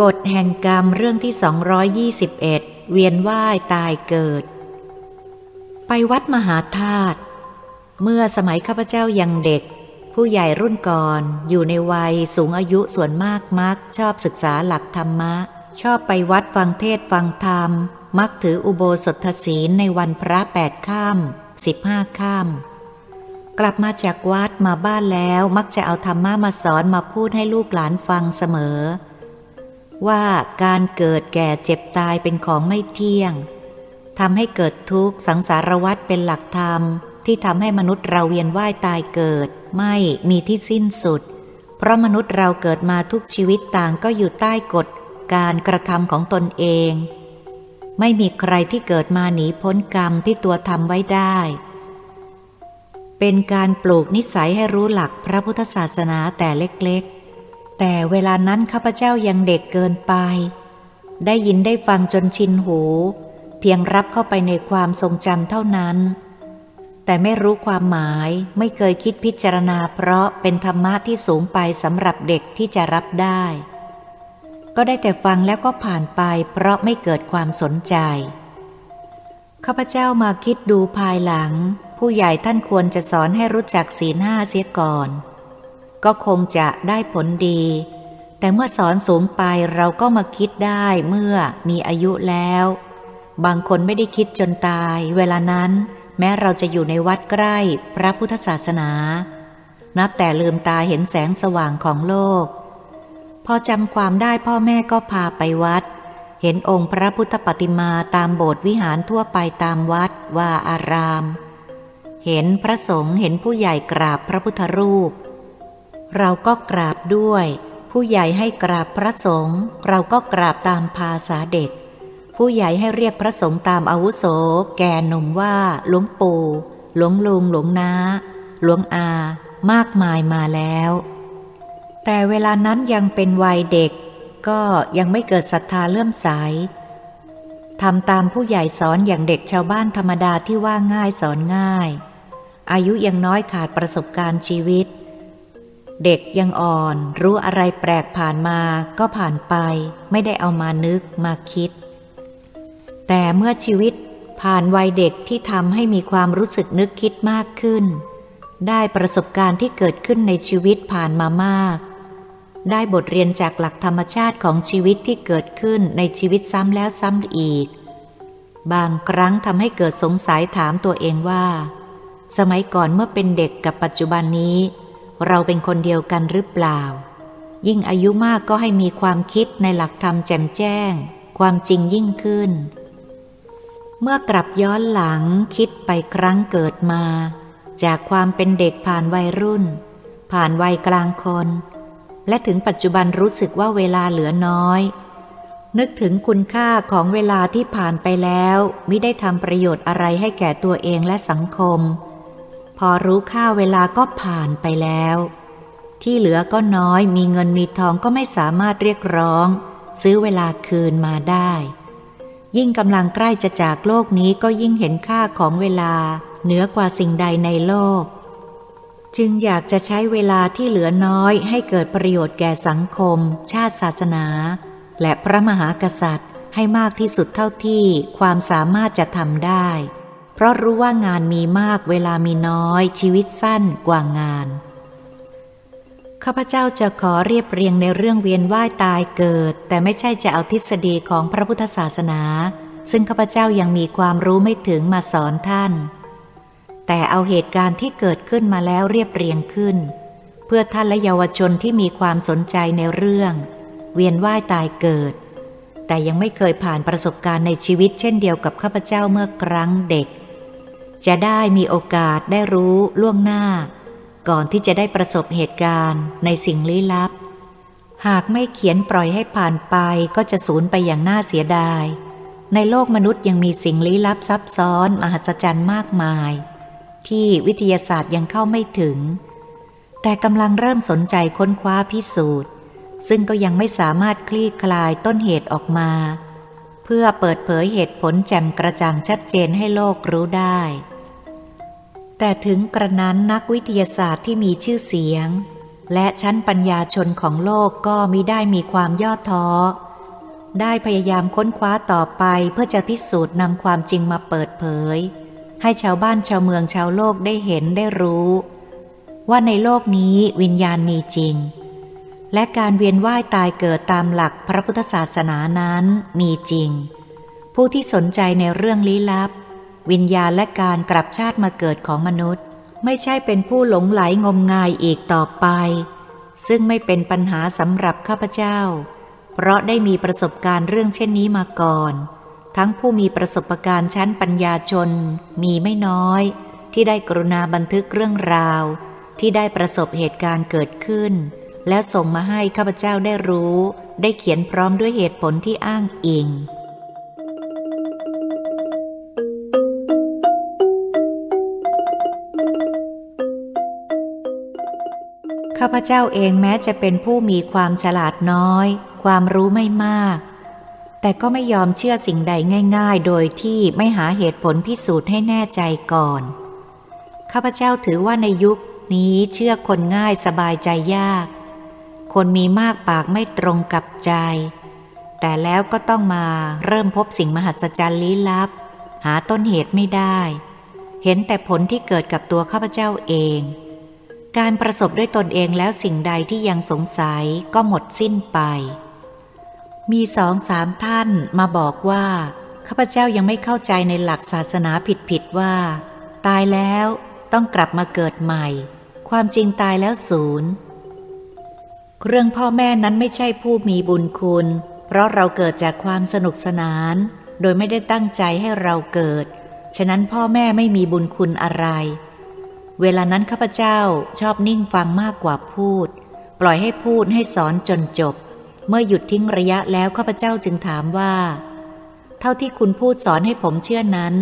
กฎแห่งกรรมเรื่องที่ 221 เวียนว่ายตายเกิด ไปวัดมหาธาตุเมื่อสมัยข้าพเจ้ายังเด็ก ผู้ใหญ่รุ่นก่อนอยู่ในวัยสูงอายุส่วนมากมัก ชอบศึกษาหลักธรรมะ ชอบไปวัดฟังเทศฟังธรรม มักถืออุโบสถศีลในวันพระแปดข้ามสิบห้าข้ามกลับมาจากวัดมาบ้านแล้วมักจะเอาธรรมะมาสอนมาพูดให้ลูกหลานฟังเสมอ ว่าการเกิดแก่เจ็บตายเป็นของไม่เที่ยงทำให้เกิดทุกข์สังสารวัฏเป็นหลักธรรม ที่ทำให้มนุษย์เราเวียนว่ายตายเกิด ไม่มีที่สิ้นสุด เพราะมนุษย์เราเกิดมาทุกชีวิตต่างก็อยู่ใต้กฎการกระทำของตนเอง ไม่มีใครที่เกิดมาหนีพ้นกรรมที่ตัวทำไว้ได้ เป็นการปลูกนิสัยให้รู้หลักพระพุทธศาสนาแต่เล็กๆ แต่เวลานั้นข้าพเจ้ายังเด็กเกินไป ได้ยินได้ฟังจนชินหู เพียงรับเข้าไปในความทรงจำเท่านั้น แต่ไม่รู้ความหมายไม่เคยคิดพิจารณาเพราะเป็นธรรมะที่สูงไปสำหรับเด็กที่จะรับได้ ก็ได้แต่ฟังแล้วก็ผ่านไปเพราะไม่เกิดความสนใจ ข้าพเจ้ามาคิดดูภายหลัง ผู้ใหญ่ท่านควรจะสอนให้รู้จักศีลห้าเสียก่อน ก็คงจะได้ผลดี แต่เมื่อสอนสูงไปเราก็มาคิดได้เมื่อมีอายุแล้ว บางคนไม่ได้คิดจนตาย เวลานั้น แม้เราจะอยู่ในวัดใกล้พระพุทธศาสนา นับแต่ลืมตาเห็นแสงสว่างของโลก พอจำความได้พ่อแม่ก็พาไปวัด เห็นองค์พระพุทธปฏิมาตามโบสถ์วิหารทั่วไปตามวัดว่าอาราม เห็นพระสงฆ์เห็นผู้ใหญ่กราบพระพุทธรูป เราก็กราบด้วย ผู้ใหญ่ให้กราบพระสงฆ์เราก็กราบตามภาษาเด็ก ผู้ใหญ่ให้เรียกพระสงฆ์ตามอาวุโส แก่หนุ่มว่าหลวงปู่หลวงลุงหลวงนาหลวงอา มากมายมาแล้ว แต่เวลานั้นยังเป็นวัยเด็ก ก็ยังไม่เกิดศรัทธาเลื่อมใสทำตามผู้ใหญ่สอนอย่างเด็กชาวบ้านธรรมดาที่ว่าง่ายสอนง่าย อายุยังน้อยขาดประสบการณ์ชีวิต เด็กยังอ่อนรู้อะไรแปลกผ่านมาก็ผ่านไป ไม่ได้เอามานึกมาคิด แต่เมื่อชีวิตผ่านวัยเด็กที่ทำให้มีความรู้สึกนึกคิดมากขึ้น ได้ประสบการณ์ที่เกิดขึ้นในชีวิตผ่านมามาก ได้บทเรียนจากหลักธรรมชาติของชีวิตที่เกิดขึ้นในชีวิตซ้ำแล้วซ้ำอีก บางครั้งทำให้เกิดสงสัยถามตัวเองว่า สมัยก่อนเมื่อเป็นเด็กกับปัจจุบันนี้ เราเป็นคนเดียวกันหรือเปล่า ยิ่งอายุมากก็ให้มีความคิดในหลักธรรมแจ่มแจ้ง ความจริงยิ่งขึ้น เมื่อกลับย้อนหลังคิดไปครั้งเกิดมา จากความเป็นเด็กผ่านวัยรุ่น ผ่านวัยกลางคน และถึงปัจจุบันรู้สึกว่าเวลาเหลือน้อย นึกถึงคุณค่าของเวลาที่ผ่านไปแล้วไม่ได้ทำประโยชน์อะไรให้แก่ตัวเองและสังคม พอรู้ค่าเวลาก็ผ่านไปแล้ว ที่เหลือก็น้อยมีเงินมีทองก็ไม่สามารถเรียกร้อง ซื้อเวลาคืนมาได้ ยิ่งกำลังใกล้จะจากโลกนี้ก็ยิ่งเห็นค่าของเวลาเหนือกว่าสิ่งใดในโลก จึงอยากจะใช้เวลาที่เหลือน้อยให้เกิดประโยชน์แก่สังคม ชาติศาสนา และพระมหากษัตริย์ให้มากที่สุดเท่าที่ความสามารถจะทำได้ เพราะรู้ว่างานมีมากเวลามีน้อยชีวิตสั้นกว่างานข้าพเจ้าจะขอเรียบเรียงในเรื่องเวียนว่ายตายเกิด แต่ไม่ใช่จะเอาทฤษฎีของพระพุทธศาสนา ซึ่งข้าพเจ้ายังมีความรู้ไม่ถึงมาสอนท่าน แต่เอาเหตุการณ์ที่เกิดขึ้นมาแล้วเรียบเรียงขึ้น เพื่อท่านและเยาวชนที่มีความสนใจในเรื่อง เวียนว่ายตายเกิด แต่ยังไม่เคยผ่านประสบการณ์ในชีวิตเช่นเดียวกับข้าพเจ้าเมื่อครั้งเด็ก จะได้มีโอกาสได้รู้ล่วงหน้า ก่อนที่จะได้ประสบเหตุการณ์ในสิ่งลี้ลับ หากไม่เขียนปล่อยให้ผ่านไปก็จะสูญไปอย่างน่าเสียดาย ในโลกมนุษย์ยังมีสิ่งลี้ลับซับซ้อนมหัศจรรย์มากมาย ที่วิทยาศาสตร์ยังเข้าไม่ถึง แต่กำลังเริ่มสนใจค้นคว้าพิสูจน์ ซึ่งก็ยังไม่สามารถคลี่คลายต้นเหตุออกมา พื่อเปิดเผยเหตุผลแจ่มกระจ่างชัดเจนให้โลกรู้ได้ แต่ถึงกระนั้นนักวิทยาศาสตร์ที่มีชื่อเสียง และชั้นปัญญาชนของโลกก็มิได้มีความย่อท้อ ได้พยายามค้นคว้าต่อไปเพื่อจะพิสูจน์นำความจริงมาเปิดเผย ให้ชาวบ้านชาวเมืองชาวโลกได้เห็นได้รู้ ว่าในโลกนี้วิญญาณมีจริง และการเวียนว่ายตายเกิดตามหลักพระพุทธศาสนานั้นมีจริง ผู้ที่สนใจในเรื่องลี้ลับ วิญญาณและการกลับชาติมาเกิดของมนุษย์ ไม่ใช่เป็นผู้หลงไหลงมงายอีกต่อไป ซึ่งไม่เป็นปัญหาสำหรับข้าพเจ้า เพราะได้มีประสบการณ์เรื่องเช่นนี้มาก่อน ทั้งผู้มีประสบการณ์ชั้นปัญญาชน มีไม่น้อย ที่ได้กรุณาบันทึกเรื่องราว ที่ได้ประสบเหตุการณ์เกิดขึ้น แล้วส่งมาให้ข้าพเจ้าได้รู้ ได้เขียนพร้อมด้วยเหตุผลที่อ้างอิง ข้าพเจ้าเองแม้จะเป็นผู้มีความฉลาดน้อย ความรู้ไม่มาก แต่ก็ไม่ยอมเชื่อสิ่งใดง่าย ๆ โดยที่ไม่หาเหตุผลพิสูจน์ให้แน่ใจก่อน ข้าพเจ้าถือว่าในยุคนี้เชื่อคนง่ายสบายใจยาก คนมีมากปากไม่ตรงกับใจ แต่แล้วก็ต้องมาเริ่มพบสิ่งมหัศจรรย์ลี้ลับ หาต้นเหตุไม่ได้ เห็นแต่ผลที่เกิดกับตัวข้าพเจ้าเอง การประสบด้วยตนเองแล้วสิ่งใดที่ยังสงสัยก็หมดสิ้นไป มีสองสามท่านมาบอกว่าข้าพเจ้ายังไม่เข้าใจในหลักศาสนาผิดๆว่า ตายแล้วต้องกลับมาเกิดใหม่ ความจริงตายแล้วศูนย์ เรื่องพ่อแม่นั้นไม่ใช่ผู้มีบุญคุณ เพราะเราเกิดจากความสนุกสนาน โดยไม่ได้ตั้งใจให้เราเกิด ฉะนั้นพ่อแม่ไม่มีบุญคุณอะไร เวลานั้นข้าพเจ้าชอบนิ่งฟังมากกว่าพูด ปล่อยให้พูดให้สอนจนจบ เมื่อหยุดทิ้งระยะแล้วข้าพเจ้าจึงถามว่า เท่าที่คุณพูดสอนให้ผมเชื่อนั้น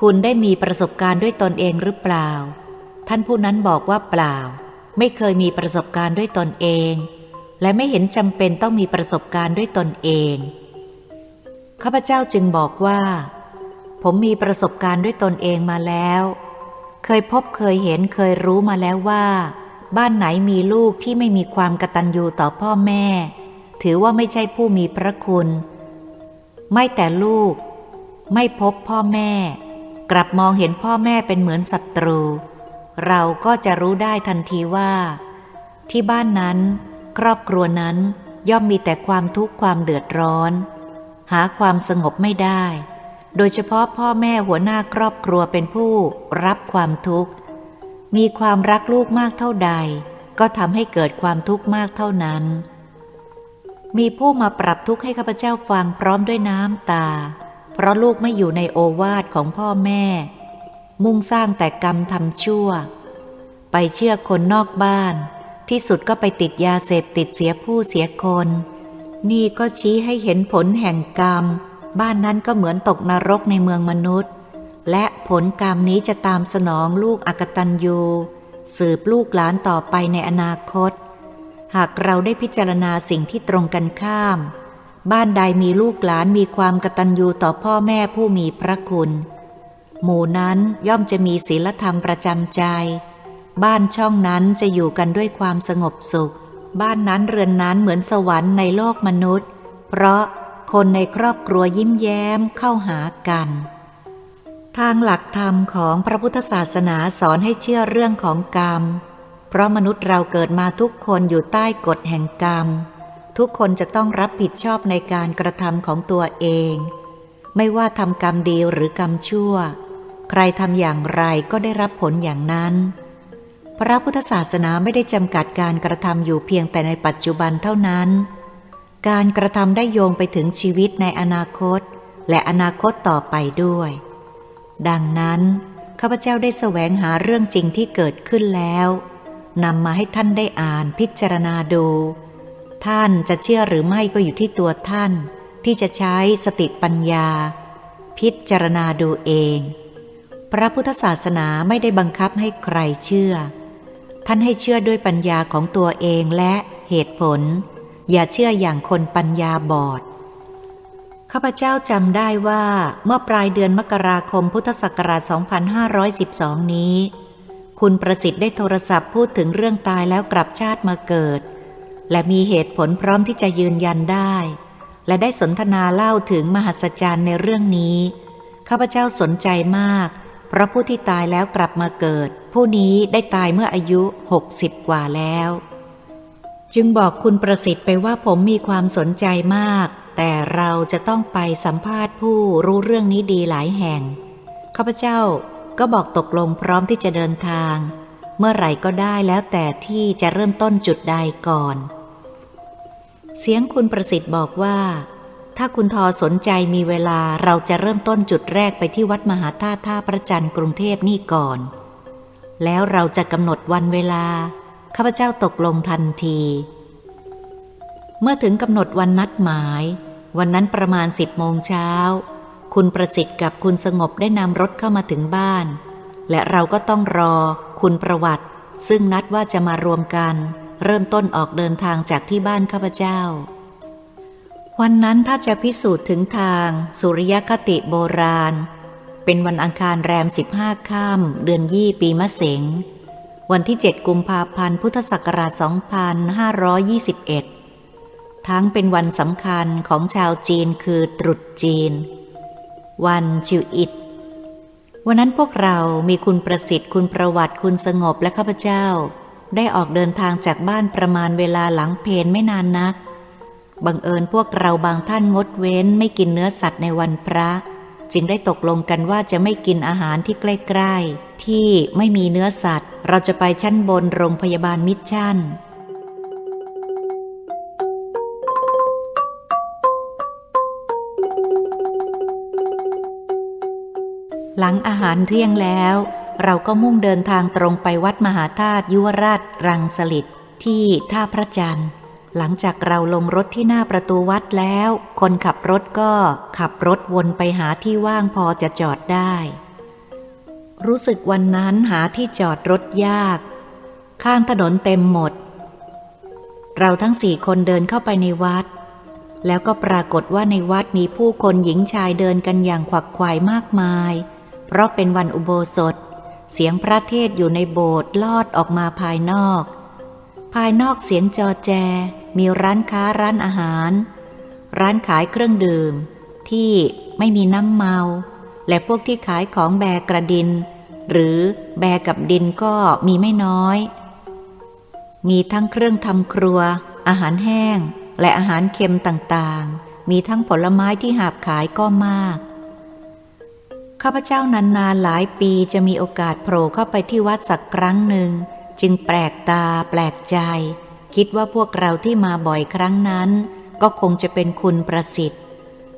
คุณได้มีประสบการณ์ด้วยตนเองหรือเปล่า ท่านผู้นั้นบอกว่าเปล่า ไม่เคยมีประสบการณ์ด้วยตนเอง และไม่เห็นจำเป็นต้องมีประสบการณ์ด้วยตนเองข้าพเจ้าจึงบอกว่า ผมมีประสบการณ์ด้วยตนเองมาแล้ว เคยพบเคยเห็นเคยรู้มาแล้วว่า บ้านไหนมีลูกที่ไม่มีความกตัญญูต่อพ่อแม่ ถือว่าไม่ใช่ผู้มีพระคุณ ไม่แต่ลูก ไม่พบพ่อแม่ กลับมองเห็นพ่อแม่เป็นเหมือนศัตรู เราก็จะรู้ได้ทันทีว่า ที่บ้านนั้น ครอบครัวนั้นย่อมมีแต่ความทุกข์ความเดือดร้อน หาความสงบไม่ได้ โดยเฉพาะพ่อแม่หัวหน้าครอบครัวเป็นผู้รับความทุกข์ มีความรักลูกมากเท่าใด ก็ทำให้เกิดความทุกข์มากเท่านั้น มีผู้มาปรับทุกข์ให้ข้าพเจ้าฟังพร้อมด้วยน้ำตา เพราะลูกไม่อยู่ในโอวาทของพ่อแม่ มุ่งสร้างแต่กรรมทำชั่ว ไปเชื่อคนนอกบ้าน ที่สุดก็ไปติดยาเสพติดเสียผู้เสียคน นี่ก็ชี้ให้เห็นผลแห่งกรรม บ้านนั้นก็เหมือนตกนรกในเมืองมนุษย์ และผลกรรมนี้จะตามสนองลูกอกตันยูสืบลูกหลานต่อไปในอนาคต หากเราได้พิจารณาสิ่งที่ตรงกันข้าม บ้านใดมีลูกหลานมีความกตัญญูต่อพ่อแม่ผู้มีพระคุณ หมู่นั้นย่อมจะมีศีลธรรมประจำใจ บ้านช่องนั้นจะอยู่กันด้วยความสงบสุข บ้านนั้นเรือนนั้นเหมือนสวรรค์ในโลกมนุษย์ เพราะคนในครอบครัวยิ้มแย้มเข้าหากัน ทางหลักธรรมของพระพุทธศาสนาสอนให้เชื่อเรื่องของกรรม เพราะมนุษย์เราเกิดมาทุกคนอยู่ใต้กฎแห่งกรรม ทุกคนจะต้องรับผิดชอบในการกระทำของตัวเอง ไม่ว่าทำกรรมดีหรือกรรมชั่ว ใครทำอย่างไรก็ได้รับผลอย่างนั้น พระพุทธศาสนาไม่ได้จำกัดการกระทำอยู่เพียงแต่ในปัจจุบันเท่านั้น การกระทำได้โยงไปถึงชีวิตในอนาคต และอนาคตต่อไปด้วย ดังนั้นข้าพเจ้าได้แสวงหาเรื่องจริงที่เกิดขึ้นแล้วนำมาให้ท่านได้อ่านพิจารณาดู ท่านจะเชื่อหรือไม่ก็อยู่ที่ตัวท่าน ที่จะใช้สติปัญญา พิจารณาดูเอง ระพุทธศาสนาไม่ได้บังคับให้ใครเชื่อ ท่านให้เชื่อด้วยปัญญาของตัวเองและเหตุผล อย่าเชื่ออย่างคนปัญญาบอดข้าพเจ้าจำได้ว่าเมื่อปลายเดือนมกราคมพุทธศักราช 2512 นี้ คุณประสิทธิ์ได้โทรศัพท์พูดถึงเรื่องตายแล้วกลับชาติมาเกิด และมีเหตุผลพร้อมที่จะยืนยันได้ และได้สนทนาเล่าถึงมหัศจรรย์ในเรื่องนี้ ข้าพเจ้าสนใจมาก เพราะผู้ที่ตายแล้วกลับมาเกิด ผู้นี้ได้ตายเมื่ออายุหกสิบกว่าแล้ว จึงบอกคุณประสิทธิ์ไปว่าผมมีความสนใจมาก แต่เราจะต้องไปสัมภาษณ์ผู้รู้เรื่องนี้ดีหลายแห่งข้าพเจ้าก็บอกตกลงพร้อมที่จะเดินทาง เมื่อไหร่ก็ได้แล้วแต่ที่จะเริ่มต้นจุดใดก่อน เสียงคุณประสิทธิ์บอกว่า ถ้าคุณทอสนใจมีเวลาเราจะเริ่มต้นจุดแรกไปที่วัดมหาธาตุท่าพระจันทร์กรุงเทพนี่ก่อน แล้วเราจะกำหนดวันเวลา ข้าพเจ้าตกลงทันที เมื่อถึงกำหนดวันนัดหมาย วันนั้นประมาณสิบโมงเช้า คุณประสิทธิ์กับคุณสงบได้นำรถเข้ามาถึงบ้าน และเราก็ต้องรอ คุณประวัติ ซึ่งนัดว่าจะมารวมกัน เริ่มต้นออกเดินทางจากที่บ้านข้าพเจ้า วันนั้นถ้าจะพิสูจน์ถึงทางสุริยคติโบราณ เป็นวันอังคารแรม 15 ค่ำเดือนยี่ปีมะเสงวันที่ 7 กุมภาพันธ์พุทธศักราช 2521 ทั้งเป็นวันสำคัญของชาวจีนคือตรุษจีน วันชิวอิกวันนั้นพวกเรามีคุณประสิทธิ์คุณประวัติคุณสงบและข้าพเจ้า ได้ออกเดินทางจากบ้านประมาณเวลาหลังเพลไม่นานนัก บังเอิญพวกเราบางท่านงดเว้นไม่กินเนื้อสัตว์ในวันพระ จึงได้ตกลงกันว่าจะไม่กินอาหารที่ใกล้ๆ ที่ไม่มีเนื้อสัตว์ เราจะไปชั้นบนโรงพยาบาลมิชชั่นหลังอาหารเที่ยงแล้ว เราก็มุ่งเดินทางตรงไปวัดมหาธาตุยุวราชรังสลิดที่ท่าพระจันทร์ หลังจากเราลงรถที่หน้าประตูวัดแล้ว คนขับรถก็ขับรถวนไปหาที่ว่างพอจะจอดได้ รู้สึกวันนั้นหาที่จอดรถยาก ข้างถนนเต็มหมด เราทั้งสี่คนเดินเข้าไปในวัด แล้วก็ปรากฏว่าในวัดมีผู้คนหญิงชายเดินกันอย่างขวักไขวมากมาย เพราะเป็นวันอุโบสถ เสียงพระเทศอยู่ในโบสถ์ลอดออกมาภายนอก ภายนอกเสียงจอแจ มีร้านค้าร้านอาหาร ร้านขายเครื่องดื่ม ที่ไม่มีน้ำเมา และพวกที่ขายของแบกระดิน หรือแบกับดินก็มีไม่น้อย มีทั้งเครื่องทำครัว อาหารแห้ง และอาหารเค็มต่างๆ มีทั้งผลไม้ที่หาบขายก็มากข้าพเจ้านานๆหลายปีจะมีโอกาสโผล่เข้าไปที่วัดสักครั้งหนึ่ง จึงแปลกตาแปลกใจ คิดว่าพวกเราที่มาบ่อยครั้งนั้น ก็คงจะเป็นคุณประสิทธิ์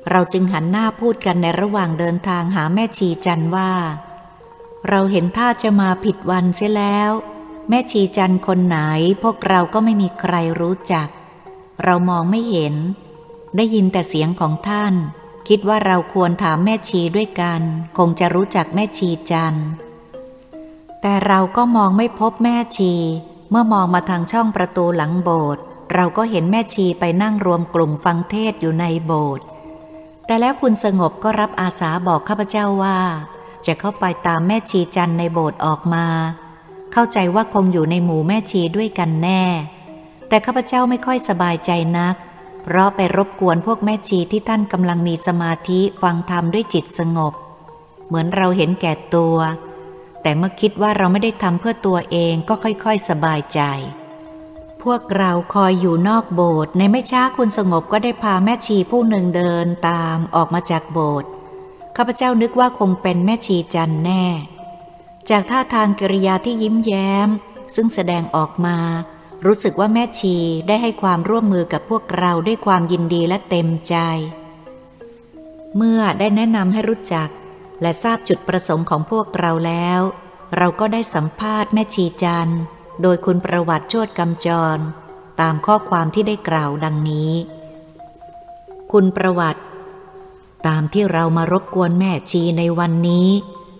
เราจึงหันหน้าพูดกันในระหว่างเดินทางหาแม่ชีจันว่า เราเห็นท่าจะมาผิดวันเสียแล้ว แม่ชีจันคนไหน พวกเราก็ไม่มีใครรู้จัก เรามองไม่เห็น ได้ยินแต่เสียงของท่าน คิดว่าเราควรถามแม่ชีด้วยกัน คงจะรู้จักแม่ชีจัน แต่เราก็มองไม่พบแม่ชี เมื่อมองมาทางช่องประตูหลังโบสถ์เราก็เห็นแม่ชีไปนั่งรวมกลุ่มฟังเทศอยู่ในโบสถ์แต่แล้วคุณสงบก็รับอาสาบอกข้าพเจ้าว่า จะเข้าไปตามแม่ชีจันในโบสถ์ออกมา เข้าใจว่าคงอยู่ในหมู่แม่ชีด้วยกันแน่ แต่ข้าพเจ้าไม่ค่อยสบายใจนัก เพราะไปรบกวนพวกแม่ชีที่ท่านกำลังมีสมาธิฟังธรรมด้วยจิตสงบ เหมือนเราเห็นแก่ตัว แต่เมื่อคิดว่าเราไม่ได้ทำเพื่อตัวเองก็ค่อยๆ สบายใจ พวกเราคอยอยู่นอกโบสถ์ในไม่ช้าคุณสงบก็ได้พาแม่ชีผู้หนึ่งเดินตามออกมาจากโบสถ์ข้าพเจ้านึกว่าคงเป็นแม่ชีจันแน่ จากท่าทางกิริยาที่ยิ้มแย้ม ซึ่งแสดงออกมา รู้สึกว่าแม่ชีได้ให้ความร่วมมือกับพวกเราด้วยความยินดีและเต็มใจ เมื่อได้แนะนำให้รู้จัก และทราบจุดประสงค์ของพวกเราแล้ว เราก็ได้สัมภาษณ์แม่ชีจันโดยคุณประวัติโจทย์กำจร ตามข้อความที่ได้กล่าวดังนี้ คุณประวัติ ตามที่เรามารบกวนแม่ชีในวันนี้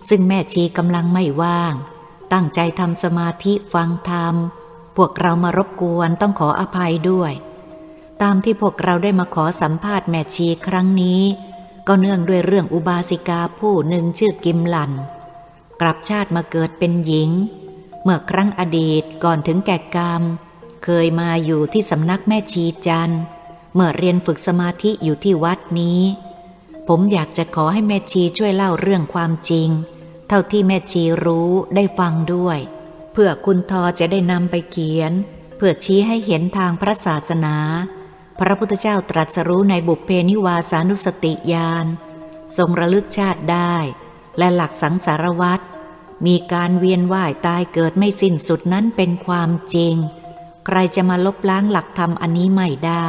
ซึ่งแม่ชีกำลังไม่ว่าง ตั้งใจทำสมาธิฟังธรรม พวกเรามารบกวนต้องขออภัยด้วย ตามที่พวกเราได้มาขอสัมภาษณ์แม่ชีครั้งนี้ ก็เนื่องด้วยเรื่องอุบาสิกาผู้หนึ่งชื่อกิมลัน กลับชาติมาเกิดเป็นหญิง เมื่อครั้งอดีตก่อนถึงแก่กรรม เคยมาอยู่ที่สำนักแม่ชีจันเมื่อเรียนฝึกสมาธิอยู่ที่วัดนี้ ผมอยากจะขอให้แม่ชีช่วยเล่าเรื่องความจริง เท่าที่แม่ชีรู้ได้ฟังด้วย เพื่อคุณทอจะได้นำไปเขียน เพื่อชี้ให้เห็นทางพระศาสนา พระพุทธเจ้าตรัสรู้ในบุพเพนิวาสานุสติญาณทรงระลึกชาติได้ และหลักสังสารวัตรมีการเวียนว่ายตายเกิดไม่สิ้นสุดนั้นเป็นความจริง ใครจะมาลบล้างหลักธรรมอันนี้ไม่ได้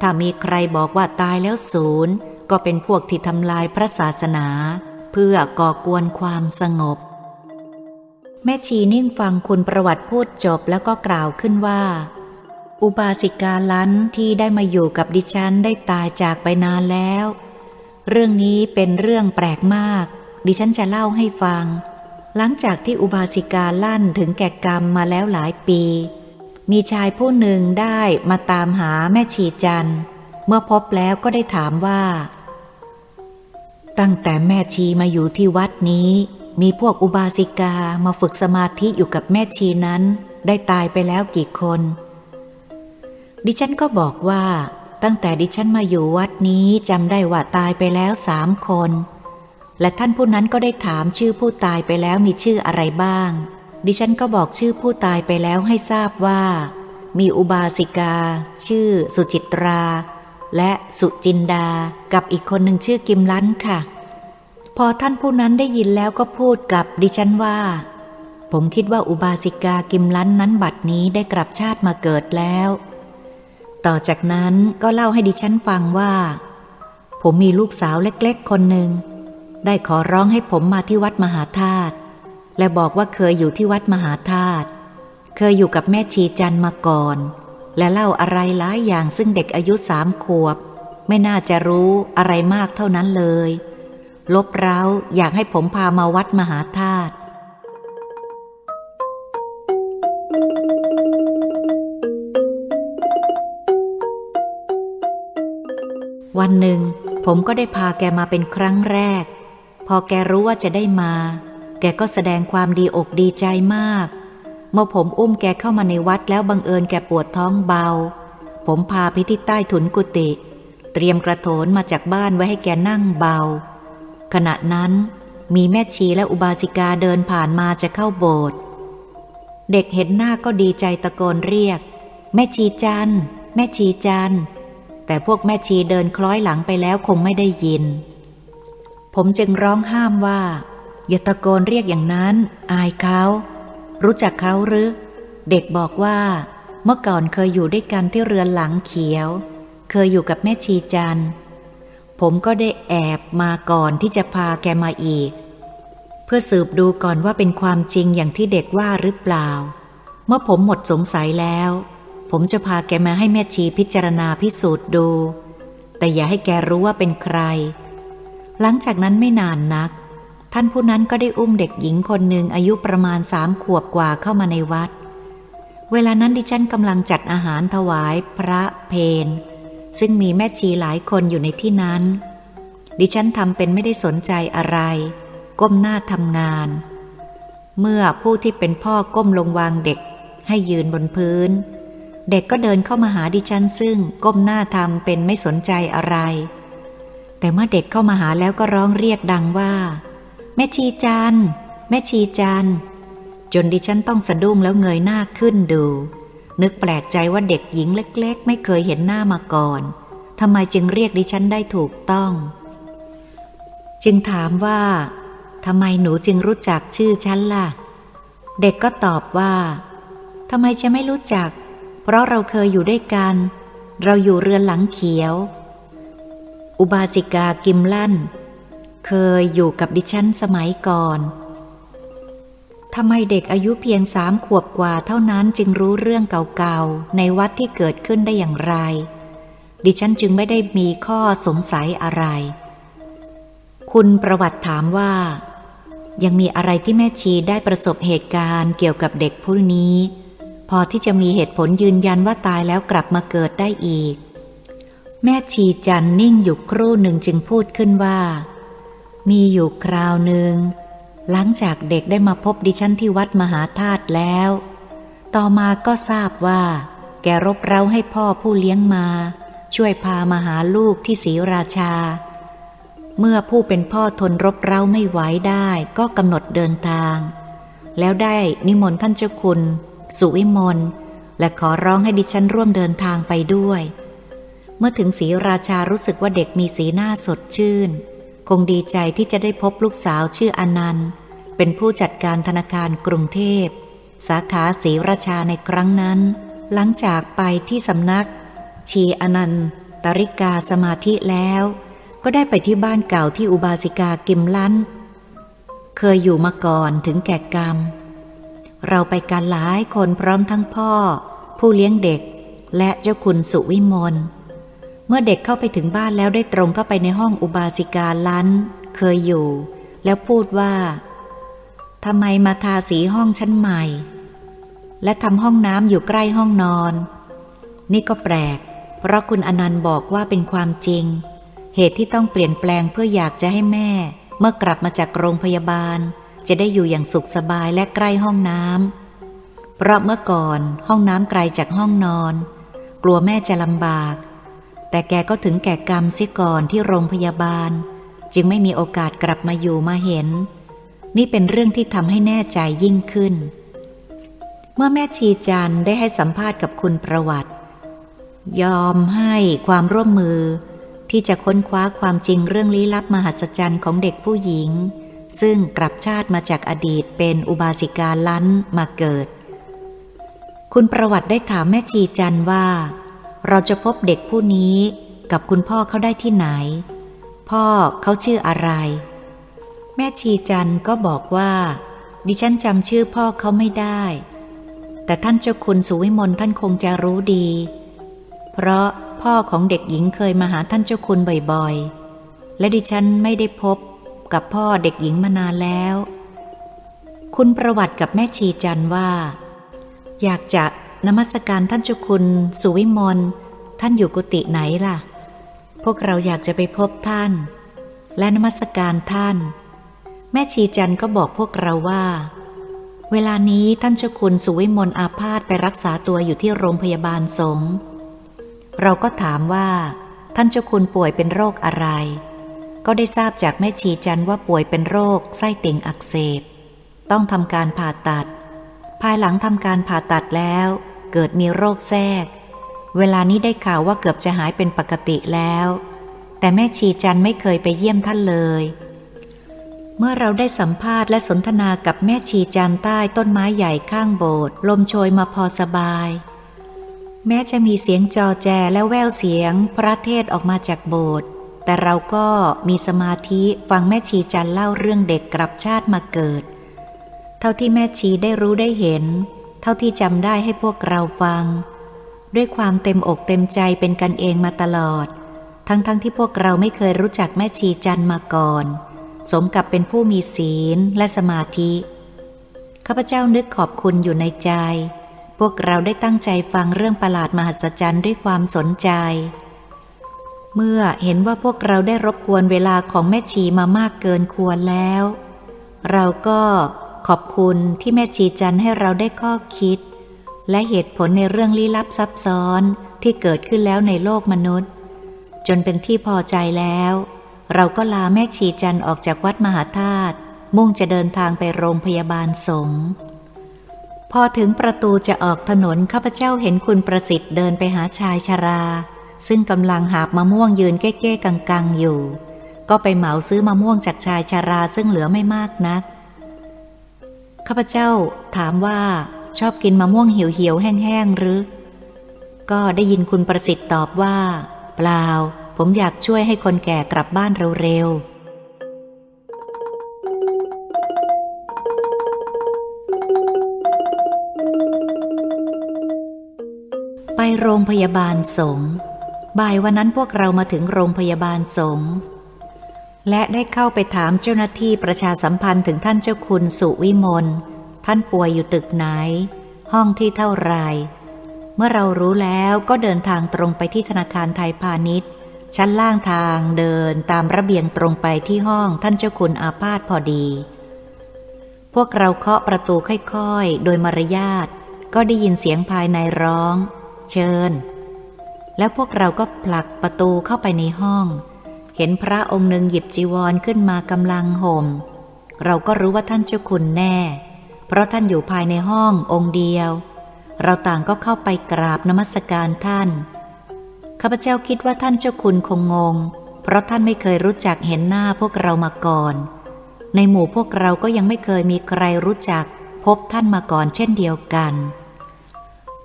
ถ้ามีใครบอกว่าตายแล้วศูนย์ ก็เป็นพวกที่ทำลายพระศาสนา เพื่อก่อกวนความสงบ แม่ชีนิ่งฟังคุณประวัติพูดจบแล้วก็กล่าวขึ้นว่า อุบาสิกาลันที่ได้มาอยู่กับดิฉันได้ตายจากไปนานแล้ว เรื่องนี้เป็นเรื่องแปลกมาก ดิฉันจะเล่าให้ฟัง หลังจากที่อุบาสิกาลั่นถึงแก่กรรมมาแล้วหลายปี มีชายผู้หนึ่งได้มาตามหาแม่ชีจัน เมื่อพบแล้วก็ได้ถามว่า ตั้งแต่แม่ชีมาอยู่ที่วัดนี้ มีพวกอุบาสิกามาฝึกสมาธิอยู่กับแม่ชีนั้น ได้ตายไปแล้วกี่คน ดิฉันก็บอกว่า ตั้งแต่ดิฉันมาอยู่วัดนี้จำได้ว่าตายไปแล้วสามคน และท่านผู้นั้นก็ได้ถามชื่อผู้ตายไปแล้วมีชื่ออะไรบ้าง ดิฉันก็บอกชื่อผู้ตายไปแล้วให้ทราบว่า มีอุบาสิกา ชื่อ สุจิตรา และสุจินดา กับอีกคนหนึ่งชื่อกิมลันค่ะ พอท่านผู้นั้นได้ยินแล้วก็พูดกับดิฉันว่าผมคิดว่าอุบาสิกากิมลันนั้นบัดนี้ได้กลับชาติมาเกิดแล้ว ต่อจากนั้นก็เล่าให้ดิฉันฟังว่า ผมมีลูกสาวเล็กๆ คนหนึ่ง ได้ขอร้องให้ผมมาที่วัดมหาธาตุและบอกว่าเคยอยู่ที่วัดมหาธาตุเคยอยู่กับแม่ชีจันมาก่อน และเล่าอะไรหลายอย่างซึ่งเด็กอายุสามขวบ ไม่น่าจะรู้อะไรมากเท่านั้นเลย ลบเร้าอยากให้ผมพามาวัดมหาธาตุ วันหนึ่ง ผมก็ได้พาแกมาเป็นครั้งแรก พอแกรู้ว่าจะได้มา แกก็แสดงความดีอกดีใจมาก เมื่อผมอุ้มแกเข้ามาในวัดแล้วบังเอิญแกปวดท้องเบา ผมพาไปที่ใต้ถุนกุฏิเตรียมกระโถนมาจากบ้านไว้ให้แกนั่งเบา ขณะนั้นมีแม่ชีและอุบาสิกาเดินผ่านมาจะเข้าโบสถ์เด็กเห็นหน้าก็ดีใจตะโกนเรียก แม่ชีจันแม่ชีจัน แต่พวกแม่ชีเดินคล้อยหลังไปแล้วคงไม่ได้ยิน ผมจึงร้องห้ามว่า อย่าตะโกนเรียกอย่างนั้น อายเขา รู้จักเขาหรือ เด็กบอกว่า เมื่อก่อนเคยอยู่ด้วยกันที่เรือนหลังเขียว เคยอยู่กับแม่ชีจันผมก็ได้แอบมาก่อนที่จะพาแกมาอีก เพื่อสืบดูก่อนว่าเป็นความจริงอย่างที่เด็กว่าหรือเปล่า เมื่อผมหมดสงสัยแล้ว ผมจะพาแกมาให้แม่ชีพิจารณาพิสูจน์ดู แต่อย่าให้แกรู้ว่าเป็นใคร หลังจากนั้นไม่นานนัก ท่านผู้นั้นก็ได้อุ้มเด็กหญิงคนหนึ่งอายุประมาณสามขวบกว่าเข้ามาในวัด เวลานั้นดิฉันกำลังจัดอาหารถวายพระเพนซึ่งมีแม่ชีหลายคนอยู่ในที่นั้น ดิฉันทำเป็นไม่ได้สนใจอะไร ก้มหน้าทำงาน เมื่อผู้ที่เป็นพ่อก้มลงวางเด็กให้ยืนบนพื้น เด็กก็เดินเข้ามาหาดิฉันซึ่งก้มหน้าทำเป็นไม่สนใจอะไร แต่เมื่อเด็กเข้ามาหาแล้วก็ร้องเรียกดังว่า แม่ชีจันแม่ชีจันจนดิฉันต้องสะดุ้งแล้วเงยหน้าขึ้นดู นึกแปลกใจว่าเด็กหญิงเล็ก ๆ ไม่เคยเห็นหน้ามาก่อนทำไมจึงเรียกดิฉันได้ถูกต้อง จึงถามว่าทำไมหนูจึงรู้จักชื่อฉันล่ะ เด็กก็ตอบว่าทำไมจะไม่รู้จัก เพราะเราเคยอยู่ด้วยกัน เราอยู่เรือนหลังเขียว อุบาสิกากิมลั่น เคยอยู่กับดิฉันสมัยก่อนทำไมเด็กอายุเพียงสามขวบกว่าเท่านั้นจึงรู้เรื่องเก่าๆ ในวัดที่เกิดขึ้นได้อย่างไร ดิฉันจึงไม่ได้มีข้อสงสัยอะไร คุณประวัติถามว่า ยังมีอะไรที่แม่ชีได้ประสบเหตุการณ์เกี่ยวกับเด็กผู้นี้ พอที่จะมีเหตุผลยืนยันว่าตายแล้วกลับมาเกิดได้อีก แม่ชีจันนิ่งอยู่ครู่หนึ่งจึงพูดขึ้นว่า มีอยู่คราวหนึ่ง หลังจากเด็กได้มาพบดิฉันที่วัดมหาธาตุแล้ว ต่อมาก็ทราบว่า แกรบเร้าให้พ่อผู้เลี้ยงมา ช่วยพามาหาลูกที่ศรีราชา เมื่อผู้เป็นพ่อทนรบเร้าไม่ไหวได้ ก็กำหนดเดินทาง แล้วได้นิมนต์ท่านเจ้าคุณ สุวิมลและขอร้องให้ดิฉันร่วมเดินทางไปด้วย เมื่อถึงศรีราชารู้สึกว่าเด็กมีสีหน้าสดชื่น คงดีใจที่จะได้พบลูกสาวชื่ออนันต์ เป็นผู้จัดการธนาคารกรุงเทพ สาขาศรีราชาในครั้งนั้น หลังจากไปที่สำนัก ชีอนันตริกาสมาธิแล้ว ก็ได้ไปที่บ้านเก่าที่อุบาสิกากิมลันเคยอยู่มาก่อนถึงแก่กรรม เราไปกันหลายคนพร้อมทั้งพ่อ ผู้เลี้ยงเด็ก และเจ้าคุณสุวิมลเมื่อเด็กเข้าไปถึงบ้านแล้วได้ตรงเข้าไปในห้องอุบาสิกาลันเคยอยู่ แล้วพูดว่าทำไมมาทาสีห้องชั้นใหม่ และทำห้องน้ำอยู่ใกล้ห้องนอน นี่ก็แปลก เพราะคุณอนันต์บอกว่าเป็นความจริง เหตุที่ต้องเปลี่ยนแปลงเพื่ออยากจะให้แม่ เมื่อกลับมาจากโรงพยาบาล จะได้อยู่อย่างสุขสบายและใกล้ห้องน้ำเพราะเมื่อก่อนห้องน้ำไกลจากห้องนอน กลัวแม่จะลำบาก แต่แกก็ถึงแก่กรรมเสียก่อนที่โรงพยาบาล จึงไม่มีโอกาสกลับมาอยู่มาเห็น นี่เป็นเรื่องที่ทำให้แน่ใจยิ่งขึ้น เมื่อแม่ชีจันได้ให้สัมภาษณ์กับคุณประวัติ ยอมให้ความร่วมมือที่จะค้นคว้าความจริงเรื่องลี้ลับมหัศจรรย์ของเด็กผู้หญิง ซึ่งกลับชาติมาจากอดีตเป็นอุบาสิกาลั้นมาเกิด คุณประวัติได้ถามแม่ชีจันว่า เราจะพบเด็กผู้นี้กับคุณพ่อเขาได้ที่ไหน พ่อเขาชื่ออะไร แม่ชีจันก็บอกว่า ดิฉันจำชื่อพ่อเขาไม่ได้ แต่ท่านเจ้าคุณสุวิมลท่านคงจะรู้ดี เพราะพ่อของเด็กหญิงเคยมาหาท่านเจ้าคุณบ่อยๆ และดิฉันไม่ได้พบ กับพ่อเด็กหญิงมานานแล้ว คุณประวัติกับแม่ชีจันว่า อยากจะนมัสการท่านเจ้าคุณสุวิมลท่านอยู่กุฏิไหนล่ะ พวกเราอยากจะไปพบท่าน และนมัสการท่าน แม่ชีจันก็บอกพวกเราว่า เวลานี้ท่านเจ้าคุณสุวิมลอาพาธไปรักษาตัวอยู่ที่โรงพยาบาลสงฆ์เราก็ถามว่า ท่านเจ้าคุณป่วยเป็นโรคอะไร ก็ได้ทราบจากแม่ชีจันว่าป่วยเป็นโรค ไส้ติ่งอักเสบ ต้องทำการผ่าตัด ภายหลังทำการผ่าตัดแล้ว เกิดมีโรคแทรก เวลานี้ได้ข่าวว่าเกือบจะหายเป็นปกติแล้ว แต่แม่ชีจันไม่เคยไปเยี่ยมท่านเลย เมื่อเราได้สัมภาษณ์และสนทนากับแม่ชีจันใต้ต้นไม้ใหญ่ข้างโบสถ์ลมโชยมาพอสบาย แม้จะมีเสียงจอแจและแววเสียงพระเทศออกมาจากโบสถ์ แต่เราก็มีสมาธิฟังแม่ชีจันเล่าเรื่องเด็กกลับชาติมาเกิด เท่าที่แม่ชีได้รู้ได้เห็น เท่าที่จำได้ให้พวกเราฟัง ด้วยความเต็มอกเต็มใจเป็นกันเองมาตลอด ทั้งๆทที่พวกเราไม่เคยรู้จักแม่ชีจันมาก่อน สมกับเป็นผู้มีศีลและสมาธิข้าพเจ้านึกขอบคุณอยู่ในใจ พวกเราได้ตั้งใจฟังเรื่องประหลาดมหัศจรรย์ด้วยความสนใจ เมื่อเห็นว่าพวกเราได้รบกวนเวลาของแม่ชีมามากเกินควรแล้ว เราก็ขอบคุณที่แม่ชีจันให้เราได้ข้อคิด และเหตุผลในเรื่องลี้ลับซับซ้อนที่เกิดขึ้นแล้วในโลกมนุษย์ จนเป็นที่พอใจแล้ว เราก็ลาแม่ชีจันออกจากวัดมหาธาตุมุ่งจะเดินทางไปโรงพยาบาลสงฆ์พอถึงประตูจะออกถนนข้าพเจ้าเห็นคุณประสิทธิ์เดินไปหาชายชรา ซึ่งกำลังหาบมะม่วงยืนเก้ๆกังๆอยู่ ก็ไปเหมาซื้อมะม่วงจากชายชราซึ่งเหลือไม่มากนัก ข้าพเจ้าถามว่าชอบกินมะม่วงเหี่ยวๆแห้งๆหรือ ก็ได้ยินคุณประสิทธิ์ตอบว่า เปล่า ผมอยากช่วยให้คนแก่กลับบ้านเร็วๆไปโรงพยาบาลสงฆ์ บ่ายวันนั้นพวกเรามาถึงโรงพยาบาลสงฆ์และได้เข้าไปถามเจ้าหน้าที่ประชาสัมพันธ์ถึงท่านเจ้าคุณสุวิมลท่านป่วยอยู่ตึกไหน ห้องที่เท่าไร เมื่อเรารู้แล้วก็เดินทางตรงไปที่ธนาคารไทยพาณิชย์ ชั้นล่างทางเดินตามระเบียงตรงไปที่ห้องท่านเจ้าคุณอาพาธพอดี พวกเราเคาะประตูค่อยๆ โดยมารยาทก็ได้ยินเสียงภายในร้อง เชิญ แล้วพวกเราก็ผลักประตูเข้าไปในห้อง เห็นพระองค์หนึ่งหยิบจีวรขึ้นมากำลังห่ม เราก็รู้ว่าท่านเจ้าคุณแน่ เพราะท่านอยู่ภายในห้ององค์เดียว เราต่างก็เข้าไปกราบนมัสการท่าน ข้าพเจ้าคิดว่าท่านเจ้าคุณคงงง เพราะท่านไม่เคยรู้จักเห็นหน้าพวกเรามาก่อน ในหมู่พวกเราก็ยังไม่เคยมีใครรู้จักพบท่านมาก่อนเช่นเดียวกัน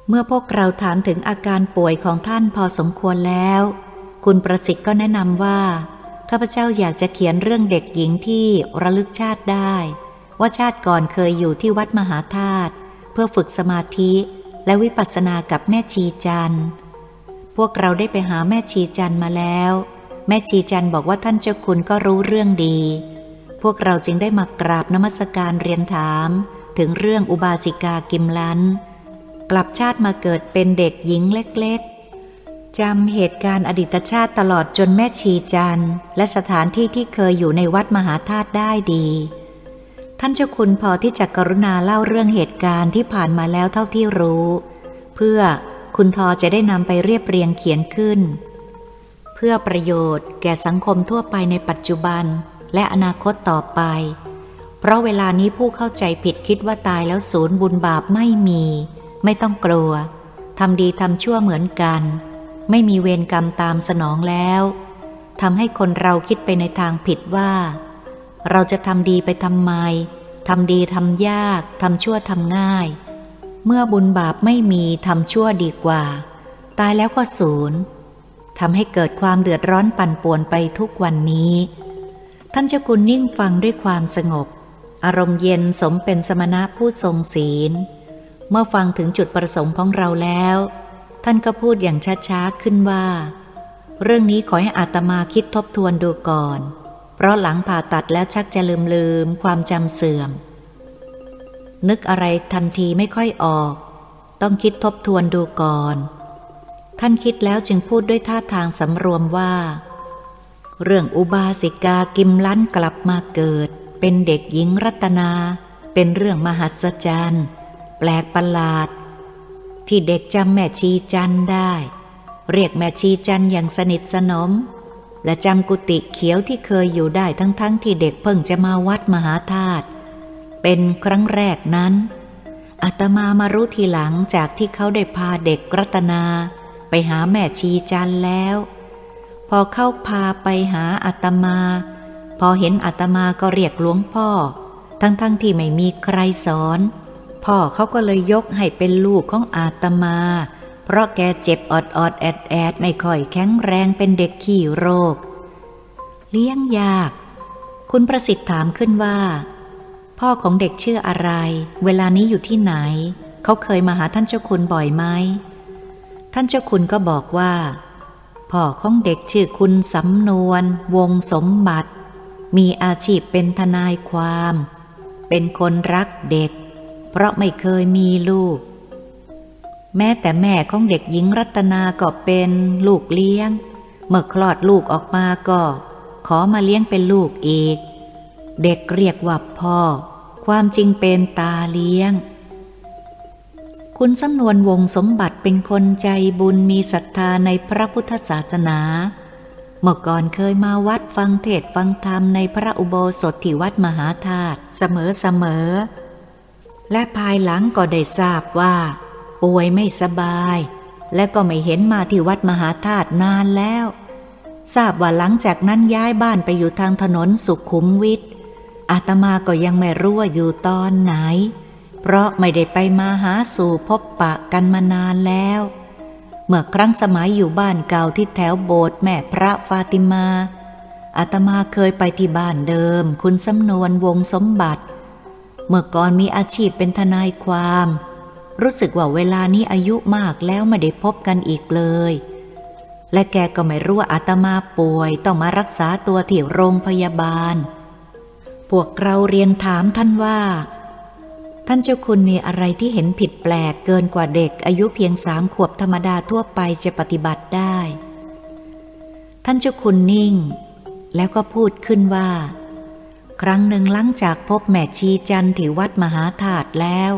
เมื่อพวกเราถามถึงอาการป่วยของท่านพอสมควรแล้ว คุณประสิทธิ์ก็แนะนำว่า ข้าพเจ้าอยากจะเขียนเรื่องเด็กหญิงที่ระลึกชาติได้ ว่าชาติก่อนเคยอยู่ที่วัดมหาธาตุเพื่อฝึกสมาธิและวิปัสสนากับแม่ชีจันพวกเราได้ไปหาแม่ชีจันมาแล้ว แม่ชีจันบอกว่าท่านเจ้าคุณก็รู้เรื่องดี พวกเราจึงได้มากราบนมัสการเรียนถาม ถึงเรื่องอุบาสิกากิมลัน กลับชาติมาเกิดเป็นเด็กหญิงเล็กๆจำเหตุการณ์อดีตชาติตลอดจนแม่ชีจันและสถานที่ที่เคยอยู่ในวัดมหาธาตุได้ดี ท่านเจ้าคุณพอที่จะกรุณาเล่าเรื่องเหตุการณ์ที่ผ่านมาแล้วเท่าที่รู้ เพื่อคุณทอจะได้นำไปเรียบเรียงเขียนขึ้น เพื่อประโยชน์แก่สังคมทั่วไปในปัจจุบันและอนาคตต่อไป เพราะเวลานี้ผู้เข้าใจผิดคิดว่าตายแล้วศูนย์บุญบาปไม่มี ไม่ต้องกลัวทำดีทำชั่วเหมือนกัน ไม่มีเวรกรรมตามสนองแล้วทำให้คนเราคิดไปในทางผิดว่า เราจะทำดีไปทำไมทำดีทำยากทำชั่วทำง่าย เมื่อบุญบาปไม่มีทำชั่วดีกว่า ตายแล้วก็ศูนย์ทำให้เกิดความเดือดร้อนปั่นป่วนไปทุกวันนี้ ท่านเจ้าคุณนิ่งฟังด้วยความสงบ อารมณ์เย็นสมเป็นสมณะผู้ทรงศีล เมื่อฟังถึงจุดประสงค์ของเราแล้ว ท่านก็พูดอย่างช้าๆขึ้นว่า เรื่องนี้ขอให้อาตมาคิดทบทวนดูก่อน เพราะหลังผ่าตัดแล้วชักจะลืมลืมความจำเสื่อม นึกอะไรทันทีไม่ค่อยออก ต้องคิดทบทวนดูก่อน ท่านคิดแล้วจึงพูดด้วยท่าทางสำรวมว่า เรื่องอุบาสิกากิมลันกลับมาเกิด เป็นเด็กหญิงรัตนา เป็นเรื่องมหัศจรรย์ แปลกประหลาด ที่เด็กจำแม่ชีจันได้ เรียกแม่ชีจันอย่างสนิทสนม และจำกุฏิเขียวที่เคยอยู่ได้ทั้งๆทที่เด็กเพิ่งจะมาวัดมหาธาตุเป็นครั้งแรกนั้นอาตมามารู้ทีหลังจากที่เขาได้พาเด็กรัตนา ไปหาแม่ชีจันแล้ว พอเข้าพาไปหาอาตมา พอเห็นอาตมาก็เรียกหลวงพ่อ ทั้งๆทที่ไม่มีใครสอน พ่อเขาก็เลยยกให้เป็นลูกของอาตมา เพราะแกเจ็บอดอดแอดแอดไม่ค่อยแข็งแรงเป็นเด็กขี้โรค เลี้ยงยาก คุณประสิทธิ์ถามขึ้นว่า พ่อของเด็กชื่ออะไร เวลานี้อยู่ที่ไหน เขาเคยมาหาท่านเจ้าคุณบ่อยไหมท่านเจ้าคุณก็บอกว่า พ่อของเด็กชื่อคุณสำนวน วงสมบัติ มีอาชีพเป็นทนายความ เป็นคนรักเด็ก เพราะไม่เคยมีลูก แม้แต่แม่ของเด็กหญิงรัตนาก็เป็นลูกเลี้ยง เมื่อคลอดลูกออกมาก็ ขอมาเลี้ยงเป็นลูกอีก เด็กเรียกว่าพ่อ ความจริงเป็นตาเลี้ยง คุณสำนวนวงสมบัติเป็นคนใจบุญมีศรัทธาในพระพุทธศาสนาเมื่อก่อนเคยมาวัดฟังเทศฟังธรรมในพระอุโบสถที่วัดมหาธาตุเสมอเสมอ และภายหลังก็ได้ทราบว่า ป่วยไม่สบาย และก็ไม่เห็นมาที่วัดมหาธาตุนานแล้ว ทราบว่าหลังจากนั้นย้ายบ้านไปอยู่ทางถนนสุขุมวิทอาตมาก็ยังไม่รู้ว่าอยู่ตอนไหน เพราะไม่ได้ไปมาหาสู่พบปะกันมานานแล้ว เมื่อครั้งสมัยอยู่บ้านเก่าที่แถวโบสถ์แม่พระฟาติมาอาตมาเคยไปที่บ้านเดิม คุณสำนวนวงสมบัติ เมื่อก่อนมีอาชีพเป็นทนายความ รู้สึกว่าเวลานี้อายุมากแล้วไม่ได้พบกันอีกเลย และแกก็ไม่รู้ว่าอาตมาป่วยต้องมารักษาตัวที่โรงพยาบาล พวกเราเรียนถามท่านว่า ท่านเจ้าคุณมีอะไรที่เห็นผิดแปลกเกินกว่าเด็กอายุเพียงสามขวบธรรมดาทั่วไปจะปฏิบัติได้ ท่านเจ้าคุณนิ่ง แล้วก็พูดขึ้นว่า ครั้งหนึ่งหลังจากพบแม่ชีจันที่วัดมหาธาตุแล้ว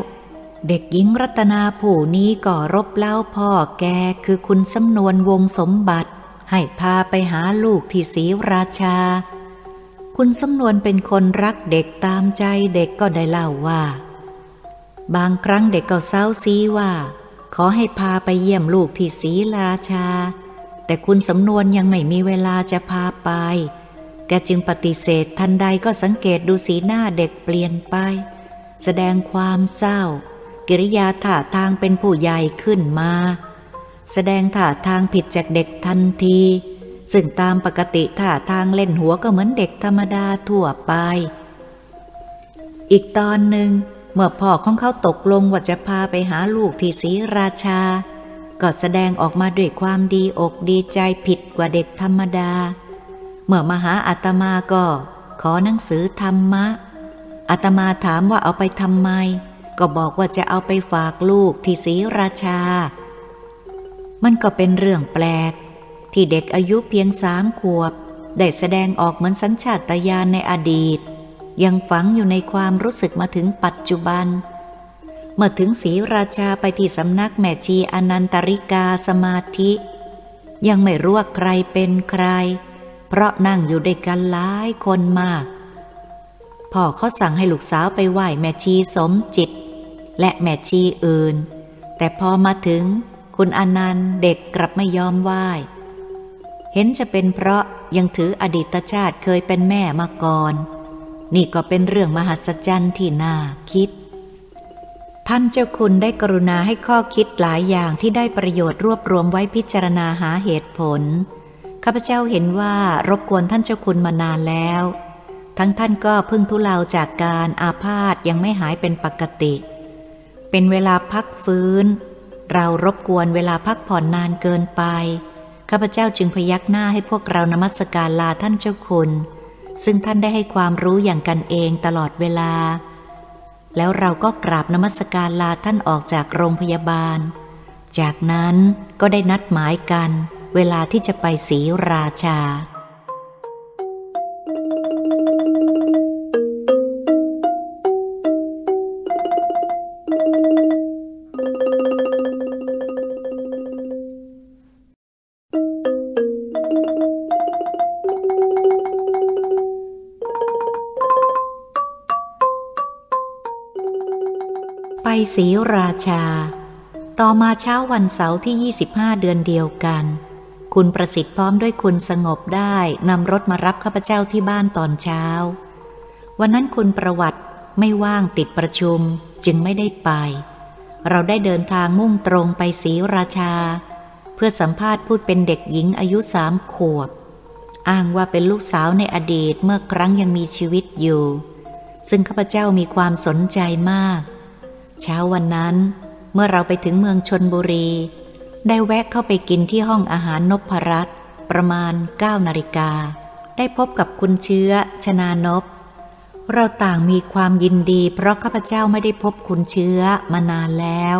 เด็กหญิงรัตนาผู้นี้ก่อรบเล่าพ่อแกคือคุณสำนวนวงสมบัติ ให้พาไปหาลูกที่ศรีราชา คุณสำนวนเป็นคนรักเด็กตามใจเด็กก็ได้เล่าว่า บางครั้งเด็กก็เศร้าซีว่า ขอให้พาไปเยี่ยมลูกที่ศรีราชา แต่คุณสำนวนยังไม่มีเวลาจะพาไป แกจึงปฏิเสธทันใดก็สังเกตดูสีหน้าเด็กเปลี่ยนไป แสดงความเศร้า กิริยาท่าทางเป็นผู้ใหญ่ขึ้นมา แสดงท่าทางผิดจากเด็กทันที ซึ่งตามปกติท่าทางเล่นหัวก็เหมือนเด็กธรรมดาทั่วไป อีกตอนหนึ่งเมื่อพ่อของเขาตกลงว่าจะพาไปหาลูกที่ศรีราชา ก็แสดงออกมาด้วยความดีอกดีใจผิดกว่าเด็กธรรมดา เมื่อมาหาอาตมาก็ ขอหนังสือธรรมะอาตมาถามว่าเอาไปทำไม ก็บอกว่าจะเอาไปฝากลูกที่ศรีราชา มันก็เป็นเรื่องแปลก ที่เด็กอายุเพียงสามขวบ ได้แสดงออกเหมือนสัญชาตญาณในอดีต ยังฝังอยู่ในความรู้สึกมาถึงปัจจุบัน เมื่อถึงศรีราชาไปที่สำนักแม่ชีอนันตริกาสมาธิ ยังไม่รู้ว่าใครเป็นใคร เพราะนั่งอยู่ด้วยกันหลายคนมาก พ่อเขาสั่งให้ลูกสาวไปไหว้แม่ชีสมจิต และแม่ชีอื่น แต่พอมาถึง คุณอนันต์เด็กกลับไม่ยอมไหว้ เห็นจะเป็นเพราะยังถืออดีตชาติเคยเป็นแม่มาก่อน นี่ก็เป็นเรื่องมหัศจรรย์ที่น่าคิดท่านเจ้าคุณได้กรุณาให้ข้อคิดหลายอย่างที่ได้ประโยชน์รวบรวมไว้พิจารณาหาเหตุผล ข้าพเจ้าเห็นว่ารบกวนท่านเจ้าคุณมานานแล้ว ทั้งท่านก็พึ่งทุเลาจากการอาพาธยังไม่หายเป็นปกติ เป็นเวลาพักฟื้น เรารบกวนเวลาพักผ่อนนานเกินไป ข้าพเจ้าจึงพยักหน้าให้พวกเรานมัสการลาท่านเจ้าคุณ ซึ่งท่านได้ให้ความรู้อย่างกันเองตลอดเวลา แล้วเราก็กราบนมัสการลาท่านออกจากโรงพยาบาล จากนั้นก็ได้นัดหมายกัน เวลาที่จะไปศรีราชาศรีราชา ต่อมาเช้าวันเสาร์ที่ 25 เดือนเดียวกัน คุณประสิทธิ์พร้อมด้วยคุณสงบได้นำรถมารับข้าพเจ้าที่บ้านตอนเช้า วันนั้นคุณประวัติไม่ว่างติดประชุมจึงไม่ได้ไป เราได้เดินทางมุ่งตรงไปศรีราชา เพื่อสัมภาษณ์พูดเป็นเด็กหญิงอายุสามขวบ อ้างว่าเป็นลูกสาวในอดีตเมื่อครั้งยังมีชีวิตอยู่ ซึ่งข้าพเจ้ามีความสนใจมาก เช้าวันนั้นเมื่อเราไปถึงเมืองชนบุรี ได้แวะเข้าไปกินที่ห้องอาหารนพรัตประมาณ9นาฬิกา ได้พบกับคุณเชื้อชนานพเราต่างมีความยินดีเพราะข้าพเจ้าไม่ได้พบคุณเชื้อมานานแล้ว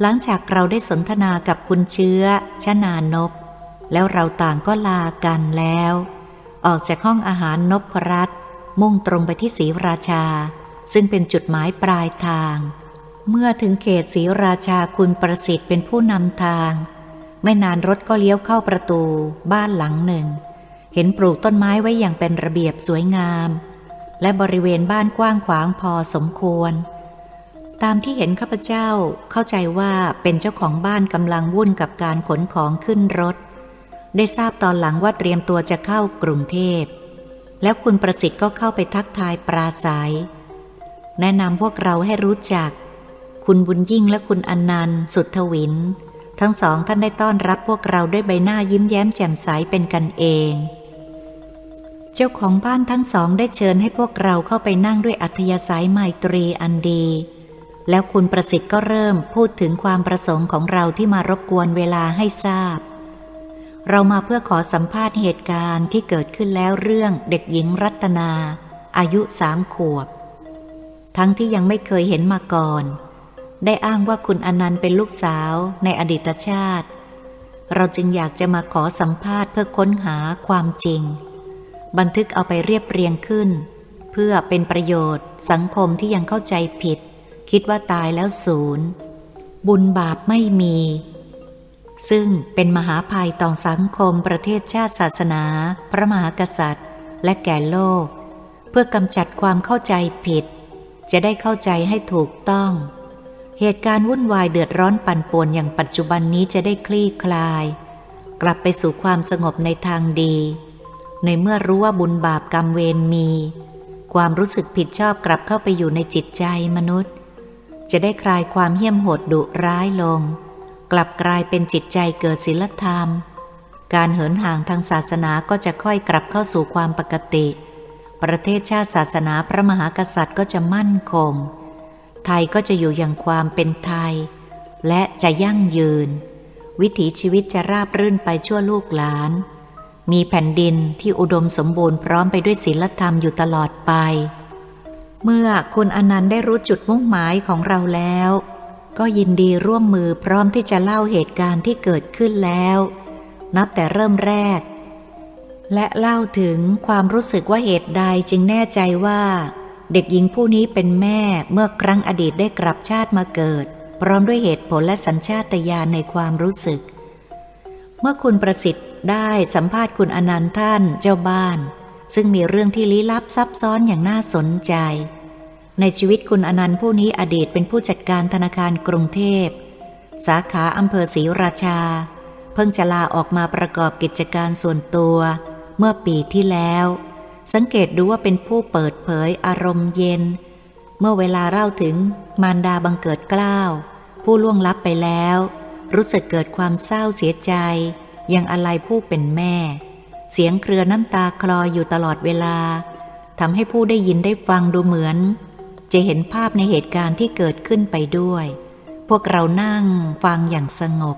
หลังจากเราได้สนทนากับคุณเชื้อชนานพแล้วเราต่างก็ลากันแล้ว ออกจากห้องอาหารนพรัตมุ่งตรงไปที่ศรีราชา ซึ่งเป็นจุดหมายปลายทาง เมื่อถึงเขตศรีราชาคุณประสิทธิ์เป็นผู้นำทาง ไม่นานรถก็เลี้ยวเข้าประตู บ้านหลังหนึ่ง เห็นปลูกต้นไม้ไว้อย่างเป็นระเบียบสวยงาม และบริเวณบ้านกว้างขวางพอสมควร ตามที่เห็นข้าพเจ้าเข้าใจว่าเป็นเจ้าของบ้านกำลังวุ่นกับการขนของขึ้นรถ ได้ทราบตอนหลังว่าเตรียมตัวจะเข้ากรุงเทพ แล้วคุณประสิทธิ์ก็เข้าไปทักทายปราศัย แนะนำพวกเราให้รู้จัก คุณบุญยิ่งและคุณอนันต์สุดทวิน ทั้งสองท่านได้ต้อนรับพวกเราด้วยใบหน้ายิ้มแย้มแจ่มใสเป็นกันเอง เจ้าของบ้านทั้งสองได้เชิญให้พวกเราเข้าไปนั่งด้วยอัธยาศัยไมตรีอันดี แล้วคุณประสิทธิ์ก็เริ่มพูดถึงความประสงค์ของเราที่มารบกวนเวลาให้ทราบ เรามาเพื่อขอสัมภาษณ์เหตุการณ์ที่เกิดขึ้นแล้วเรื่องเด็กหญิงรัตนา อายุสามขวบ ทั้งที่ยังไม่เคยเห็นมาก่อน ได้อ้างว่าคุณอนันต์เป็นลูกสาวในอดีตชาติ เราจึงอยากจะมาขอสัมภาษณ์เพื่อค้นหาความจริง บันทึกเอาไปเรียบเรียงขึ้น เพื่อเป็นประโยชน์ สังคมที่ยังเข้าใจผิด คิดว่าตายแล้วศูนย์ บุญบาปไม่มี ซึ่งเป็นมหาภัยต่อสังคมประเทศชาติศาสนา พระมหากษัตริย์ และแก่โลก เพื่อกำจัดความเข้าใจผิด จะได้เข้าใจให้ถูกต้อง เหตุการณ์วุ่นวายเดือดร้อนปั่นป่วนอย่างปัจจุบันนี้จะได้คลี่คลาย กลับไปสู่ความสงบในทางดี ในเมื่อรู้ว่าบุญบาปกรรมเวรมี ความรู้สึกผิดชอบกลับเข้าไปอยู่ในจิตใจมนุษย์ จะได้คลายความเหี้ยมโหดดุร้ายลง กลับกลายเป็นจิตใจเกิดศีลธรรม การเหินห่างทางศาสนาก็จะค่อยกลับเข้าสู่ความปกติ ประเทศชาติศาสนาพระมหากษัตริย์ก็จะมั่นคง ไทยก็จะอยู่อย่างความเป็นไทย และจะยั่งยืน วิถีชีวิตจะราบรื่นไปชั่วลูกหลาน มีแผ่นดินที่อุดมสมบูรณ์พร้อมไปด้วยศีลธรรมอยู่ตลอดไป เมื่อคุณอนันต์ได้รู้จุดมุ่งหมายของเราแล้ว ก็ยินดีร่วมมือพร้อมที่จะเล่าเหตุการณ์ที่เกิดขึ้นแล้ว นับแต่เริ่มแรก และเล่าถึงความรู้สึกว่าเหตุใดจึงแน่ใจว่า เด็กหญิงผู้นี้เป็นแม่เมื่อครั้งอดีตได้กลับชาติมาเกิด พร้อมด้วยเหตุผลและสัญชาตญาณในความรู้สึก เมื่อคุณประสิทธิ์ได้สัมภาษณ์คุณอนันต์ท่านเจ้าบ้าน ซึ่งมีเรื่องที่ลี้ลับซับซ้อนอย่างน่าสนใจ ในชีวิตคุณอนันต์ผู้นี้อดีตเป็นผู้จัดการธนาคารกรุงเทพ สาขาอำเภอศรีราชา เพิ่งจะลาออกมาประกอบกิจการส่วนตัว เมื่อปีที่แล้ว สังเกตดูว่าเป็นผู้เปิดเผยอารมณ์เย็น เมื่อเวลาเล่าถึงมารดาบังเกิดกล้าว ผู้ล่วงลับไปแล้ว รู้สึกเกิดความเศร้าเสียใจ ยังอะไรผู้เป็นแม่ เสียงเครือน้ำตาคลออยู่ตลอดเวลาทำให้ผู้ได้ยินได้ฟังดูเหมือน จะเห็นภาพในเหตุการณ์ที่เกิดขึ้นไปด้วย พวกเรานั่งฟังอย่างสงบ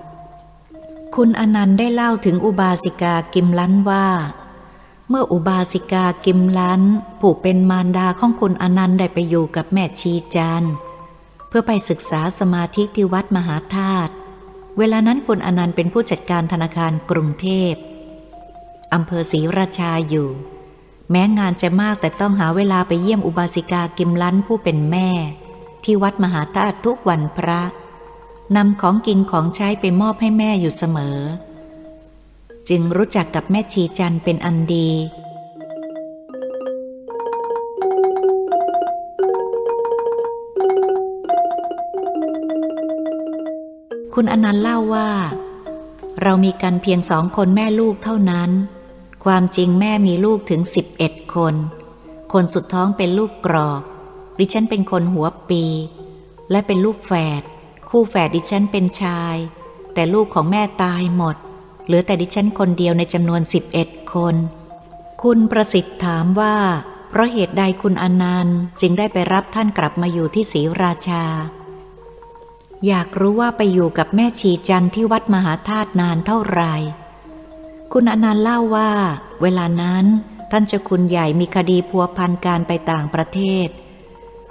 คุณอนันต์ได้เล่าถึงอุบาสิกากิมลันว่า เมื่ออุบาสิกากิมลันผู้เป็นมารดาของคุณอนันต์ได้ไปอยู่กับแม่ชีจันเพื่อไปศึกษาสมาธิที่วัดมหาธาตุ เวลานั้นคุณอนันต์เป็นผู้จัดการธนาคารกรุงเทพอำเภอศรีราชาอยู่ แม้งานจะมากแต่ต้องหาเวลาไปเยี่ยมอุบาสิกากิมลันผู้เป็นแม่ ที่วัดมหาธาตุทุกวันพระนำของกินของใช้ไปมอบให้แม่อยู่เสมอ จึงรู้จักกับแม่ชีจันเป็นอันดี คุณอนันต์เล่าว่า เรามีกันเพียงสองคนแม่ลูกเท่านั้น ความจริงแม่มีลูกถึงสิบเอ็ดคน คนสุดท้องเป็นลูกกรอก ดิฉันเป็นคนหัวปี และเป็นลูกแฝด คู่แฝดดิฉันเป็นชาย แต่ลูกของแม่ตายหมด เหลือแต่ดิฉันคนเดียวในจำนวนสิบเอ็ดคน คุณประสิทธิ์ถามว่า เพราะเหตุใดคุณอนันต์จึงได้ไปรับท่านกลับมาอยู่ที่ศรีราชา อยากรู้ว่าไปอยู่กับแม่ชีจันที่วัดมหาธาตุนานเท่าไหร่คุณอนันต์เล่าว่า เวลานั้นท่านเจ้าคุณใหญ่มีคดีพัวพันการไปต่างประเทศ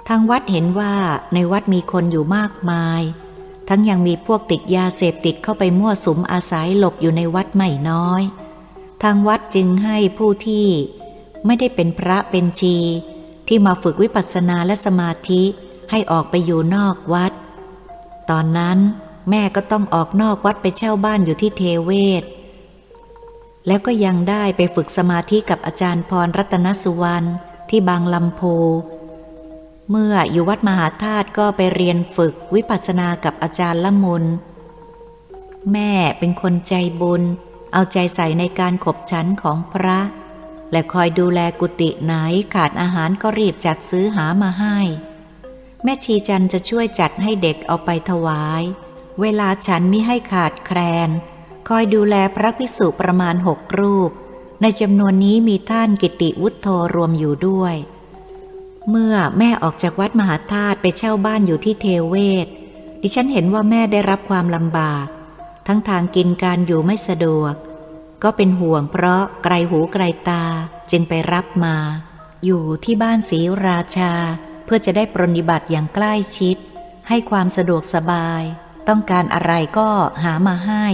ทางวัดเห็นว่าในวัดมีคนอยู่มากมาย ทั้งยังมีพวกติดยาเสพติดเข้าไปมั่วสุมอาศัยหลบอยู่ในวัดไม่น้อย ทางวัดจึงให้ผู้ที่ไม่ได้เป็นพระเป็นชี ที่มาฝึกวิปัสสนาและสมาธิให้ออกไปอยู่นอกวัด ตอนนั้นแม่ก็ต้องออกนอกวัดไปเช่าบ้านอยู่ที่เทเวศ แล้วก็ยังได้ไปฝึกสมาธิกับอาจารย์พรรัตนสุวรรณที่บางลำโพ เมื่ออยู่วัดมหาธาตุก็ไปเรียนฝึกวิปัสสนากับอาจารย์ละมุน แม่เป็นคนใจบุญ เอาใจใส่ในการขบฉันของพระ และคอยดูแลกุฏิไหนขาดอาหารก็รีบจัดซื้อหามาให้ แม่ชีจันจะช่วยจัดให้เด็กเอาไปถวาย เวลาฉันมิให้ขาดแคลน คอยดูแลพระภิกษุประมาณหกรูป ในจำนวนนี้มีท่านกิติวุฒโธรวมอยู่ด้วย เมื่อแม่ออกจากวัดมหาธาตุไปเช่าบ้านอยู่ที่เทเวศ ดิฉันเห็นว่าแม่ได้รับความลำบาก ทั้งทางกินการอยู่ไม่สะดวก ก็เป็นห่วงเพราะไกลหูไกลตาจึงไปรับมา อยู่ที่บ้านศรีราชา เพื่อจะได้ปรนิบัติอย่างใกล้ชิด ให้ความสะดวกสบาย ต้องการอะไรก็หามาให้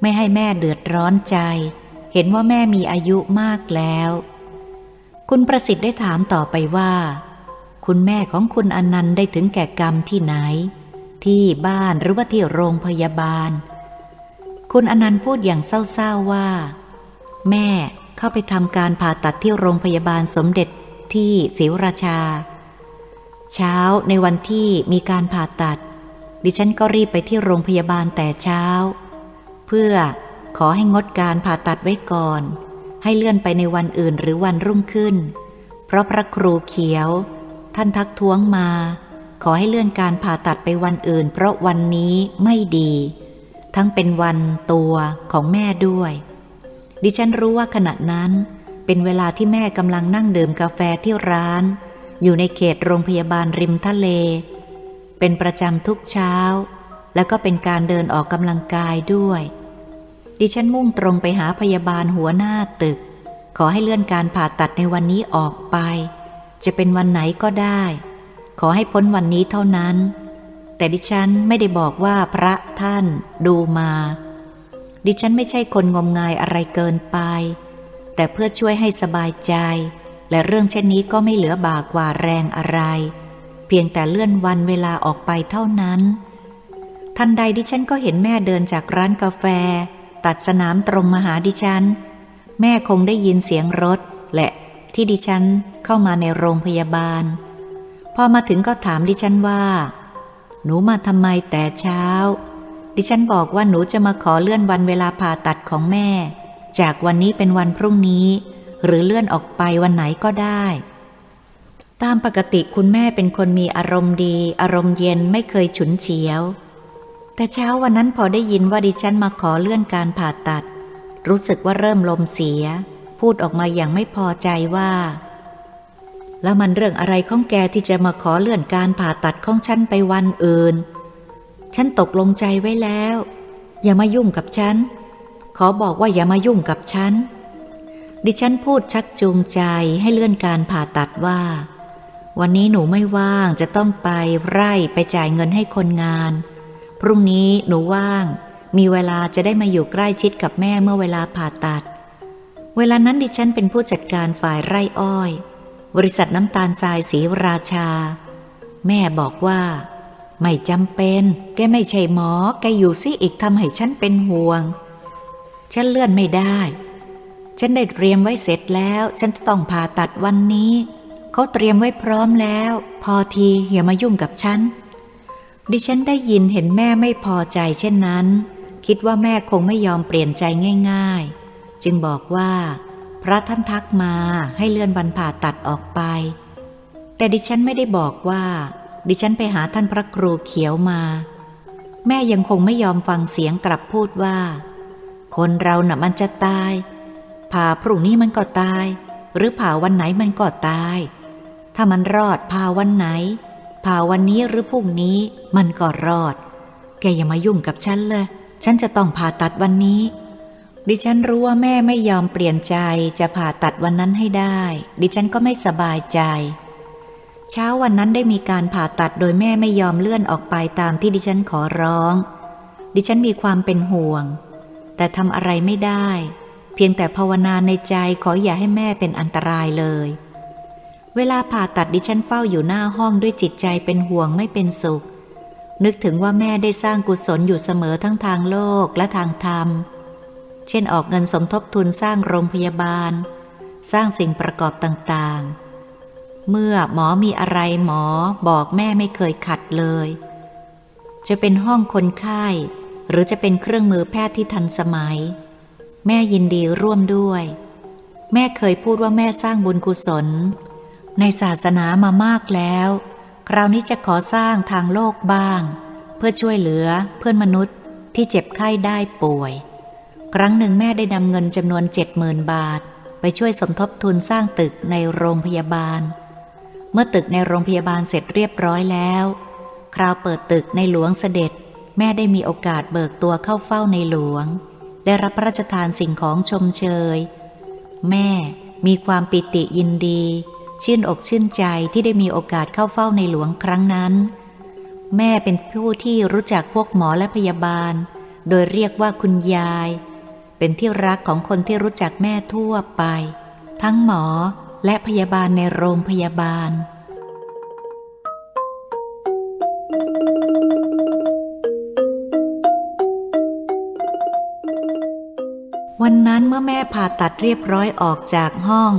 ไม่ให้แม่เดือดร้อนใจ เห็นว่าแม่มีอายุมากแล้ว คุณประสิทธิ์ได้ถามต่อไปว่า คุณแม่ของคุณอนันต์ได้ถึงแก่กรรมที่ไหน ที่บ้านหรือว่าที่โรงพยาบาล คุณอนันต์พูดอย่างเศร้าๆว่า แม่เข้าไปทำการผ่าตัดที่โรงพยาบาลสมเด็จที่ศรีราชา เช้าในวันที่มีการผ่าตัด ดิฉันก็รีบไปที่โรงพยาบาลแต่เช้า เพื่อขอให้งดการผ่าตัดไว้ก่อน ให้เลื่อนไปในวันอื่นหรือวันรุ่งขึ้น เพราะพระครูเขียว ท่านทักท้วงมา ขอให้เลื่อนการผ่าตัดไปวันอื่น เพราะวันนี้ไม่ดี ทั้งเป็นวันตัวของแม่ด้วย ดิฉันรู้ว่าขณะนั้น เป็นเวลาที่แม่กำลังนั่งดื่มกาแฟที่ร้าน อยู่ในเขตโรงพยาบาลริมทะเล เป็นประจำทุกเช้า แล้วก็เป็นการเดินออกกำลังกายด้วย ดิฉันมุ่งตรงไปหาพยาบาลหัวหน้าตึก ขอให้เลื่อนการผ่าตัดในวันนี้ออกไป จะเป็นวันไหนก็ได้ ขอให้พ้นวันนี้เท่านั้น แต่ดิฉันไม่ได้บอกว่าพระท่านดูมา ดิฉันไม่ใช่คนงมงายอะไรเกินไป แต่เพื่อช่วยให้สบายใจ และเรื่องเช่นนี้ก็ไม่เหลือบากว่าแรงอะไร เพียงแต่เลื่อนวันเวลาออกไปเท่านั้น ทันใดดิฉันก็เห็นแม่เดินจากร้านกาแฟ ตัดสนามตรงมาหาดิฉัน แม่คงได้ยินเสียงรถ และที่ดิฉันเข้ามาในโรงพยาบาล พอมาถึงก็ถามดิฉันว่า หนูมาทำไมแต่เช้า ดิฉันบอกว่าหนูจะมาขอเลื่อนวันเวลาผ่าตัดของแม่ จากวันนี้เป็นวันพรุ่งนี้ หรือเลื่อนออกไปวันไหนก็ได้ตามปกติคุณแม่เป็นคนมีอารมณ์ดี อารมณ์เย็นไม่เคยฉุนเฉียว แต่เช้าวันนั้นพอได้ยินว่าดิฉันมาขอเลื่อนการผ่าตัด รู้สึกว่าเริ่มลมเสีย พูดออกมาอย่างไม่พอใจว่า แล้วมันเรื่องอะไรของแกที่จะมาขอเลื่อนการผ่าตัดของฉันไปวันอื่น ฉันตกลงใจไว้แล้ว อย่ามายุ่งกับฉัน ขอบอกว่าอย่ามายุ่งกับฉัน ดิฉันพูดชักจูงใจให้เลื่อนการผ่าตัดว่า วันนี้หนูไม่ว่างจะต้องไปไร่ไปจ่ายเงินให้คนงาน พรุ่งนี้หนูว่าง มีเวลาจะได้มาอยู่ใกล้ชิดกับแม่เมื่อเวลาผ่าตัด เวลานั้นดิฉันเป็นผู้จัดการฝ่ายไร่อ้อย บริษัทน้ำตาลทรายสีราชา แม่บอกว่า ไม่จำเป็น แกไม่ใช่หมอ แกอยู่ซิอีกทำให้ฉันเป็นห่วง ฉันเลื่อนไม่ได้ ฉันได้เตรียมไว้เสร็จแล้ว ฉันต้องผ่าตัดวันนี้ เขาเตรียมไว้พร้อมแล้ว พอทีอย่ามายุ่งกับฉัน ดิฉันได้ยินเห็นแม่ไม่พอใจเช่นนั้น คิดว่าแม่คงไม่ยอมเปลี่ยนใจง่าย ๆ จึงบอกว่า พระท่านทักมาให้เลื่อนบรรผ่าตัดออกไป แต่ดิฉันไม่ได้บอกว่า ดิฉันไปหาท่านพระครูเขียวมา แม่ยังคงไม่ยอมฟังเสียงกลับพูดว่า คนเราหน่ะมันจะตาย ผ่าพรุ่งนี้มันก็ตาย หรือผ่าวันไหนมันก็ตาย ถ้ามันรอดผ่าวันไหน ผ่าวันนี้หรือพรุ่งนี้มันก็รอด แกอย่ามายุ่งกับฉันเลย ฉันจะต้องผ่าตัดวันนี้ ดิฉันรู้ว่าแม่ไม่ยอมเปลี่ยนใจจะผ่าตัดวันนั้นให้ได้ ดิฉันก็ไม่สบายใจ เช้าวันนั้นได้มีการผ่าตัดโดยแม่ไม่ยอมเลื่อนออกไปตามที่ดิฉันขอร้อง ดิฉันมีความเป็นห่วง แต่ทำอะไรไม่ได้ เพียงแต่ภาวนาในใจขออย่าให้แม่เป็นอันตรายเลย เวลาผ่าตัดดิฉันเฝ้าอยู่หน้าห้องด้วยจิตใจเป็นห่วงไม่เป็นสุข นึกถึงว่าแม่ได้สร้างกุศลอยู่เสมอทั้งทางโลกและทางธรรม เช่นออกเงินสมทบทุนสร้างโรงพยาบาล สร้างสิ่งประกอบต่างๆ เมื่อหมอมีอะไรหมอบอกแม่ไม่เคยขัดเลย จะเป็นห้องคนไข้ หรือจะเป็นเครื่องมือแพทย์ที่ทันสมัย แม่ยินดีร่วมด้วย แม่เคยพูดว่าแม่สร้างบุญกุศล ในศาสนามามากแล้ว คราวนี้จะขอสร้างทางโลกบ้าง เพื่อช่วยเหลือเพื่อนมนุษย์ที่เจ็บไข้ได้ป่วย ครั้งหนึ่งแม่ได้นำเงินจำนวนเจ็ดหมื่นบาท ไปช่วยสมทบทุนสร้างตึกในโรงพยาบาล เมื่อตึกในโรงพยาบาลเสร็จเรียบร้อยแล้ว คราวเปิดตึกในหลวงเสด็จ แม่ได้มีโอกาสเบิกตัวเข้าเฝ้าในหลวง ได้รับพระราชทานสิ่งของชมเชย แม่มีความปิติยินดี ชื่นอกชื่นใจที่ได้มีโอกาสเข้าเฝ้าในหลวงครั้งนั้น แม่เป็นผู้ที่รู้จักพวกหมอและพยาบาล โดยเรียกว่าคุณยาย เป็นที่รักของคนที่รู้จักแม่ทั่วไป ทั้งหมอและพยาบาลในโรงพยาบาล วันนั้นเมื่อแม่ผ่าตัดเรียบร้อยออกจากห้อง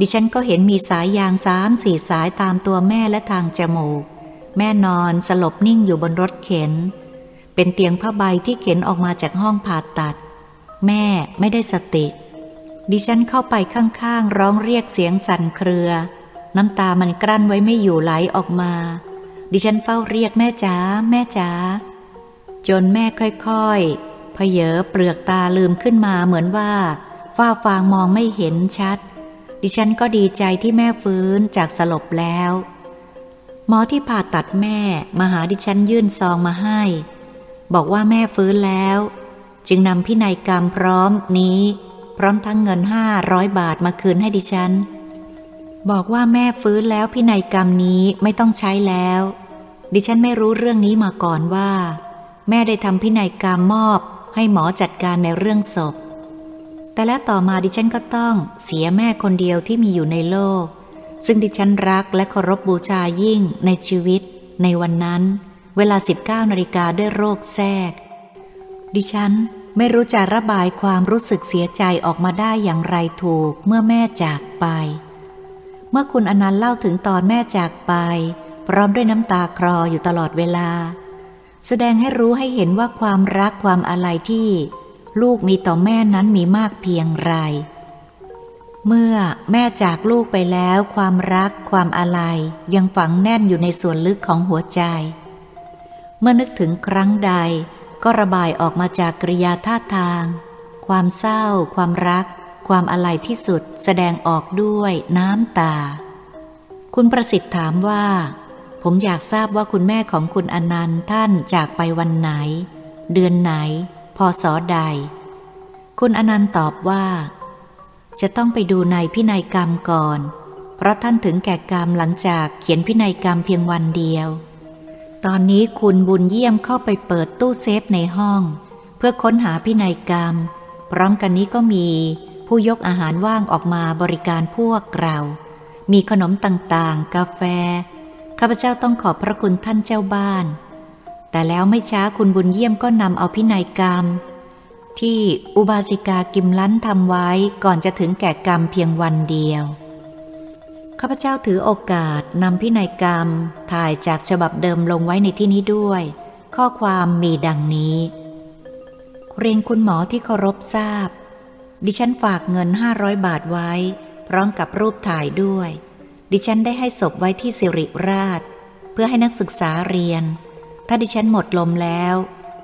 ดิฉันก็เห็นมีสายยางสามสี่สายตามตัวแม่และทางจมูก แม่นอนสลบนิ่งอยู่บนรถเข็น เป็นเตียงผ้าใบที่เข็นออกมาจากห้องผ่าตัด แม่ไม่ได้สติ ดิฉันเข้าไปข้างๆ ร้องเรียกเสียงสั่นเครือ น้ำตามันกลั้นไว้ไม่อยู่ไหลออกมา ดิฉันเฝ้าเรียกแม่จ๋าแม่จ๋าจนแม่ค่อยๆพเยอเปลือกตาลืมขึ้นมาเหมือนว่าฝ้าฟางมองไม่เห็นชัด ดิฉันก็ดีใจที่แม่ฟื้นจากสลบแล้ว หมอที่ผ่าตัดแม่มาหาดิฉันยื่นซองมาให้ บอกว่าแม่ฟื้นแล้ว จึงนำพินัยกรรมพร้อมนี้ พร้อมทั้งเงินห้าร้อยบาทมาคืนให้ดิฉัน บอกว่าแม่ฟื้นแล้วพินัยกรรมนี้ไม่ต้องใช้แล้ว ดิฉันไม่รู้เรื่องนี้มาก่อนว่า แม่ได้ทำพินัยกรรมมอบให้หมอจัดการในเรื่องศพ แต่แล้วต่อมาดิฉันก็ต้องเสียแม่คนเดียวที่มีอยู่ในโลก ซึ่งดิฉันรักและเคารพบบูชายิ่งในชีวิต ในวันนั้น เวลา 19นาฬิกาด้วยโรคแทรก ดิฉันไม่รู้จะระบายความรู้สึกเสียใจออกมาได้อย่างไรถูกเมื่อแม่จากไป เมื่อคุณอนันต์เล่าถึงตอนแม่จากไป พร้อมด้วยน้ำตาคลออยู่ตลอดเวลา แสดงให้รู้ให้เห็นว่าความรักความอะไรที่ ลูกมีต่อแม่นั้นมีมากเพียงไร เมื่อแม่จากลูกไปแล้วความรักความอะไรยังฝังแน่นอยู่ในส่วนลึกของหัวใจ เมื่อนึกถึงครั้งใดก็ระบายออกมาจากกริยาท่าทาง ความเศร้า ความรัก ความอะไรที่สุดแสดงออกด้วยน้ำตา คุณประสิทธิ์ถามว่า ผมอยากทราบว่าคุณแม่ของคุณอนันต์ท่านจากไปวันไหน เดือนไหน พศใด คุณอนันต์ตอบว่า จะต้องไปดูในพินัยกรรมก่อน เพราะท่านถึงแก่กรรมหลังจากเขียนพินัยกรรมเพียงวันเดียว ตอนนี้คุณบุญเยี่ยมเข้าไปเปิดตู้เซฟในห้อง เพื่อค้นหาพินัยกรรม พร้อมกันนี้ก็มีผู้ยกอาหารว่างออกมาบริการพวกเรา มีขนมต่างๆ กาแฟ ข้าพเจ้าต้องขอบพระคุณท่านเจ้าบ้าน แต่แล้วไม่ช้าคุณบุญเยี่ยมก็นำเอาพินัยกรรม ที่อุบาสิกากิมลันทำไว้ก่อนจะถึงแก่กรรมเพียงวันเดียวข้าพเจ้าถือโอกาสนำพินัยกรรม ถ่ายจากฉบับเดิมลงไว้ในที่นี้ด้วย ข้อความมีดังนี้ เรียนคุณหมอที่เคารพทราบ ดิฉันฝากเงินห้าร้อยบาทไว้ พร้อมกับรูปถ่ายด้วย ดิฉันได้ให้ศพไว้ที่สิริราช เพื่อให้นักศึกษาเรียน ถ้าดิฉันหมดลมแล้ว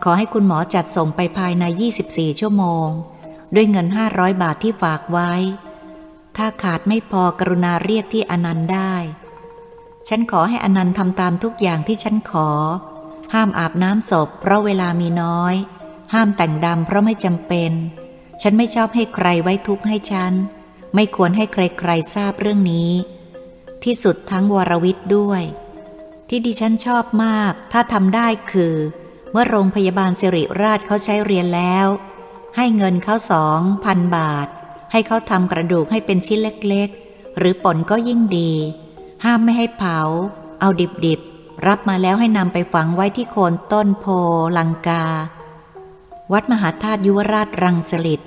ขอให้คุณหมอจัดส่งไปภายใน 24 ชั่วโมง ด้วยเงิน 500 บาทที่ฝากไว้ ถ้าขาดไม่พอกรุณาเรียกที่อนันต์ได้ ฉันขอให้อนันต์ทำตามทุกอย่างที่ฉันขอ ห้ามอาบน้ำศพ เพราะเวลามีน้อย ห้ามแต่งดำเพราะไม่จำเป็น ฉันไม่ชอบให้ใครไว้ทุกข์ให้ฉัน ไม่ควรให้ใครๆทราบเรื่องนี้ ที่สุดทั้งวรวิทย์ด้วย ที่ดิฉันชอบมาก ถ้าทำได้คือ เมื่อโรงพยาบาลสิริราชเขาใช้เรียนแล้ว ให้เงินเขาสองพันบาท ให้เขาทำกระดูกให้เป็นชิ้นเล็กๆ หรือป่นก็ยิ่งดี ห้ามไม่ให้เผา เอาดิบๆ รับมาแล้วให้นำไปฝังไว้ที่โคนต้นโพลังกา วัดมหาธาตุยุวราชรังสลิด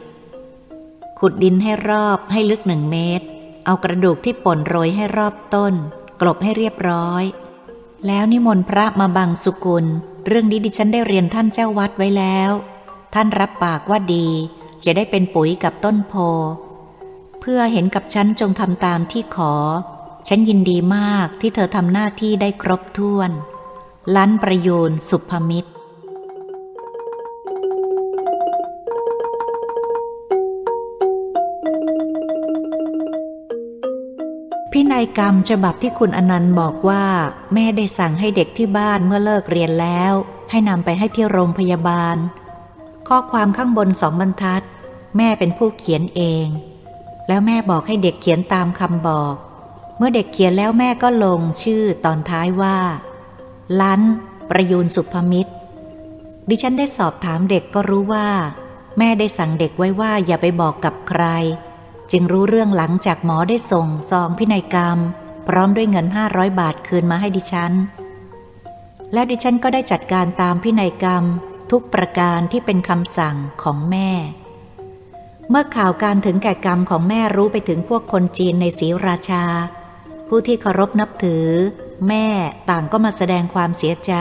ขุดดินให้รอบให้ลึกหนึ่งเมตร เอากระดูกที่ป่นโรยให้รอบต้น กลบให้เรียบร้อย แล้วนิมนต์พระมาบังสุกุล เรื่องนี้ดิฉันได้เรียนท่านเจ้าวัดไว้แล้ว ท่านรับปากว่าดี จะได้เป็นปุ๋ยกับต้นโพ เพื่อเห็นกับฉันจงทำตามที่ขอ ฉันยินดีมากที่เธอทำหน้าที่ได้ครบถ้วน ล้นประยูนสุภมิตร พินัยกรรมฉบับที่คุณอนันต์บอกว่า แม่ได้สั่งให้เด็กที่บ้านเมื่อเลิกเรียนแล้ว ให้นำไปให้ที่โรงพยาบาล ข้อความข้างบนสองบรรทัด แม่เป็นผู้เขียนเอง แล้วแม่บอกให้เด็กเขียนตามคำบอก เมื่อเด็กเขียนแล้วแม่ก็ลงชื่อตอนท้ายว่า ลันประยูนสุภมิตร ดิฉันได้สอบถามเด็กก็รู้ว่า แม่ได้สั่งเด็กไว้ว่าอย่าไปบอกกับใคร จึงรู้เรื่องหลังจากหมอได้ส่งซองพินัยกรรม พร้อมด้วยเงินห้าร้อยบาทคืนมาให้ดิฉัน แล้วดิฉันก็ได้จัดการตามพินัยกรรมทุกประการที่เป็นคำสั่งของแม่ เมื่อข่าวการถึงแก่กรรมของแม่รู้ไปถึงพวกคนจีนในศรีราชา ผู้ที่เคารพนับถือ แม่ต่างก็มาแสดงความเสียใจ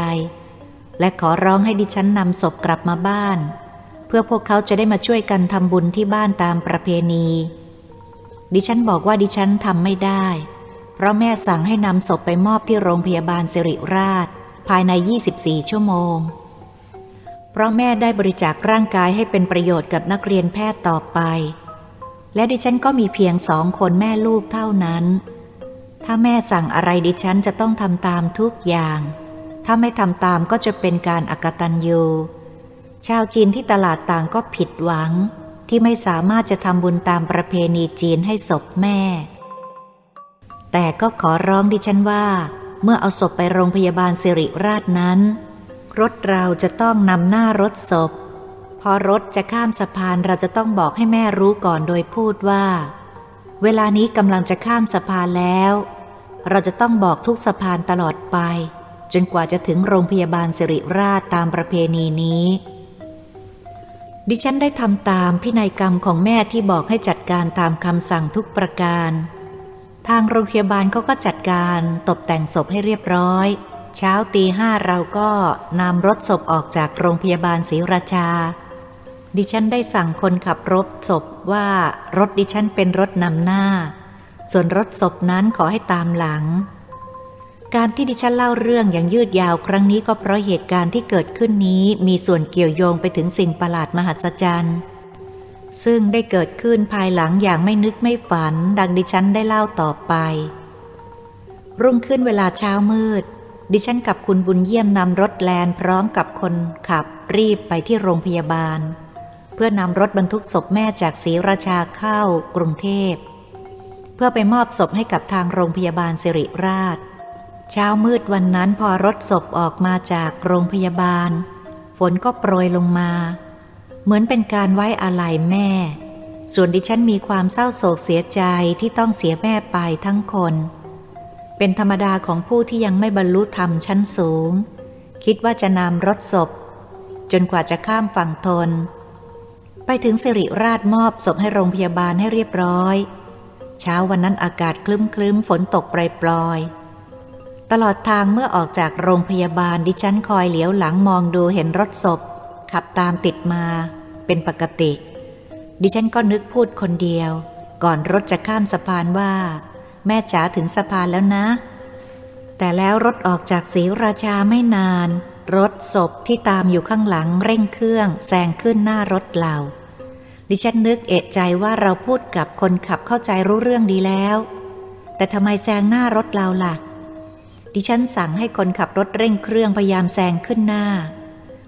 และขอร้องให้ดิฉันนำศพกลับมาบ้าน เพื่อพวกเขาจะได้มาช่วยกันทำบุญที่บ้านตามประเพณี ดิฉันบอกว่าดิฉันทำไม่ได้ เพราะแม่สั่งให้นำศพไปมอบที่โรงพยาบาลสิริราช ภายใน 24 ชั่วโมง เพราะแม่ได้บริจาคร่างกายให้เป็นประโยชน์กับนักเรียนแพทย์ต่อไป และดิฉันก็มีเพียงสองคนแม่ลูกเท่านั้น ถ้าแม่สั่งอะไรดิฉันจะต้องทำตามทุกอย่าง ถ้าไม่ทำตามก็จะเป็นการอกตัญญูชาวจีนที่ตลาดต่างก็ผิดหวัง ที่ไม่สามารถจะทำบุญตามประเพณีจีนให้ศพแม่ แต่ก็ขอร้องดิฉันว่า เมื่อเอาศพไปโรงพยาบาลสิริราชนั้น รถเราจะต้องนำหน้ารถศพ พอรถจะข้ามสะพานเราจะต้องบอกให้แม่รู้ก่อนโดยพูดว่า เวลานี้กำลังจะข้ามสะพานแล้ว เราจะต้องบอกทุกสะพานตลอดไป จนกว่าจะถึงโรงพยาบาลสิริราชตามประเพณีนี้ ดิฉันได้ทำตามพินัยกรรมของแม่ที่บอกให้จัดการตามคำสั่งทุกประการ ทางโรงพยาบาลเขาก็จัดการตกแต่งศพให้เรียบร้อย เช้าตีห้าเราก็นำรถศพออกจากโรงพยาบาลศรีราชา ดิฉันได้สั่งคนขับรถศพว่ารถดิฉันเป็นรถนำหน้า ส่วนรถศพนั้นขอให้ตามหลัง การที่ดิฉันเล่าเรื่องอย่างยืดยาวครั้งนี้ก็เพราะเหตุการณ์ที่เกิดขึ้นนี้มีส่วนเกี่ยวโยงไปถึงสิ่งประหลาดมหัศจรรย์ซึ่งได้เกิดขึ้นภายหลังอย่างไม่นึกไม่ฝัน ดังดิฉันได้เล่าต่อไป รุ่งขึ้นเวลาเช้ามืด ดิฉันกับคุณบุญเยี่ยมนำรถแลนพร้อมกับคนขับรีบไปที่โรงพยาบาล เพื่อนำรถบรรทุกศพแม่จากศรีราชาเข้ากรุงเทพ เพื่อไปมอบศพให้กับทางโรงพยาบาลสิริราช เช้ามืดวันนั้นพอรถศพออกมาจากโรงพยาบาล ฝนก็โปรยลงมา เหมือนเป็นการไว้อาลัยแม่ ส่วนดิฉันมีความเศร้าโศกเสียใจที่ต้องเสียแม่ไปทั้งคน เป็นธรรมดาของผู้ที่ยังไม่บรรลุธรรมชั้นสูง คิดว่าจะนำรถศพ จนกว่าจะข้ามฝั่งทน ไปถึงสิริราชมอบศพให้โรงพยาบาลให้เรียบร้อย เช้าวันนั้นอากาศคลึ้มคลึ้มฝนตกปปลอย ตลอดทางเมื่อออกจากโรงพยาบาลดิฉันคอยเหลียวหลังมองดูเห็นรถศพ ขับตามติดมา เป็นปกติ ดิฉันก็นึกพูดคนเดียว ก่อนรถจะข้ามสะพานว่า แม่จ๋าถึงสะพานแล้วนะ แต่แล้วรถออกจากศรีราชาไม่นาน รถศพที่ตามอยู่ข้างหลังเร่งเครื่องแซงขึ้นหน้ารถเราดิฉันนึกเอะใจว่าเราพูดกับคนขับเข้าใจรู้เรื่องดีแล้ว แต่ทำไมแซงหน้ารถเราล่ะ ดิฉันสั่งให้คนขับรถเร่งเครื่องพยายามแซงขึ้นหน้า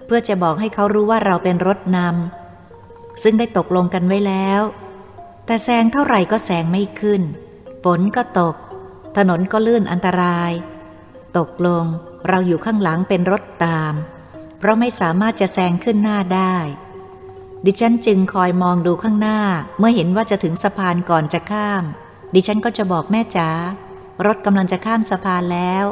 เพื่อจะบอกให้เขารู้ว่าเราเป็นรถนำซึ่งได้ตกลงกันไว้แล้ว แต่แซงเท่าไหร่ก็แซงไม่ขึ้น ฝนก็ตก ถนนก็ลื่นอันตราย ตกลงเราอยู่ข้างหลังเป็นรถตาม เพราะไม่สามารถจะแซงขึ้นหน้าได้ ดิฉันจึงคอยมองดูข้างหน้า เมื่อเห็นว่าจะถึงสะพานก่อนจะข้าม ดิฉันก็จะบอกแม่จ๋า รถกำลังจะข้ามสะพานแล้ว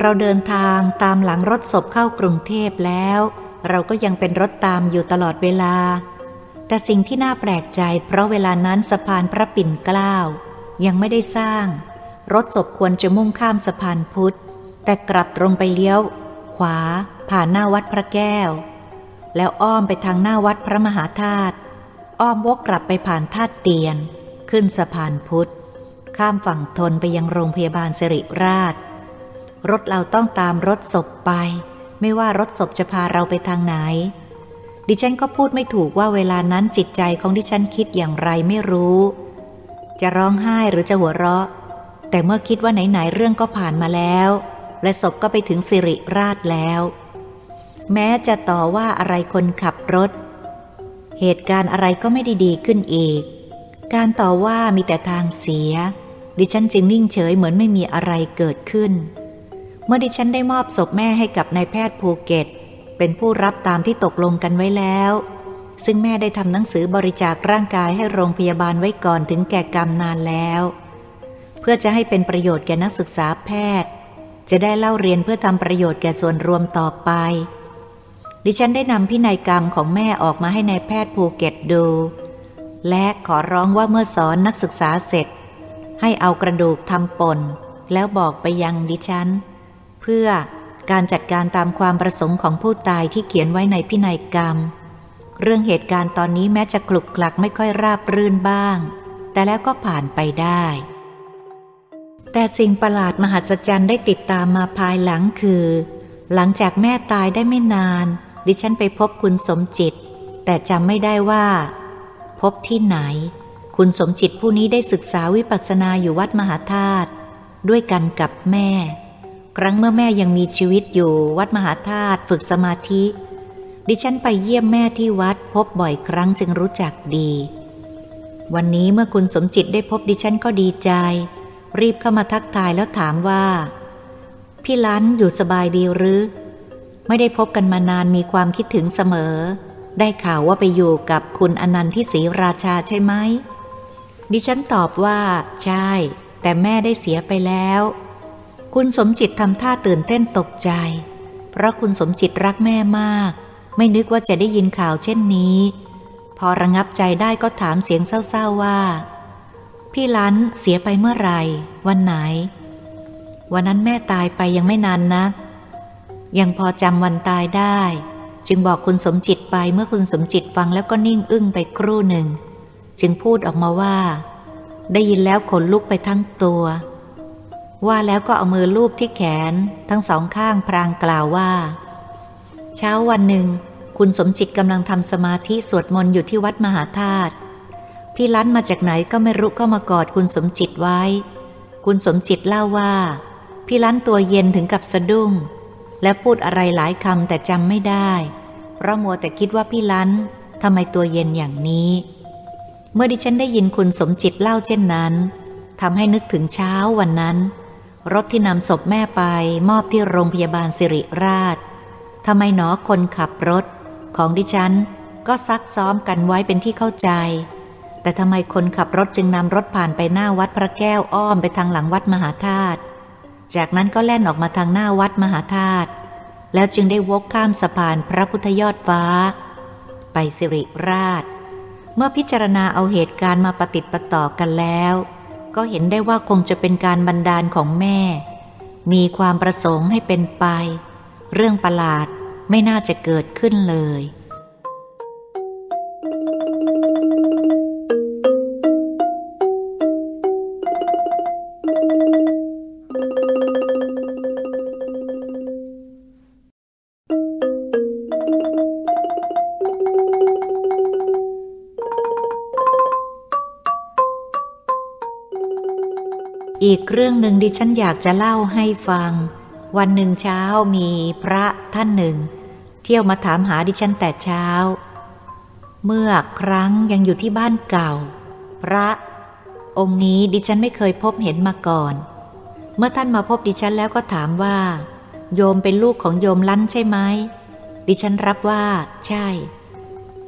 เราเดินทางตามหลังรถศพเข้ากรุงเทพแล้ว เราก็ยังเป็นรถตามอยู่ตลอดเวลา แต่สิ่งที่น่าแปลกใจเพราะเวลานั้นสะพานพระปิ่นเกล้า ยังไม่ได้สร้าง รถศพควรจะมุ่งข้ามสะพานพุทธ แต่กลับตรงไปเลี้ยว ขวาผ่านหน้าวัดพระแก้ว แล้วอ้อมไปทางหน้าวัดพระมหาธาตุอ้อมวกกลับไปผ่านธาตุเตียน ขึ้นสะพานพุทธ ข้ามฝั่งทนไปยังโรงพยาบาลสิริราช รถเราต้องตามรถศพไป ไม่ว่ารถศพจะพาเราไปทางไหน ดิฉันก็พูดไม่ถูกว่าเวลานั้นจิตใจของดิฉันคิดอย่างไรไม่รู้ จะร้องไห้หรือจะหัวเราะ แต่เมื่อคิดว่าไหนๆเรื่องก็ผ่านมาแล้ว และศพก็ไปถึงสิริราชแล้ว แม้จะต่อว่าอะไรคนขับรถ เหตุการณ์อะไรก็ไม่ได้ดีขึ้นอีก การต่อว่ามีแต่ทางเสีย ดิฉันจึงนิ่งเฉยเหมือนไม่มีอะไรเกิดขึ้น เมื่อดิฉันได้มอบศพแม่ให้กับนายแพทย์ภูเก็ต เป็นผู้รับตามที่ตกลงกันไว้แล้ว ซึ่งแม่ได้ทำหนังสือบริจาคร่างกายให้โรงพยาบาลไว้ก่อนถึงแก่กรรมนานแล้ว เพื่อจะให้เป็นประโยชน์แก่นักศึกษาแพทย์ จะได้เล่าเรียนเพื่อทำประโยชน์แก่ส่วนรวมต่อไป ดิฉันได้นำพินัยกรรมของแม่ออกมาให้ในายแพทย์ภูเก็ตดู และขอร้องว่าเมื่อสอนนักศึกษาเสร็จ ให้เอากระดูกทำป่นแล้วบอกไปยังดิฉัน เพื่อการจัดการตามความประสงค์ของผู้ตายที่เขียนไว้ในพินัยกรรม เรื่องเหตุการณ์ตอนนี้แม้จะกลุกกลักไม่ค่อยราบรื่นบ้าง แต่แล้วก็ผ่านไปได้ แต่สิ่งประหลาดมหัศจรรย์ได้ติดตามมาภายหลังคือ หลังจากแม่ตายได้ไม่นาน ดิฉันไปพบคุณสมจิต แต่จำไม่ได้ว่า พบที่ไหน คุณสมจิตผู้นี้ได้ศึกษาวิปัสสนาอยู่วัดมหาธาตุด้วยกันกับแม่ ครั้งเมื่อแม่ยังมีชีวิตอยู่วัดมหาธาตุฝึกสมาธิ ดิฉันไปเยี่ยมแม่ที่วัดพบบ่อยครั้งจึงรู้จักดี วันนี้เมื่อคุณสมจิตได้พบดิฉันก็ดีใจ รีบเข้ามาทักทายแล้วถามว่า พี่ล้านอยู่สบายดีหรือ ไม่ได้พบกันมานานมีความคิดถึงเสมอ ได้ข่าวว่าไปอยู่กับคุณอนันต์ที่ศรีราชาใช่ไหม ดิฉันตอบว่า ใช่ แต่แม่ได้เสียไปแล้ว คุณสมจิตทำท่าตื่นเต้นตกใจ เพราะคุณสมจิตรักแม่มาก ไม่นึกว่าจะได้ยินข่าวเช่นนี้ พอระงับใจได้ก็ถามเสียงเศร้าๆว่า พี่ลันเสียไปเมื่อไหร่ วันไหน วันนั้นแม่ตายไปยังไม่นานนัก ยังพอจำวันตายได้ จึงบอกคุณสมจิตไปเมื่อคุณสมจิตฟังแล้วก็นิ่งอึ้งไปครู่หนึ่ง จึงพูดออกมาว่า ได้ยินแล้วขนลุกไปทั้งตัว ว่าแล้วก็เอามือลูบที่แขนทั้งสองข้างพรางกล่าวว่า เช้าวันหนึ่ง คุณสมจิตกำลังทำสมาธิสวดมนต์อยู่ที่วัดมหาธาตุพี่ลั้นมาจากไหนก็ไม่รู้เข้ามากอดคุณสมจิตไว้ คุณสมจิตเล่าว่า พี่ลั้นตัวเย็นถึงกับสะดุ้ง และพูดอะไรหลายคำแต่จำไม่ได้ เพราะมัวแต่คิดว่าพี่ลั้นทำไมตัวเย็นอย่างนี้ เมื่อดิฉันได้ยินคุณสมจิตเล่าเช่นนั้นทำให้นึกถึงเช้าวันนั้น รถที่นำศพแม่ไปมอบที่โรงพยาบาลสิริราชทำไมหนอคนขับรถ ของดิฉันก็ซักซ้อมกันไว้เป็นที่เข้าใจ แต่ทำไมคนขับรถจึงนำรถผ่านไปหน้าวัดพระแก้วอ้อมไปทางหลังวัดมหาธาตุ จากนั้นก็แล่นออกมาทางหน้าวัดมหาธาตุแล้วจึงได้วกข้ามสะพานพระพุทธยอดฟ้า ไปสิริราช เมื่อพิจารณาเอาเหตุการณ์มาปฏิติดประต่อกันแล้ว ก็เห็นได้ว่าคงจะเป็นการบันดาลของแม่ มีความประสงค์ให้เป็นไป เรื่องประหลาดไม่น่าจะเกิดขึ้นเลย อีกเรื่องหนึ่งดิฉันอยากจะเล่าให้ฟัง วันหนึ่งเช้ามีพระท่านหนึ่ง เที่ยวมาถามหาดิฉันแต่เช้า เมื่อครั้งยังอยู่ที่บ้านเก่า พระ องค์นี้ดิฉันไม่เคยพบเห็นมาก่อน เมื่อท่านมาพบดิฉันแล้วก็ถามว่า โยมเป็นลูกของโยมลั้นใช่ไหมดิฉันรับว่าใช่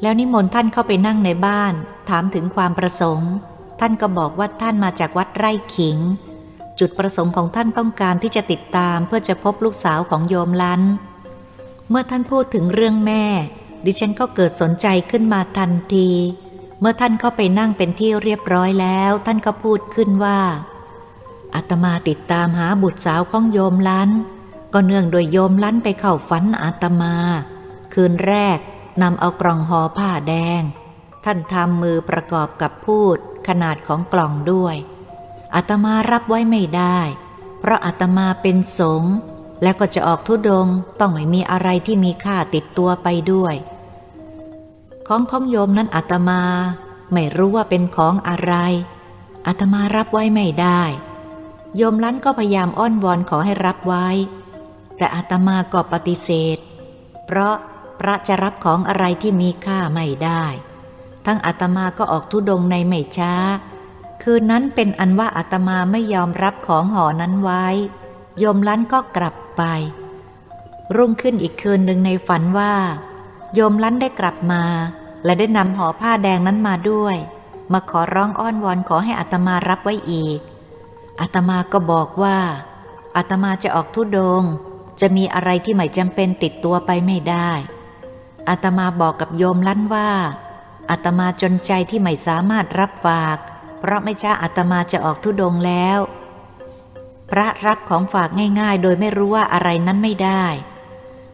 แล้วนิมนต์ท่านเข้าไปนั่งในบ้าน ถามถึงความประสงค์ ท่านก็บอกว่าท่านมาจากวัดไร่ขิง จุดประสงค์ของท่านต้องการที่จะติดตามเพื่อจะพบลูกสาวของโยมลันเมื่อท่านพูดถึงเรื่องแม่ ดิฉันก็เกิดสนใจขึ้นมาทันที เมื่อท่านเข้าไปนั่งเป็นที่เรียบร้อยแล้ว ท่านก็พูดขึ้นว่าอาตมาติดตามหาบุตรสาวของโยมลันก็เนื่องโดยโยมลันไปเข้าฝันอาตมา คืนแรกนำเอากล่องห่อผ้าแดง ท่านทำมือประกอบกับพูดขนาดของกล่องด้วย อาตมารับไว้ไม่ได้ เพราะอาตมาเป็นสงฆ์แล้วก็จะออกทุดงต้องไม่มีอะไรที่มีค่าติดตัวไปด้วย ของของโยมนั้นอาตมา ไม่รู้ว่าเป็นของอะไรอาตมารับไว้ไม่ได้ โยมลั้นก็พยายามอ้อนวอนขอให้รับไว้ แต่อาตมาก็ปฏิเสธ เพราะพระจะรับของอะไรที่มีค่าไม่ได้ ทั้งอาตมาก็ออกทุดงในไม่ช้า คืนนั้นเป็นอันว่าอาตมาไม่ยอมรับของห่อนั้นไว้ โยมลั้นก็กลับไป รุ่งขึ้นอีกคืนหนึ่งในฝันว่า โยมลั้นได้กลับมา และได้นำห่อผ้าแดงนั้นมาด้วย มาขอร้องอ้อนวอนขอให้อัตมารับไว้อีกอัตมาก็บอกว่าอัตมาจะออกทุดง จะมีอะไรที่ไม่จำเป็นติดตัวไปไม่ได้อัตมาบอกกับโยมลั่นว่าอัตมาจนใจที่ไม่สามารถรับฝาก เพราะไม่ช้าอัตมาจะออกทุดงแล้ว พระรับของฝากง่ายๆ โดยไม่รู้ว่าอะไรนั้นไม่ได้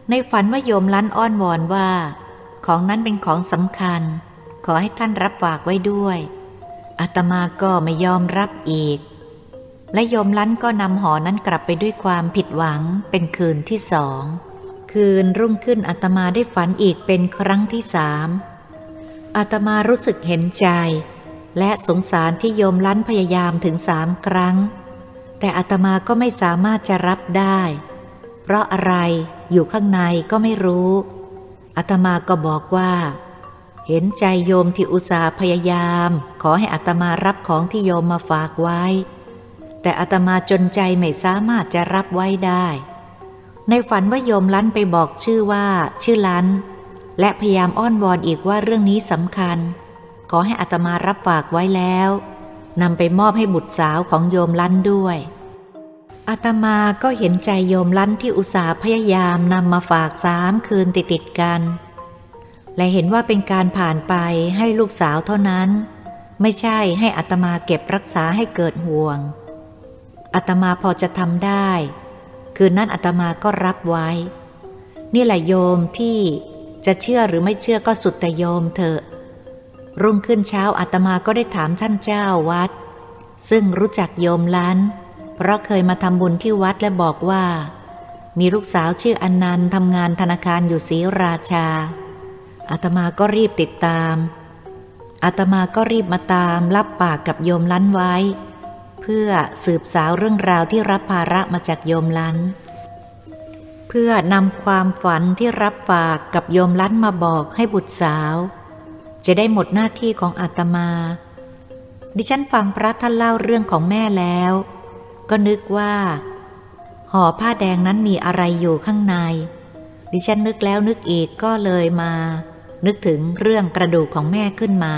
ในฝันว่าโยมลั่นอ้อนวอนว่า ของนั้นเป็นของสำคัญ ขอให้ท่านรับฝากไว้ด้วยอาตมาก็ไม่ยอมรับอีก และโยมลั้นก็นำหอนั้นกลับไปด้วยความผิดหวังเป็นคืนที่สองคืนรุ่งขึ้นอาตมาได้ฝันอีกเป็นครั้งที่สามอาตมารู้สึกเห็นใจ และสงสารที่โยมลั้นพยายามถึงสามครั้ง แต่อาตมาก็ไม่สามารถจะรับได้ เพราะอะไรอยู่ข้างในก็ไม่รู้อาตมาก็บอกว่า เห็นใจโยมที่อุตส่าห์พยายาม ขอให้อาตมารับของที่โยมมาฝากไว้ แต่อาตมาจนใจไม่สามารถจะรับไว้ได้ ในฝันว่าโยมลั้นไปบอกชื่อว่า ชื่อลั้น และพยายามอ้อนวอนอีกว่าเรื่องนี้สำคัญ ขอให้อัตมารับฝากไว้แล้วนำไปมอบให้บุตรสาวของโยมลั่นด้วยอาตมาก็เห็นใจโยมลั่นที่อุตส่าห์พยายามนำมาฝากสามคืนติดติดกัน และเห็นว่าเป็นการผ่านไปให้ลูกสาวเท่านั้น ไม่ใช่ให้อัตมาเก็บรักษาให้เกิดห่วงอัตมาพอจะทำได้ คืนนั้นอัตมาก็รับไว้ นี่แหละโยมที่จะเชื่อหรือไม่เชื่อก็สุดแต่โยมเถอะ รุ่งขึ้นเช้าอาตมาก็ได้ถามท่านเจ้าวัด ซึ่งรู้จักโยมล้าน เพราะเคยมาทำบุญที่วัดและบอกว่า มีลูกสาวชื่ออนันต์ทำงานธนาคารอยู่ศรีราชาอาตมาก็รีบติดตามอาตมาก็รีบมาตามรับปากกับโยมล้านไว้ เพื่อสืบสาวเรื่องราวที่รับภาระมาจากโยมล้านเพื่อนำความฝันที่รับฝากกับโยมลั้นมาบอกให้บุตรสาว จะได้หมดหน้าที่ของอาตมา ดิฉันฟังพระท่านเล่าเรื่องของแม่แล้ว ก็นึกว่าห่อผ้าแดงนั้นมีอะไรอยู่ข้างใน ดิฉันนึกแล้วนึกอีกก็เลยมา นึกถึงเรื่องกระดูกของแม่ขึ้นมา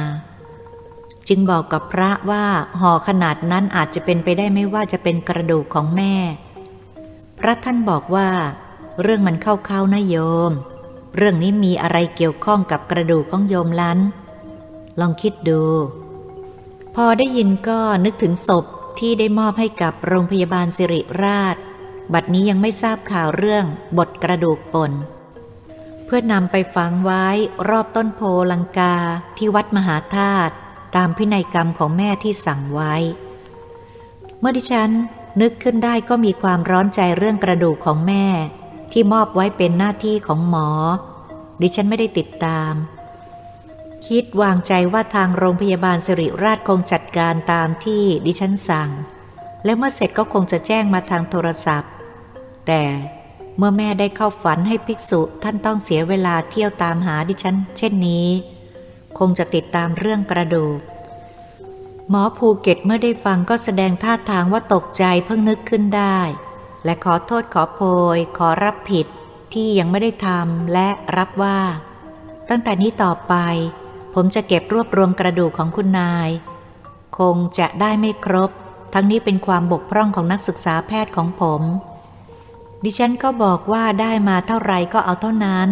จึงบอกกับพระว่าห่อขนาดนั้นอาจจะเป็นไปได้ไม่ว่าจะเป็นกระดูกของแม่ พระท่านบอกว่า เรื่องมันเข้าๆนะโยม เรื่องนี้มีอะไรเกี่ยวข้องกับกระดูกของโยมลันลองคิดดู พอได้ยินก็นึกถึงศพที่ได้มอบให้กับโรงพยาบาลสิริราช บัดนี้ยังไม่ทราบข่าวเรื่องบทกระดูกปนเพื่อนำไปฝังไว้รอบต้นโพลังกาที่วัดมหาธาตุตามพินัยกรรมของแม่ที่สั่งไว้ เมื่อดิฉันนึกขึ้นได้ก็มีความร้อนใจเรื่องกระดูกของแม่ ที่มอบไว้เป็นหน้าที่ของหมอ ดิฉันไม่ได้ติดตาม คิดวางใจว่าทางโรงพยาบาลสิริราชคงจัดการตามที่ดิฉันสั่ง และเมื่อเสร็จก็คงจะแจ้งมาทางโทรศัพท์ แต่เมื่อแม่ได้เข้าฝันให้ภิกษุท่านต้องเสียเวลาเที่ยวตามหาดิฉัน เช่นนี้ คงจะติดตามเรื่องกระดูก หมอภูเก็ตเมื่อได้ฟังก็แสดงท่าทางว่าตกใจเพิ่งนึกขึ้นได้ และขอโทษขอโพย ขอรับผิดที่ยังไม่ได้ทำและรับว่า ตั้งแต่นี้ต่อไป ผมจะเก็บรวบรวมกระดูกของคุณนาย คงจะได้ไม่ครบ ทั้งนี้เป็นความบกพร่องของนักศึกษาแพทย์ของผม ดิฉันก็บอกว่าได้มาเท่าไรก็เอาเท่านั้น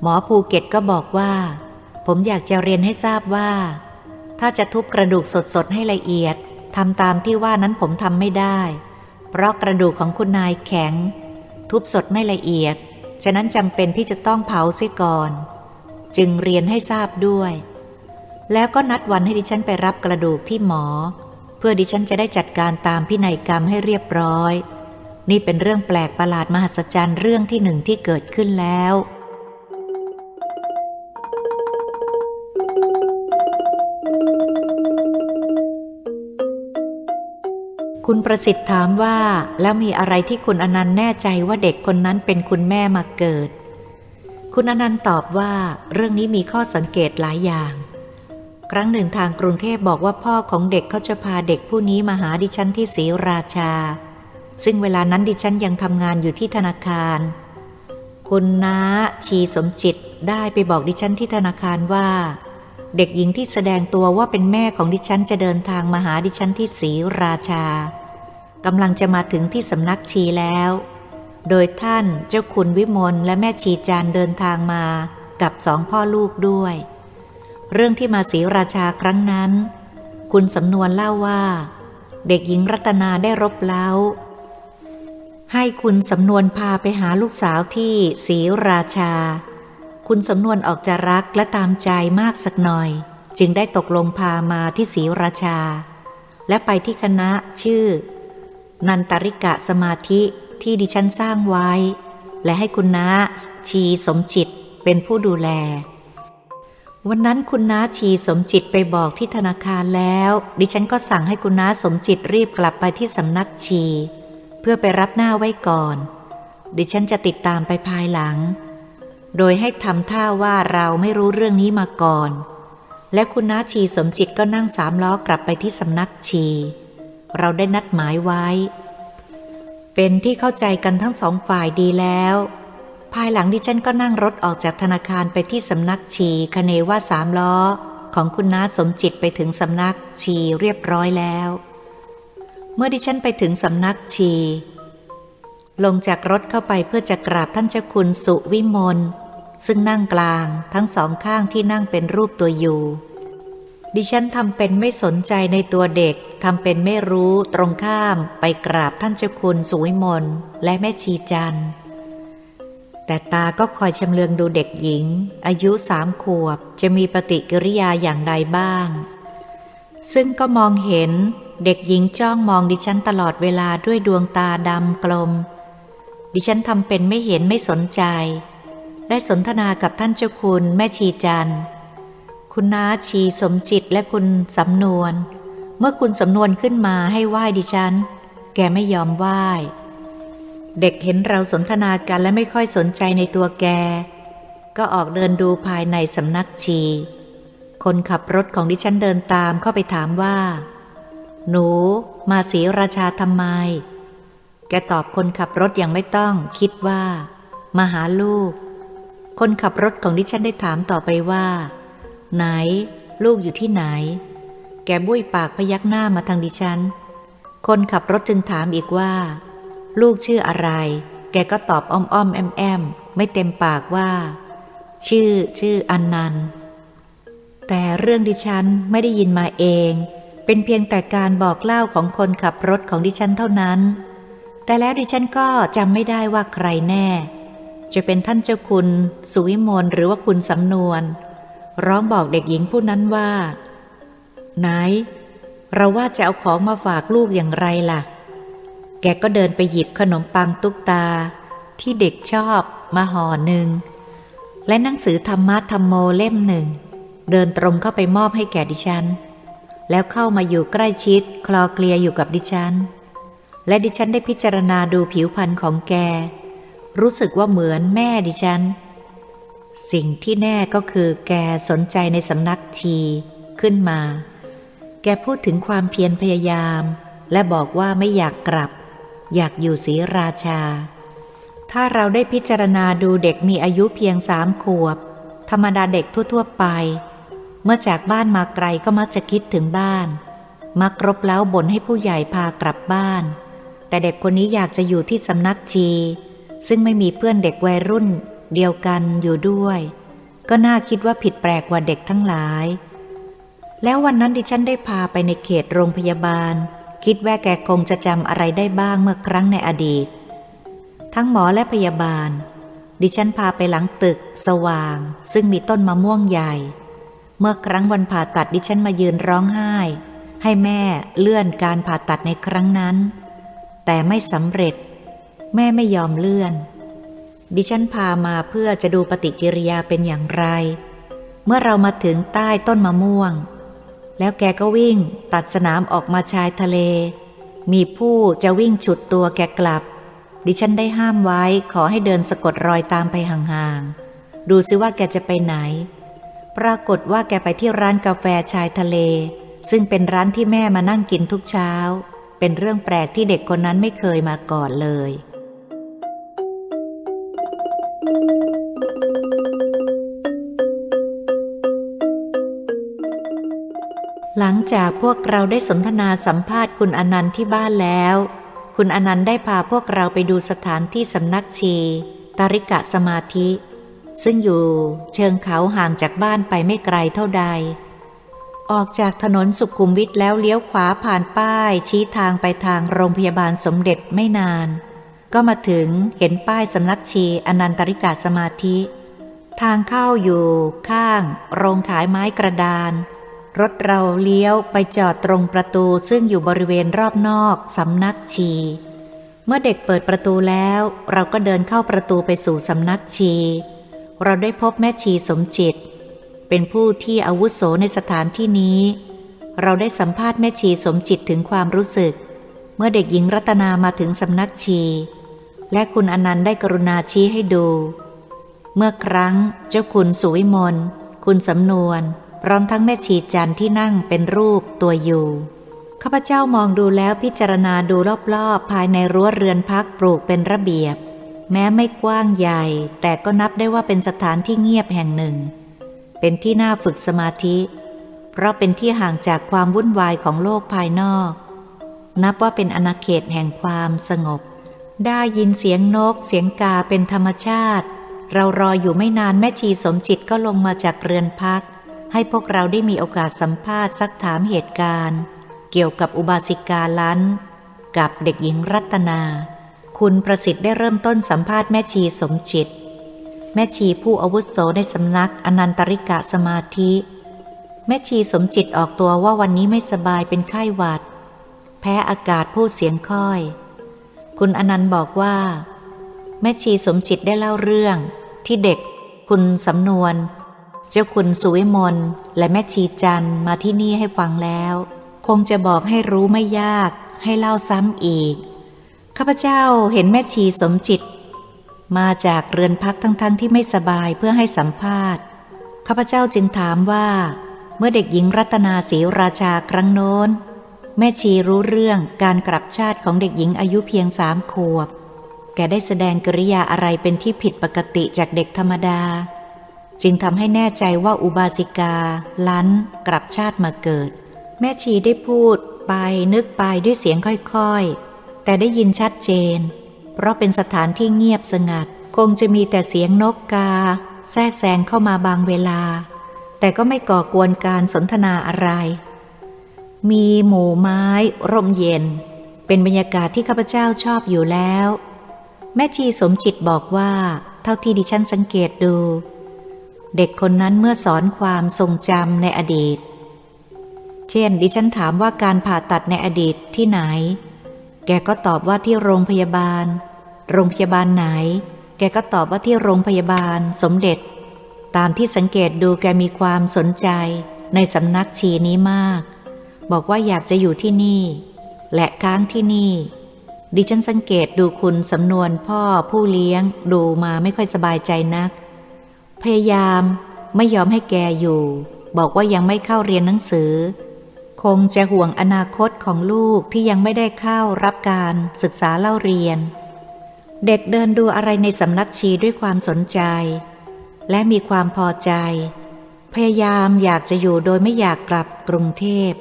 หมอภูเก็ตก็บอกว่า ผมอยากจะเรียนให้ทราบว่า ถ้าจะทุบกระดูกสดๆให้ละเอียดทำตามที่ว่านั้นผมทำไม่ได้ เพราะกระดูกของคุณนายแข็ง ทุบสดไม่ละเอียด ฉะนั้นจำเป็นที่จะต้องเผาเสียก่อน จึงเรียนให้ทราบด้วย แล้วก็นัดวันให้ดิฉันไปรับกระดูกที่หมอ เพื่อดิฉันจะได้จัดการตามพินัยกรรมให้เรียบร้อย นี่เป็นเรื่องแปลกประหลาดมหัศจรรย์เรื่องที่หนึ่งที่เกิดขึ้นแล้ว คุณประสิทธิ์ถามว่า แล้วมีอะไรที่คุณอนันต์แน่ใจว่าเด็กคนนั้นเป็นคุณแม่มาเกิด คุณอนันต์ตอบว่าเรื่องนี้มีข้อสังเกตหลายอย่าง ครั้งหนึ่งทางกรุงเทพบอกว่าพ่อของเด็กเขาจะพาเด็กผู้นี้มาหาดิฉันที่ศรีราชา ซึ่งเวลานั้นดิฉันยังทำงานอยู่ที่ธนาคาร คุณน้าชีสมจิตได้ไปบอกดิฉันที่ธนาคารว่าเด็กหญิงที่แสดงตัวว่าเป็นแม่ของดิฉันจะเดินทางมาหาดิฉันที่ศรีราชา กำลังจะมาถึงที่สำนักชีแล้ว โดยท่านเจ้าคุณวิมลและแม่ชีจานเดินทางมากับสองพ่อลูกด้วย เรื่องที่มาศรีราชาครั้งนั้น คุณสำนวนเล่าว่า เด็กหญิงรัตนาได้รบเล้า ให้คุณสำนวนพาไปหาลูกสาวที่ศรีราชา คุณสำนวนออกจะรักและตามใจมากสักหน่อย จึงได้ตกลงพามาที่ศรีราชา และไปที่คณะชื่อ นันตริกะสมาธิที่ดิฉันสร้างไว้ และให้คุณน้าชีสมจิตเป็นผู้ดูแล วันนั้นคุณน้าชีสมจิตไปบอกที่ธนาคารแล้ว ดิฉันก็สั่งให้คุณน้าสมจิตรีบกลับไปที่สำนักชี เพื่อไปรับหน้าไว้ก่อน ดิฉันจะติดตามไปภายหลัง โดยให้ทำท่าว่าเราไม่รู้เรื่องนี้มาก่อน และคุณน้าชีสมจิตก็นั่งสามล้อกลับไปที่สำนักชี เราได้นัดหมายไว้ เป็นที่เข้าใจกันทั้งสองฝ่ายดีแล้ว ภายหลังดิฉันก็นั่งรถออกจากธนาคารไปที่สำนักชีคเนว่าสามล้อ ของคุณน้าสมจิตไปถึงสำนักชีเรียบร้อยแล้ว เมื่อดิฉันไปถึงสำนักชี ลงจากรถเข้าไปเพื่อจะกราบท่านเจ้าคุณสุวิมลซึ่งนั่งกลางทั้งสองข้างที่นั่งเป็นรูปตัวอยู่ ดิฉันทำเป็นไม่สนใจในตัวเด็กทำเป็นไม่รู้ตรงข้ามไปกราบท่านเจ้าคุณสุวิมลและแม่ชีจันแต่ตาก็คอยชำเลืองดูเด็กหญิง อายุสามขวบจะมีปฏิกิริยาอย่างใดบ้าง ซึ่งก็มองเห็นเด็กหญิงจ้องมองดิฉันตลอดเวลาด้วยดวงตาดำกลม ดิฉันทำเป็นไม่เห็นไม่สนใจ ได้สนทนากับท่านเจ้าคุณแม่ชีจัน คุณน้าชีสมจิตและคุณสำนวน เมื่อคุณสำนวนขึ้นมาให้ไหว้ดิฉัน แกไม่ยอมไหว้ เด็กเห็นเราสนทนากันและไม่ค่อยสนใจในตัวแก ก็ออกเดินดูภายในสำนักชี คนขับรถของดิฉันเดินตามเข้าไปถามว่า หนูมาสีราชาทำไม แกตอบคนขับรถยังไม่ต้องคิดว่า มาหาลูก คนขับรถของดิฉันได้ถามต่อไปว่า ไหน ลูกอยู่ที่ไหน แกบุ้ยปากพยักหน้ามาทางดิฉัน คนขับรถจึงถามอีกว่า ลูกชื่ออะไร แกก็ตอบอ้อมอ้อมแอมแอมไม่เต็มปากว่า ชื่อ ชื่ออันนันแต่เรื่องดิฉันไม่ได้ยินมาเอง เป็นเพียงแต่การบอกเล่าของคนขับรถของดิฉันเท่านั้น แต่แล้วดิฉันก็จำไม่ได้ว่าใครแน่ จะเป็นท่านเจ้าคุณ สุวิมลหรือว่าคุณสำนวน ร้องบอกเด็กหญิงผู้นั้นว่า ไหน เราว่าจะเอาของมาฝากลูกอย่างไรล่ะ แกก็เดินไปหยิบขนมปังตุ๊กตา ที่เด็กชอบมาห่อหนึ่ง และหนังสือธรรมะธรรมโมเล่มหนึ่ง เดินตรงเข้าไปมอบให้แก่ดิฉัน แล้วเข้ามาอยู่ใกล้ชิด คลอเคลียอยู่กับดิฉัน และดิฉันได้พิจารณาดูผิวพรรณของแก รู้สึกว่าเหมือนแม่ดิฉัน สิ่งที่แน่ก็คือแกสนใจในสำนักชีขึ้นมา แกพูดถึงความเพียรพยายาม และบอกว่าไม่อยากกลับ อยากอยู่ศรีราชา ถ้าเราได้พิจารณาดูเด็กมีอายุเพียงสามขวบ ธรรมดาเด็กทั่ว ๆ ไป เมื่อจากบ้านมาไกลก็มักจะคิดถึงบ้าน มักรบเล้าบ่นให้ผู้ใหญ่พากลับบ้าน แต่เด็กคนนี้อยากจะอยู่ที่สำนักชี ซึ่งไม่มีเพื่อนเด็กวัยรุ่น เดียวกันอยู่ด้วย ก็น่าคิดว่าผิดแปลกกว่าเด็กทั้งหลาย แล้ววันนั้นดิฉันได้พาไปในเขตโรงพยาบาล คิดว่าแกคงจะจำอะไรได้บ้างเมื่อครั้งในอดีต ทั้งหมอและพยาบาล ดิฉันพาไปหลังตึก สว่าง ซึ่งมีต้นมะม่วงใหญ่ เมื่อครั้งวันผ่าตัดดิฉันมายืนร้องไห้ ให้แม่เลื่อนการผ่าตัดในครั้งนั้น แต่ไม่สำเร็จ แม่ไม่ยอมเลื่อน ดิฉันพามาเพื่อจะดูปฏิกิริยาเป็นอย่างไร เมื่อเรามาถึงใต้ต้นมะม่วง แล้วแกก็วิ่งตัดสนามออกมาชายทะเล มีผู้จะวิ่งฉุดตัวแกกลับ ดิฉันได้ห้ามไว้ขอให้เดินสะกดรอยตามไปห่างๆ ดูซิว่าแกจะไปไหน ปรากฏว่าแกไปที่ร้านกาแฟชายทะเล ซึ่งเป็นร้านที่แม่มานั่งกินทุกเช้า เป็นเรื่องแปลกที่เด็กคนนั้นไม่เคยมาก่อนเลย หลังจากพวกเราได้สนทนาสัมภาษณ์คุณอนันต์ที่บ้านแล้ว คุณอนันต์ได้พาพวกเราไปดูสถานที่สำนักชีตาริกะสมาธิ ซึ่งอยู่เชิงเขาห่างจากบ้านไปไม่ไกลเท่าใด ออกจากถนนสุขุมวิทแล้วเลี้ยวขวาผ่านป้ายชี้ทางไปทางโรงพยาบาลสมเด็จไม่นาน ก็มาถึงเห็นป้ายสำนักชีอนันตริกาสมาธิ ทางเข้าอยู่ข้าง โรงขายไม้กระดาน รถเราเลี้ยวไปจอดตรงประตูซึ่งอยู่บริเวณรอบนอกสำนักชี เมื่อเด็กเปิดประตูแล้ว เราก็เดินเข้าประตูไปสู่สำนักชี เราได้พบแม่ชีสมจิต เป็นผู้ที่อาวุโสในสถานที่นี้ เราได้สัมภาษณ์แม่ชีสมจิตถึงความรู้สึก เมื่อเด็กหญิงรัตนามาถึงสำนักชี และคุณอนันต์ได้กรุณาชี้ให้ดู เมื่อครั้งเจ้าคุณสุวิมลคุณสำนวน พร้อมทั้งแม่ชีจันที่นั่งเป็นรูปตัวอยู่ ข้าพเจ้ามองดูแล้วพิจารณาดูรอบๆ ภายในรั้วเรือนพักปลูกเป็นระเบียบ แม้ไม่กว้างใหญ่ แต่ก็นับได้ว่าเป็นสถานที่เงียบแห่งหนึ่ง เป็นที่น่าฝึกสมาธิ เพราะเป็นที่ห่างจากความวุ่นวายของโลกภายนอก นับว่าเป็นอนาเขตแห่งความสงบ ได้ยินเสียงนก เสียงกาเป็นธรรมชาติ เรารออยู่ไม่นานแม่ชีสมจิตก็ลงมาจากเรือนพัก ให้พวกเราได้มีโอกาสสัมภาษณ์ซักถามเหตุการณ์ เกี่ยวกับอุบาสิกาล้น กับเด็กหญิงรัตนา คุณประสิทธิ์ได้เริ่มต้นสัมภาษณ์แม่ชีสมจิต แม่ชีผู้อาวุโสในสำนักอนันตริกะสมาธิ แม่ชีสมจิตออกตัวว่าวันนี้ไม่สบายเป็นไข้หวัด แพ้อากาศพูดเสียงค่อย คุณอนันต์บอกว่า แม่ชีสมจิตได้เล่าเรื่องที่เด็กคุณสำนวน เจ้าคุณสุวิมลและแม่ชีจันมาที่นี่ให้ฟังแล้ว คงจะบอกให้รู้ไม่ยากให้เล่าซ้ำอีก ข้าพเจ้าเห็นแม่ชีสมจิต มาจากเรือนพักทั้งๆทที่ไม่สบายเพื่อให้สัมภาษณ์ ข้าพเจ้าจึงถามว่า เมื่อเด็กหญิงรัตนาศรีราชาครั้งโน้น แม่ชีรู้เรื่องการกลับชาติของเด็กหญิงอายุเพียงสามขวบ แกได้แสดงกริยาอะไรเป็นที่ผิดปกติจากเด็กธรรมดา จึงทำให้แน่ใจว่าอุบาสิกา ลั้น กลับชาติมาเกิด แม่ชีได้พูดไปนึกไปด้วยเสียงค่อยๆ แต่ได้ยินชัดเจน เพราะเป็นสถานที่เงียบสงัด คงจะมีแต่เสียงนกกา แทรกแซงเข้ามาบางเวลา แต่ก็ไม่ก่อกวนการสนทนาอะไร มีหมู่ไม้ ร่มเย็น เป็นบรรยากาศที่ข้าพเจ้าชอบอยู่แล้ว แม่ชีสมจิตบอกว่า เท่าที่ดิฉันสังเกตดู เด็กคนนั้นเมื่อสอนความทรงจำในอดีต เช่น ดิฉันถามว่าการผ่าตัดในอดีตที่ไหน แกก็ตอบว่าที่โรงพยาบาล โรงพยาบาลไหน แกก็ตอบว่าที่โรงพยาบาลสมเด็จ ตามที่สังเกตดูแกมีความสนใจในสำนักชีนี้มาก บอกว่าอยากจะอยู่ที่นี่ และค้างที่นี่ ดิฉันสังเกตดูคุณสำนวนพ่อผู้เลี้ยงดูมาไม่ค่อยสบายใจนัก พยายามไม่ยอมให้แกอยู่ บอกว่ายังไม่เข้าเรียนหนังสือ คงจะห่วงอนาคตของลูกที่ยังไม่ได้เข้ารับการศึกษาเล่าเรียน เด็กเดินดูอะไรในสำนักชีด้วยความสนใจ และมีความพอใจ พยายามอยากจะอยู่โดยไม่อยากกลับกรุงเทพ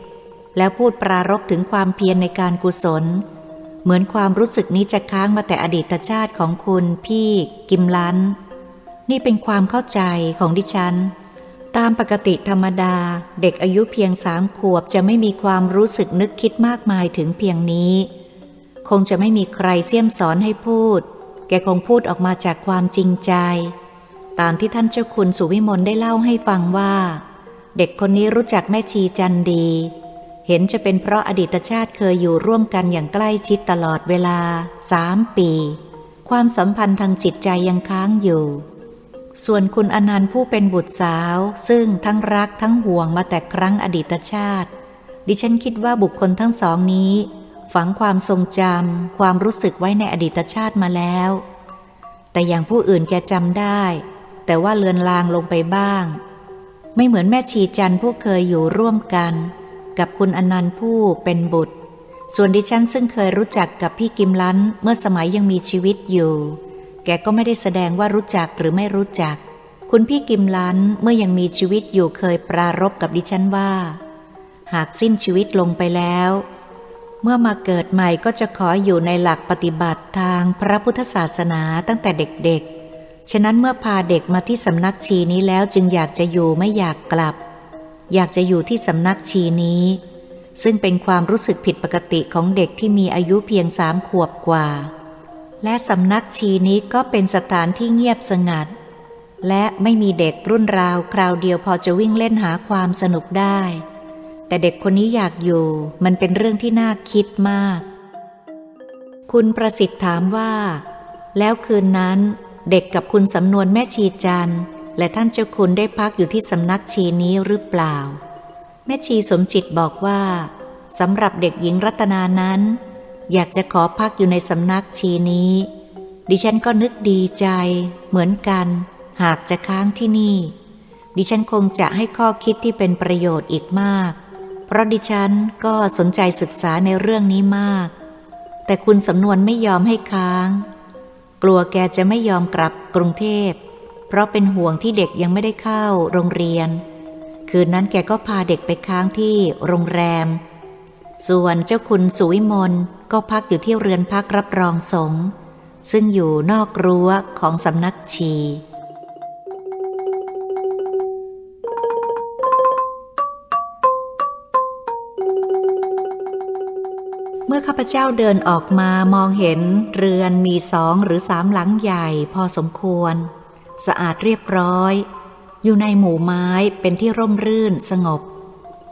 แล้วพูดปรารบถึงความเพียรในการกุศล เหมือนความรู้สึกนี้จะค้างมาแต่อดีตชาติของคุณพี่กิมลัน นี่เป็นความเข้าใจของดิฉัน ตามปกติธรรมดา เด็กอายุเพียงสามขวบจะไม่มีความรู้สึกนึกคิดมากมายถึงเพียงนี้ คงจะไม่มีใครเสี่ยมสอนให้พูด แกคงพูดออกมาจากความจริงใจ ตามที่ท่านเจ้าคุณสุวิมลได้เล่าให้ฟังว่า เด็กคนนี้รู้จักแม่ชีจันดี เห็นจะเป็นเพราะอดีตชาติเคยอยู่ร่วมกันอย่างใกล้ชิดตลอดเวลาสามปี ความสัมพันธ์ทางจิตใจยังค้างอยู่ ส่วนคุณอนันต์ผู้เป็นบุตรสาว ซึ่งทั้งรักทั้งห่วงมาแต่ครั้งอดีตชาติ ดิฉันคิดว่าบุคคลทั้งสองนี้ ฝังความทรงจำความรู้สึกไว้ในอดีตชาติมาแล้ว แต่อย่างผู้อื่นแกจำได้ แต่ว่าเลือนลางลงไปบ้าง ไม่เหมือนแม่ชีจันผู้เคยอยู่ร่วมกัน กับคุณอนันต์ผู้เป็นบุตร ส่วนดิฉันซึ่งเคยรู้จักกับพี่กิมลันเมื่อสมัยยังมีชีวิตอยู่ กก็ไม่ได้แสดงว่ารู้จักหรือไม่รู้จัก คุณพี่กิมลันเมื่อยังมีชีวิตอยู่เคยปรารบกับดิฉันว่า หากสิ้นชีวิตลงไปแล้ว เมื่อมาเกิดใหม่ก็จะขออยู่ในหลักปฏิบัติทางพระพุทธศาสนาตั้งแต่เด็กๆ ฉะนั้นเมื่อพาเด็กมาที่สำนักชีนี้แล้วจึงอยากจะอยู่ไม่อยากกลับ อยากจะอยู่ที่สำนักชีนี้ ซึ่งเป็นความรู้สึกผิดปกติของเด็กที่มีอายุเพียงสามขวบกว่า และสำนักชีนี้ก็เป็นสถานที่เงียบสงัด และไม่มีเด็กรุ่นราวคราวเดียวพอจะวิ่งเล่นหาความสนุกได้ แต่เด็กคนนี้อยากอยู่ มันเป็นเรื่องที่น่าคิดมาก คุณประสิทธิ์ถามว่า แล้วคืนนั้นเด็กกับคุณสำนวนแม่ชีจันและท่านเจ้าคุณได้พักอยู่ที่สำนักชีนี้หรือเปล่า แม่ชีสมจิตบอกว่าสำหรับเด็กหญิงรัตนานั้น อยากจะขอพักอยู่ในสำนักชีนี้ ดิฉันก็นึกดีใจ เหมือนกัน หากจะค้างที่นี่ ดิฉันคงจะให้ข้อคิดที่เป็นประโยชน์อีกมาก เพราะดิฉันก็สนใจศึกษาในเรื่องนี้มาก แต่คุณสำนวนไม่ยอมให้ค้าง กลัวแกจะไม่ยอมกลับกรุงเทพ เพราะเป็นห่วงที่เด็กยังไม่ได้เข้าโรงเรียน คืนนั้นแกก็พาเด็กไปค้างที่โรงแรม ส่วนเจ้าคุณสุวิมล ก็พักอยู่ที่เรือนพักรับรองสงฆ์ซึ่งอยู่นอกรั้วของสำนักชี เมื่อข้าพเจ้าเดินออกมามองเห็นเรือนมีสองหรือสามหลังใหญ่พอสมควร สะอาดเรียบร้อย อยู่ในหมู่ไม้เป็นที่ร่มรื่นสงบ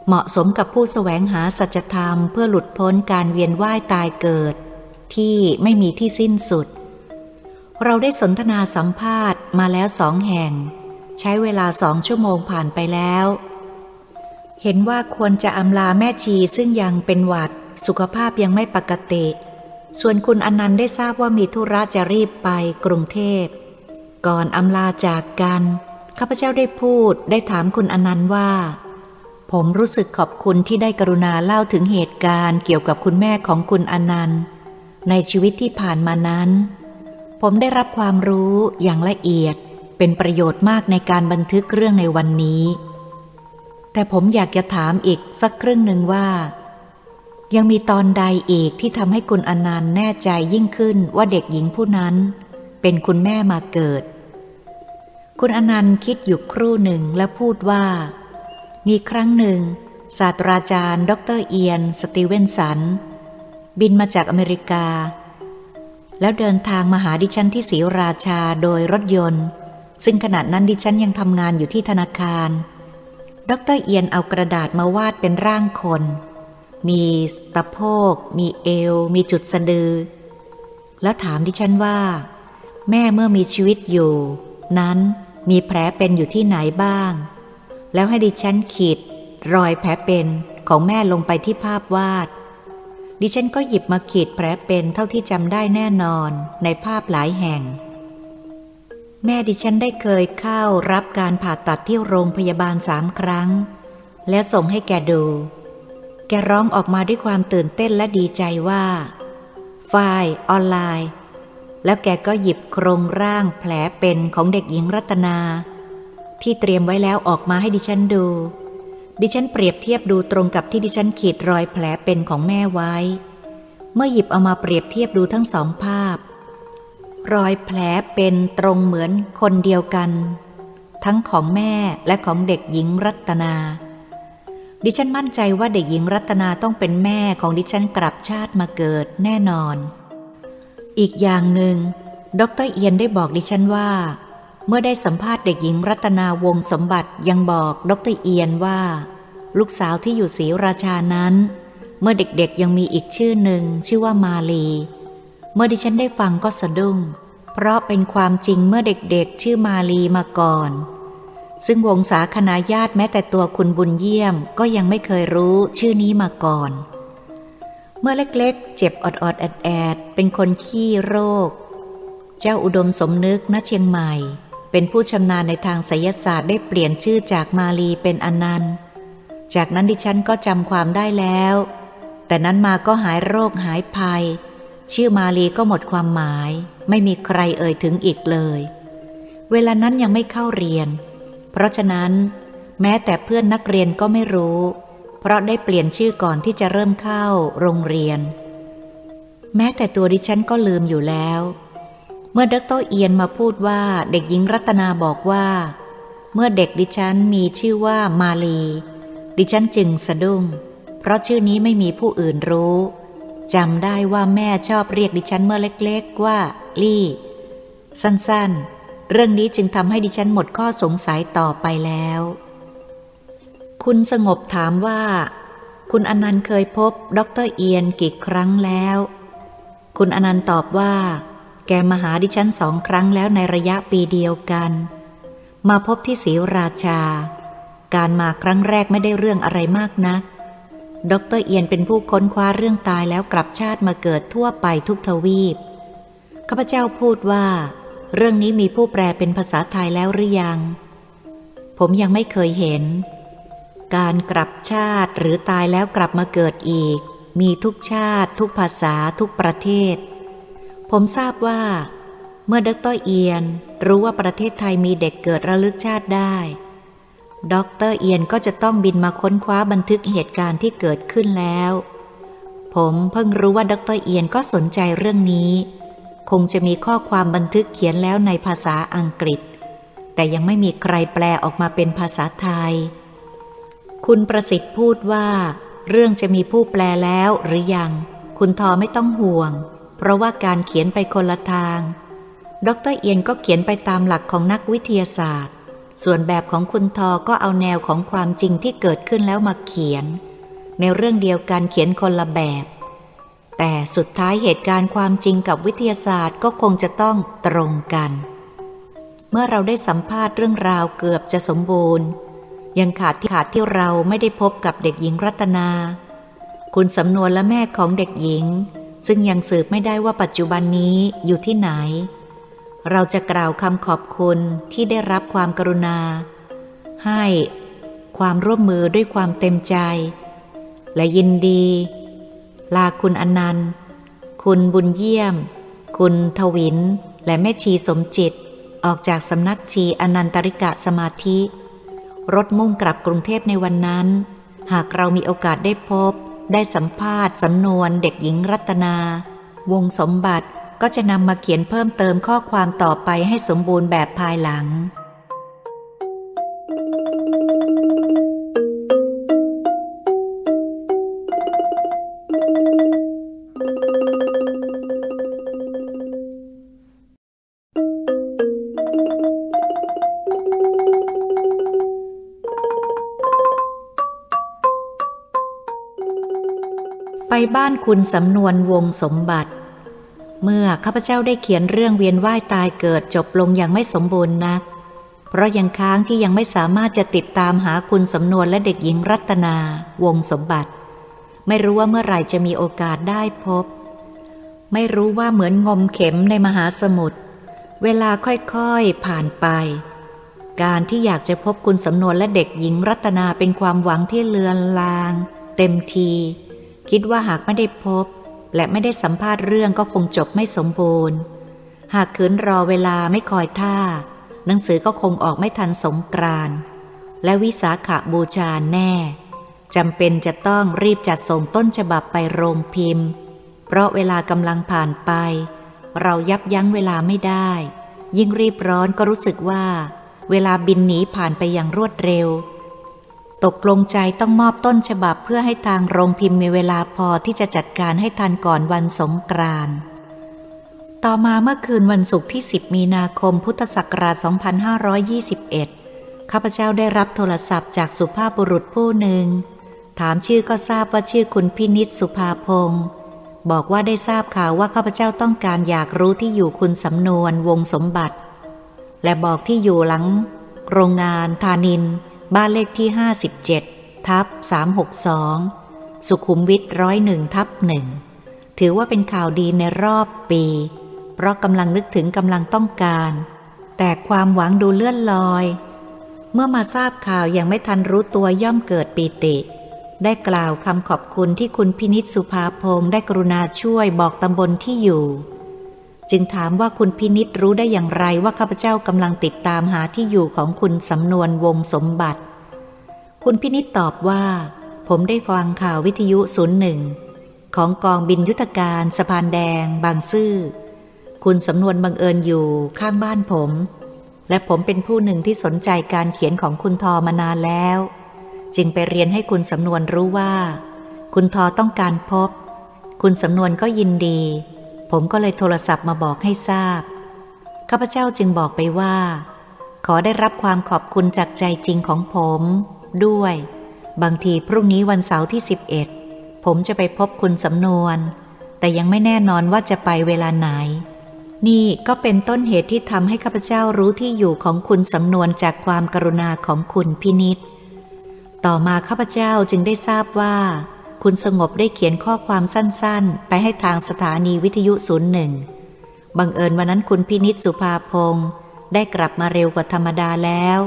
เหมาะสมกับผู้แสวงหาสัจธรรมเพื่อหลุดพ้นการเวียนว่ายตายเกิด ที่ไม่มีที่สิ้นสุด เราได้สนทนาสัมภาษณ์มาแล้วสองแห่ง ใช้เวลาสองชั่วโมงผ่านไปแล้ว เห็นว่าควรจะอำลาแม่ชีซึ่งยังเป็นหวัด สุขภาพยังไม่ปกติ ส่วนคุณอนันต์ได้ทราบว่ามีธุระจะรีบไปกรุงเทพ ก่อนอำลาจากกันข้าพเจ้าได้พูดได้ถามคุณอนันต์ว่า ผมรู้สึกขอบคุณที่ได้กรุณาเล่าถึงเหตุการณ์เกี่ยวกับคุณแม่ของคุณอนันต์ ในชีวิตที่ผ่านมานั้น ผมได้รับความรู้อย่างละเอียด เป็นประโยชน์มากในการบันทึกเรื่องในวันนี้ แต่ผมอยากจะถามอีกสักครั้งหนึ่งว่า ยังมีตอนใดอีกที่ทำให้คุณอนันต์แน่ใจยิ่งขึ้นว่าเด็กหญิงผู้นั้น เป็นคุณแม่มาเกิด คุณอนันต์คิดอยู่ครู่หนึ่งและพูดว่า มีครั้งหนึ่ง ศาสตราจารย์ ดรเอียน สตีเวนสัน บินมาจากอเมริกา แล้วเดินทางมาหาดิฉันที่ศรีราชาโดยรถยนต์ ซึ่งขณะนั้นดิฉันยังทำงานอยู่ที่ธนาคาร ดรเอียนเอากระดาษมาวาดเป็นร่างคน มีตะโพก มีเอว มีจุดสะดือ แล้วถามดิฉันว่า แม่เมื่อมีชีวิตอยู่ นั้นมีแผลเป็นอยู่ที่ไหนบ้าง แล้วให้ดิฉันขีด รอยแผลเป็นของแม่ลงไปที่ภาพวาด ดิฉันก็หยิบมาขีดแผลเป็นเท่าที่จำได้แน่นอนในภาพหลายแห่ง แม่ดิฉันได้เคยเข้ารับการผ่าตัดที่โรงพยาบาลสามครั้ง และส่งให้แกดู แกร้องออกมาด้วยความตื่นเต้นและดีใจว่าฝ่ายออนไลน์ แล้วแกก็หยิบโครงร่างแผลเป็นของเด็กหญิงรัตนา ที่เตรียมไว้แล้วออกมาให้ดิฉันดู ดิฉันเปรียบเทียบดูตรงกับที่ดิฉันขีดรอยแผลเป็นของแม่ไว้ เมื่อหยิบเอามาเปรียบเทียบดูทั้งสองภาพ รอยแผลเป็นตรงเหมือนคนเดียวกัน ทั้งของแม่และของเด็กหญิงรัตนา ดิฉันมั่นใจว่าเด็กหญิงรัตนาต้องเป็นแม่ของดิฉันกลับชาติมาเกิดแน่นอน อีกอย่างหนึ่ง ดรเอียนได้บอกดิฉันว่า เมื่อได้สัมภาษณ์เด็กหญิงรัตนาวงสมบัติยังบอกดรเอียนว่า ลูกสาวที่อยู่ศรีราชานั้น เมื่อเด็กๆยังมีอีกชื่อหนึ่งชื่อว่ามาลี เมื่อดิฉันได้ฟังก็สะดุ้ง เพราะเป็นความจริงเมื่อเด็กๆ ชื่อมาลีมาก่อน ซึ่งวงศาคณาญาติแม้แต่ตัวคุณบุญเยี่ยมก็ยังไม่เคยรู้ชื่อนี้มาก่อน เมื่อเล็กๆ เจ็บอดๆแอดๆเป็นคนขี้โรค เจ้าอุดมสมนึกณเชียงใหม่ เป็นผู้ชำนาญในทางไสยศาสตร์ได้เปลี่ยนชื่อจากมาลีเป็นอนันต์ จากนั้นดิฉันก็จำความได้แล้ว แต่นั้นมาก็หายโรคหายภัย ชื่อมาลีก็หมดความหมาย ไม่มีใครเอ่ยถึงอีกเลย เวลานั้นยังไม่เข้าเรียน เพราะฉะนั้น แม้แต่เพื่อนนักเรียนก็ไม่รู้ เพราะได้เปลี่ยนชื่อก่อนที่จะเริ่มเข้าโรงเรียน แม้แต่ตัวดิฉันก็ลืมอยู่แล้ว มื่อดรเอียนมาพูดว่าเด็กหญิงรัตนาบอกว่า เมื่อเด็กดิฉันมีชื่อว่ามาลี ดิฉันจึงสะดุ้ง เพราะชื่อนี้ไม่มีผู้อื่นรู้จำได้ว่าแม่ชอบเรียกดิฉันเมื่อเล็กๆว่า ลี่ สั้นๆ เรื่องนี้จึงทำให้ดิฉันหมดข้อสงสัยต่อไปแล้ว คุณสงบถามว่า คุณอนันต์เคยพบ ดรเอียนกี่ครั้งแล้ว คุณอนันต์ตอบว่า แกมาหาดิฉันสองครั้งแล้วในระยะปีเดียวกัน มาพบที่ศรีราชา การมาครั้งแรกไม่ได้เรื่องอะไรมากนัก ดรเอียนเป็นผู้ค้นคว้าเรื่องตายแล้วกลับชาติมาเกิดทั่วไปทุกทวีป ข้าพเจ้าพูดว่า เรื่องนี้มีผู้แปลเป็นภาษาไทยแล้วหรือยัง ผมยังไม่เคยเห็น การกลับชาติหรือตายแล้วกลับมาเกิดอีก มีทุกชาติ ทุกภาษาทุกประเทศ ผมทราบว่า เมื่อดรเอียนรู้ว่าประเทศไทยมีเด็กเกิดระลึกชาติได้ด็อกเตอร์เอียนก็จะต้องบินมาค้นคว้าบันทึกเหตุการณ์ที่เกิดขึ้นแล้ว ผมเพิ่งรู้ว่าด็อกเตอร์เอียนก็สนใจเรื่องนี้ คงจะมีข้อความบันทึกเขียนแล้วในภาษาอังกฤษ แต่ยังไม่มีใครแปลออกมาเป็นภาษาไทย คุณประสิทธิ์พูดว่า เรื่องจะมีผู้แปลแล้วหรือยัง คุณทอไม่ต้องห่วง เพราะว่าการเขียนไปคนละทาง ดรเอียนก็เขียนไปตามหลักของนักวิทยาศาสตร์ ส่วนแบบของคุณทอก็เอาแนวของความจริงที่เกิดขึ้นแล้วมาเขียน ในเรื่องเดียวกันเขียนคนละแบบ แต่สุดท้ายเหตุการณ์ความจริงกับวิทยาศาสตร์ก็คงจะต้องตรงกัน เมื่อเราได้สัมภาษณ์เรื่องราวเกือบจะสมบูรณ์ ยังขาดที่ขาดที่เราไม่ได้พบกับเด็กหญิงรัตนา คุณสำนวนและแม่ของเด็กหญิง ซึ่งยังสืบไม่ได้ว่าปัจจุบันนี้อยู่ที่ไหน เราจะกล่าวคำขอบคุณที่ได้รับความกรุณา ให้ความร่วมมือด้วยความเต็มใจ และยินดี ลาคุณอนันต์ คุณบุญเยี่ยม คุณทวิน และแม่ชีสมจิต ออกจากสำนักชีอนันตริกะสมาธิ รถมุ่งกลับกรุงเทพในวันนั้น หากเรามีโอกาสได้พบ ได้สัมภาษณ์สำนวนเด็กหญิงรัตนา วงสมบัติก็จะนำมาเขียนเพิ่มเติมข้อความต่อไปให้สมบูรณ์แบบภายหลัง บ้านคุณสำนวนวงสมบัติ เมื่อข้าพเจ้าได้เขียนเรื่องเวียนว่ายตายเกิดจบลงอย่างไม่สมบูรณ์นัก เพราะยังค้างที่ยังไม่สามารถจะติดตามหาคุณสำนวนและเด็กหญิงรัตนาวงสมบัติ ไม่รู้ว่าเมื่อไหร่จะมีโอกาสได้พบ ไม่รู้ว่าเหมือนงมเข็มในมหาสมุทรเวลาค่อยๆผ่านไป การที่อยากจะพบคุณสำนวนและเด็กหญิงรัตนาเป็นความหวังที่เลือนลาง เต็มที คิดว่าหากไม่ได้พบ และไม่ได้สัมภาษณ์เรื่องก็คงจบไม่สมบูรณ์ หากขืนรอเวลาไม่คอยท่า หนังสือก็คงออกไม่ทันสงกรานและวิสาขาบูชาแน่จำเป็นจะต้องรีบจัดส่งต้นฉบับไปโรงพิมพ์ เพราะเวลากำลังผ่านไป เรายับยั้งเวลาไม่ได้ ยิ่งรีบร้อนก็รู้สึกว่า เวลาบินหนีผ่านไปอย่างรวดเร็ว ตกลงใจต้องมอบต้นฉบับเพื่อให้ทางโรงพิมพ์มีเวลาพอที่จะจัดการให้ทันก่อนวันสงกรานต์ต่อมาเมื่อคืนวันศุกร์ที่ 10 มีนาคมพุทธศักราช 2521 ข้าพเจ้าได้รับโทรศัพท์จากสุภาพบุรุษผู้หนึ่ง ถามชื่อก็ทราบว่าชื่อคุณพินิษสุภาพงศ์บอกว่าได้ทราบข่าวว่าข้าพเจ้าต้องการอยากรู้ที่อยู่คุณสำนวนวงสมบัติ และบอกที่อยู่หลัง โรงงานทานิน บ้านเลขที่ 57 ทับ 362 สุขุมวิทร้อยหนึ่งทับหนึ่งถือว่าเป็นข่าวดีในรอบปี เพราะกำลังนึกถึงกำลังต้องการ แต่ความหวังดูเลื่อนลอย เมื่อมาทราบข่าวยังไม่ทันรู้ตัวย่อมเกิดปีติ ได้กล่าวคำขอบคุณที่คุณพินิษสุภาพงได้กรุณาช่วยบอกตำบลที่อยู่ จึงถามว่าคุณพินิษรู้ได้อย่างไรว่าข้าพเจ้ากำลังติดตามหาที่อยู่ของคุณสำนวนวงสมบัติ คุณพินิษตอบว่า ผมได้ฟังข่าววิทยุศูนย์หนึ่งของกองบินยุทธการสะพานแดง บางซื่อ คุณสำนวนบังเอิญอยู่ข้างบ้านผม และผมเป็นผู้หนึ่งที่สนใจการเขียนของคุณทอมานานแล้ว จึงไปเรียนให้คุณสำนวนรู้ว่า คุณทอต้องการพบ คุณสำนวนก็ยินดี ผมก็เลยโทรศัพท์มาบอกให้ทราบ ข้าพเจ้าจึงบอกไปว่า ขอได้รับความขอบคุณจากใจจริงของผม ด้วย บางทีพรุ่งนี้วันเสาร์ที่ 11 ผมจะไปพบคุณสำนวน แต่ยังไม่แน่นอนว่าจะไปเวลาไหน นี่ก็เป็นต้นเหตุที่ทำให้ข้าพเจ้ารู้ที่อยู่ของคุณสำนวนจากความกรุณาของคุณพินิษต่อมาข้าพเจ้าจึงได้ทราบว่า คุณสงบได้เขียนข้อความสั้นๆ ไปให้ทางสถานีวิทยุศูนย์หนึ่งบังเอิญวันนั้นคุณพินิษสุภาพงศ์ได้กลับมาเร็วกว่าธรรมดาแล้ว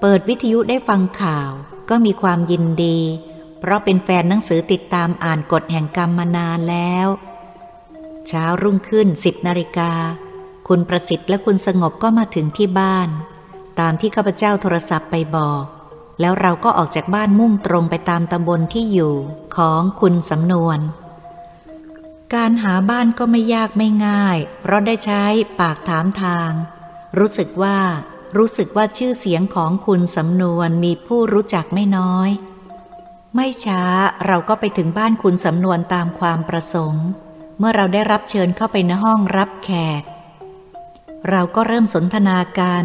เปิดวิทยุได้ฟังข่าว ก็มีความยินดี เพราะเป็นแฟนหนังสือติดตามอ่านกฎแห่งกรรมมานานแล้ว เช้ารุ่งขึ้นสิบนาฬิกา คุณประสิทธิ์และคุณสงบก็มาถึงที่บ้าน ตามที่ข้าพเจ้าโทรศัพท์ไปบอก แล้วเราก็ออกจากบ้านมุ่งตรงไปตามตำบลที่อยู่ของคุณสำนวน การหาบ้านก็ไม่ยากไม่ง่าย เพราะได้ใช้ปากถามทาง รู้สึกว่า รู้สึกว่าชื่อเสียงของคุณสำนวนมีผู้รู้จักไม่น้อย ไม่ช้าเราก็ไปถึงบ้านคุณสำนวนตามความประสงค์ เมื่อเราได้รับเชิญเข้าไปในห้องรับแขก เราก็เริ่มสนทนาการ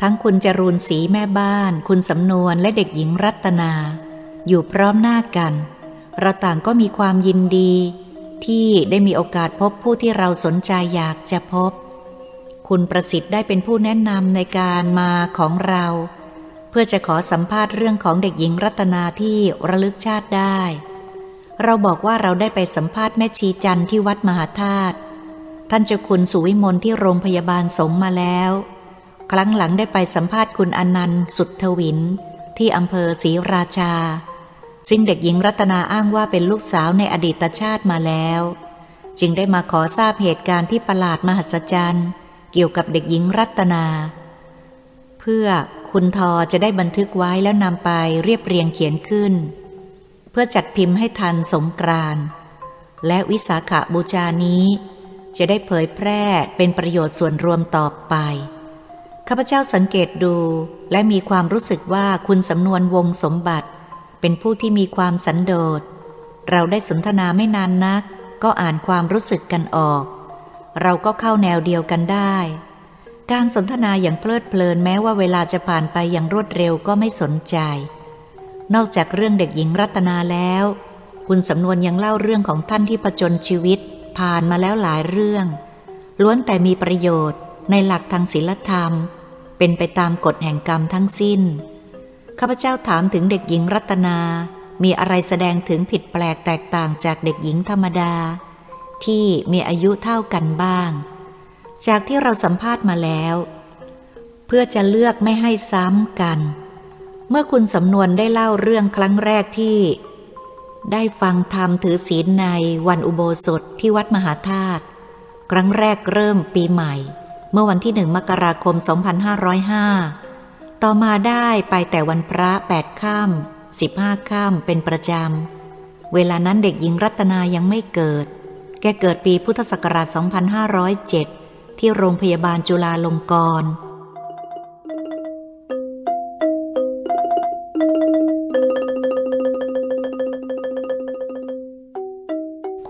ทั้งคุณจรูนสีแม่บ้าน คุณสำนวนและเด็กหญิงรัตนา อยู่พร้อมหน้ากันเราต่างก็มีความยินดี ที่ได้มีโอกาสพบผู้ที่เราสนใจอยากจะพบ คุณประสิทธิ์ได้เป็นผู้แนะนำในการมาของเรา เพื่อจะขอสัมภาษณ์เรื่องของเด็กหญิงรัตนาที่ระลึกชาติได้ เราบอกว่าเราได้ไปสัมภาษณ์แม่ชีจันที่วัดมหาธาตุท่านเจ้าคุณสุวิมลที่โรงพยาบาลสงมาแล้ว ครั้งหลังได้ไปสัมภาษณ์คุณอนันต์ สุดทวิน ที่อำเภอศรีราชา ซึ่งเด็กหญิงรัตนาอ้างว่าเป็นลูกสาวในอดีตชาติมาแล้ว จึงได้มาขอทราบเหตุการณ์ที่ประหลาดมหัศจรรย์ เกี่ยวกับเด็กหญิงรัตนา เพื่อคุณทอจะได้บันทึกไว้แล้วนำไปเรียบเรียงเขียนขึ้น เพื่อจัดพิมพ์ให้ทันสงกรานและวิสาขาบูชานี้ จะได้เผยแพร่เป็นประโยชน์ส่วนรวมต่อไป ข้าพเจ้าสังเกตดูและมีความรู้สึกว่าคุณสำนวนวงสมบัติ เป็นผู้ที่มีความสันโดษ เราได้สนทนาไม่นานนัก ก็อ่านความรู้สึกกันออก เราก็เข้าแนวเดียวกันได้ การสนทนาอย่างเพลิดเพลินแม้ว่าเวลาจะผ่านไปอย่างรวดเร็วก็ไม่สนใจ นอกจากเรื่องเด็กหญิงรัตนาแล้ว คุณสำนวนยังเล่าเรื่องของท่านที่ประจนชีวิต ผ่านมาแล้วหลายเรื่อง ล้วนแต่มีประโยชน์ในหลักทางศีลธรรม เป็นไปตามกฎแห่งกรรมทั้งสิ้น ข้าพเจ้าถามถึงเด็กหญิงรัตนา มีอะไรแสดงถึงผิดแปลกแตกต่างจากเด็กหญิงธรรมดา ที่มีอายุเท่ากันบ้าง จากที่เราสัมภาษณ์มาแล้ว เพื่อจะเลือกไม่ให้ซ้ำกัน เมื่อคุณสำนวนได้เล่าเรื่องครั้งแรกที่ ได้ฟังธรรมถือศีลในวันอุโบสถที่วัดมหาธาตุครั้งแรกเริ่มปีใหม่ เมื่อวันที่หนึ่งมกราคม 2505 ต่อมาได้ไปแต่วันพระ8ค่ำสิบห้าค่ำเป็นประจำ เวลานั้นเด็กหญิงรัตนายังไม่เกิด แกเกิดปีพุทธศักราช 2507 ที่โรงพยาบาลจุฬาลงกรณ์